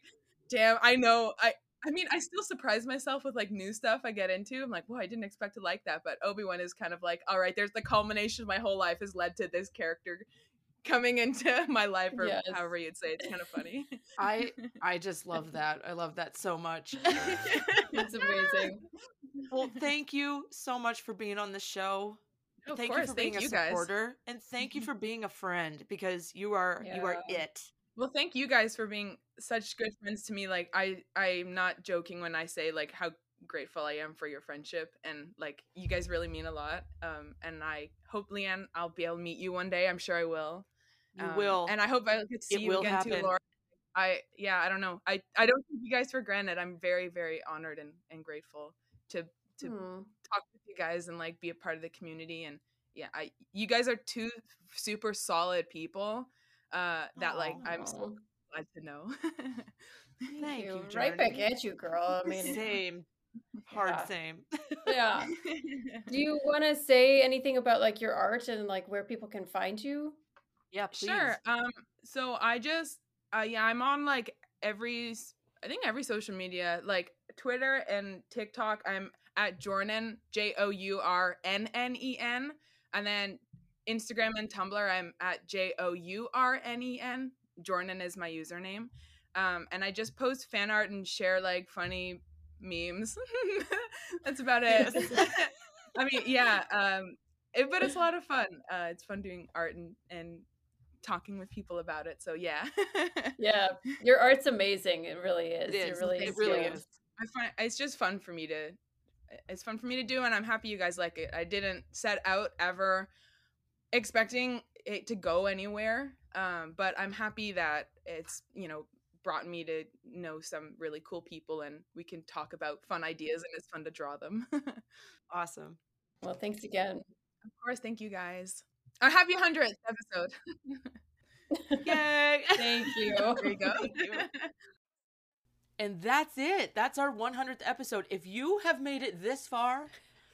damn. I know. I. I mean, I still surprise myself with like new stuff I get into. I'm like, well, I didn't expect to like that, but Obi Wan is kind of like, all right, there's the culmination of my whole life has led to this character coming into my life, or Yes. however you'd say. It's kind of funny. I I just love that. I love that so much. It's amazing. Well, thank you so much for being on the show. Of thank you for being thank a you guys. supporter, and thank you for being a friend because you are you are it. Well, thank you guys for being such good friends to me. Like I I'm not joking when I say like how grateful I am for your friendship and like you guys really mean a lot. Um and I hope Leanne I'll be able to meet you one day. I'm sure I will. You Um, will. And I hope I get to see It you will again too. Laura. I yeah, I don't know. I I don't take you guys for granted. I'm very very honored and and grateful to to Hmm. talk with you guys and like be a part of the community and yeah, I you guys are two super solid people uh that like I'm so glad to know. Thank you, Right back at you, girl. I mean, Same. Hard Yeah. same. yeah. Do you want to say anything about like your art and like where people can find you? Yeah, please. Sure. Um so I just uh yeah, I'm on like every I think every social media, like Twitter and TikTok. I'm at Jornan J O U R N N E N and then Instagram and Tumblr I'm at J O U R N E N. Jordan is my username. Um and I just post fan art and share like funny memes. That's about it. I mean, yeah, um it, but it's a lot of fun. Uh it's fun doing art and and talking with people about it. So yeah. Yeah, your art's amazing. It really is. It It, is. really It is. really good. is. I find it's just fun for me to it's fun for me to do and I'm happy you guys like it. I didn't set out ever expecting it to go anywhere. Um but I'm happy that it's, you know, brought me to know some really cool people and we can talk about fun ideas and it's fun to draw them. Awesome. Well, thanks again. Of course, thank you guys. A happy 100th episode. Yay. Thank you. there you go. You. And that's it. That's our 100th episode. If you have made it this far,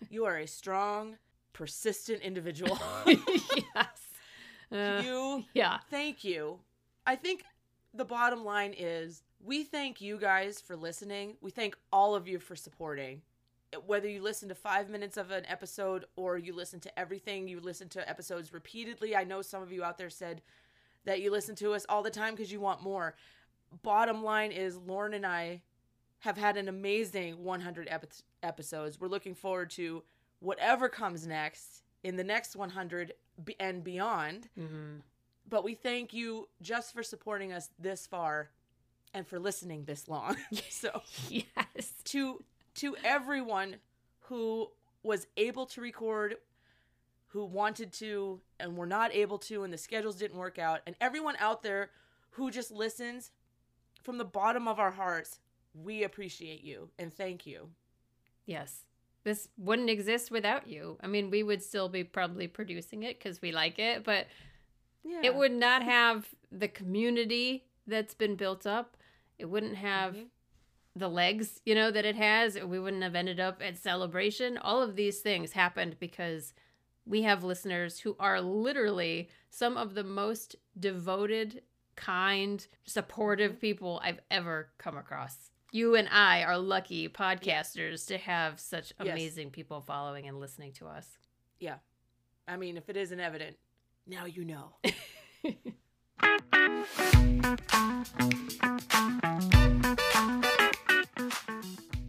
you are a strong, persistent individual. yes. Uh, you yeah. thank you. I think the bottom line is we thank you guys for listening. We thank all of you for supporting. Whether you listen to five minutes of an episode or you listen to everything, you listen to episodes repeatedly. I know some of you out there said that you listen to us all the time because you want more. Bottom line is, Lauren and I have had an amazing 100 epi- episodes. We're looking forward to whatever comes next in the next 100 and beyond Mm-hmm. but we thank you just for supporting us this far and for listening this long. so Yes. to to everyone who was able to record, who wanted to and were not able to and the schedules didn't work out, and everyone out there who just listens from the bottom of our hearts, we appreciate you and thank you. Yes. This wouldn't exist without you. I mean, we would still be probably producing it because we like it, but Yeah. it would not have the community that's been built up. It wouldn't have Mhm. the legs, you know, that it has. We wouldn't have ended up at celebration. All of these things happened because we have listeners who are literally some of the most devoted, kind, supportive people I've ever come across. You and I are lucky podcasters to have such Yes. amazing people following and listening to us. Yeah. I mean, if it isn't evident, now you know.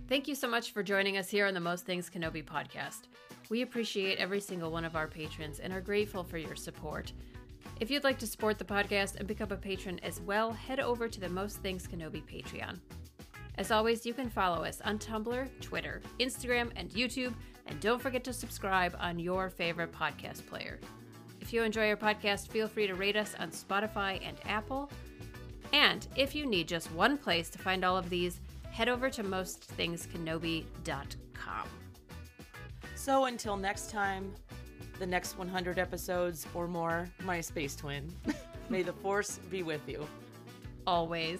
Thank you so much for joining us here on the Most Things Kenobi podcast. We appreciate every single one of our patrons and are grateful for your support. If you'd like to support the podcast and become a patron as well, head over to the Most Things Kenobi Patreon. As always, you can follow us on Tumblr, Twitter, Instagram, and YouTube, and don't forget to subscribe on your favorite podcast player. If you enjoy our podcast, feel free to rate us on Spotify and Apple. And if you need just one place to find all of these, head over to mostthingskenobi.com. So until next time, the next 100 episodes or more, my space twin. May the force be with you. Always.